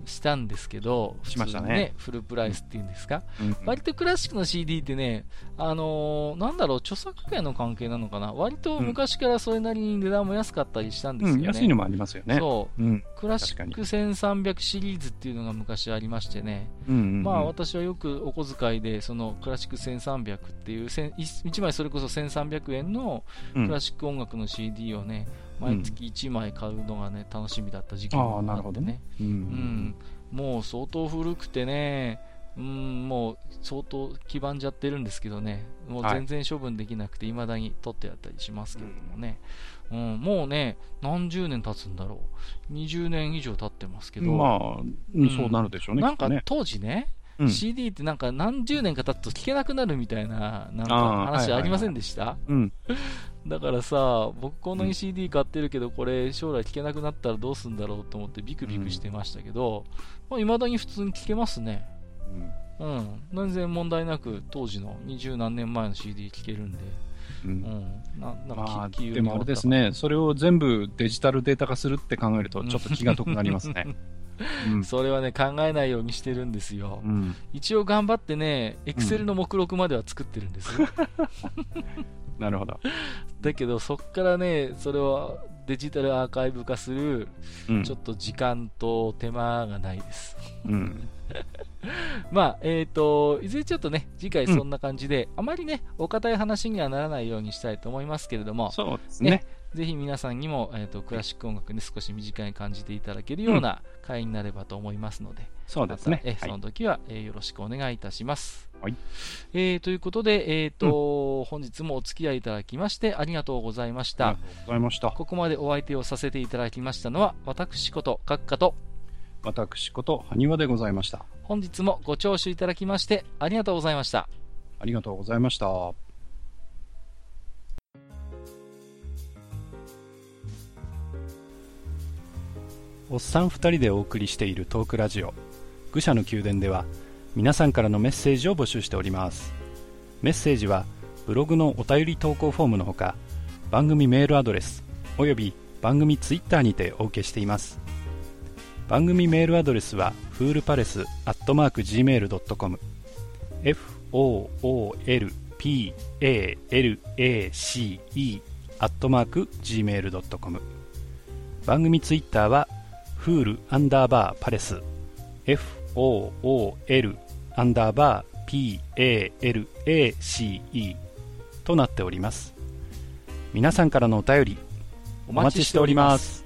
したんですけど、
しましたね。
フルプライスっていうんですか、うん、割とクラシックの CD ってね、あのー、なんだろう、著作権の関係なのかな、割と昔からそれなりに値段も安かったりしたんですよね。うん、
安いのもありますよね。
そう、うん、クラシック1300シリーズっていうのが昔ありましてね、うんうんうん、まあ私はよくお小遣いで、そのクラシック1300っていう、1枚それこそ1300円のクラシック音楽の CD をね、毎月1枚買うのがね、楽しみだった時期もあってね、うん、うん、もう相当古くてね、うん、もう相当黄ばんじゃってるんですけどね、もう全然処分できなくて、いまだに取ってやったりしますけれどもね、うん、もうね、何十年経つんだろう、20年以上経ってますけど、
まあ、そうなるでしょうね、
なんか当時ね、うん、CD ってなんか何十年か経つと聴けなくなるみたいななんか話ありませんでした、<laughs> だからさ、僕この CD 買ってるけど、これ将来聴けなくなったらどうすんだろうと思ってビクビクしてましたけど、い、うん、まだに普通に聴けますね。うん。うん。全然問題なく、当時の二十何年前の CD 聴けるんで。うん。うん、な
なんか、でもあれですね、それを全部デジタルデータ化するって考えると、ちょっと気が遠くなりますね。<laughs>
うん、それはね、考えないようにしてるんですよ。うん、一応頑張ってね、エクセルの目録までは作ってるんですよ。<laughs>
なるほど。
だけど、そこからね、それをデジタルアーカイブ化する、うん、ちょっと時間と手間がないです。うん。<laughs> まあ、えっ、ー、と、いずれちょっとね、次回そんな感じで、うん、あまりね、お堅い話にはならないようにしたいと思いますけれども、
そうですね。ね
ぜひ皆さんにも、えーと、クラシック音楽に少し身近に感じていただけるような回になればと思いますので、うん、
そうですね。
え、その時は、えー、よろしくお願いいたします。はい。えー、ということで、えっ、ー、と、うん、本日もお付き合いいただきましてありがとうございました。あり
がとうございました。
ここまでお相手をさせていただきましたのは、私こと、閣下と、
私こと、埴輪でございました。
本日もご聴取いただきましてありがとうございました。
ありがとうございました。おっさん2人でお送りしているトークラジオ。愚者の宮殿では皆さんからのメッセージを募集しております。メッセージはブログのお便り投稿フォームのほか番組メールアドレスおよび番組ツイッターにてお受けしています。番組メールアドレスはフールパレスアットマーク Gmail.com foolpalace アットマーク Gmail.com 番組ツイッターはフールアンダーバーパレス。FOOL アンダーバー PALACE となっております。皆さんからのお便りお待ちしております。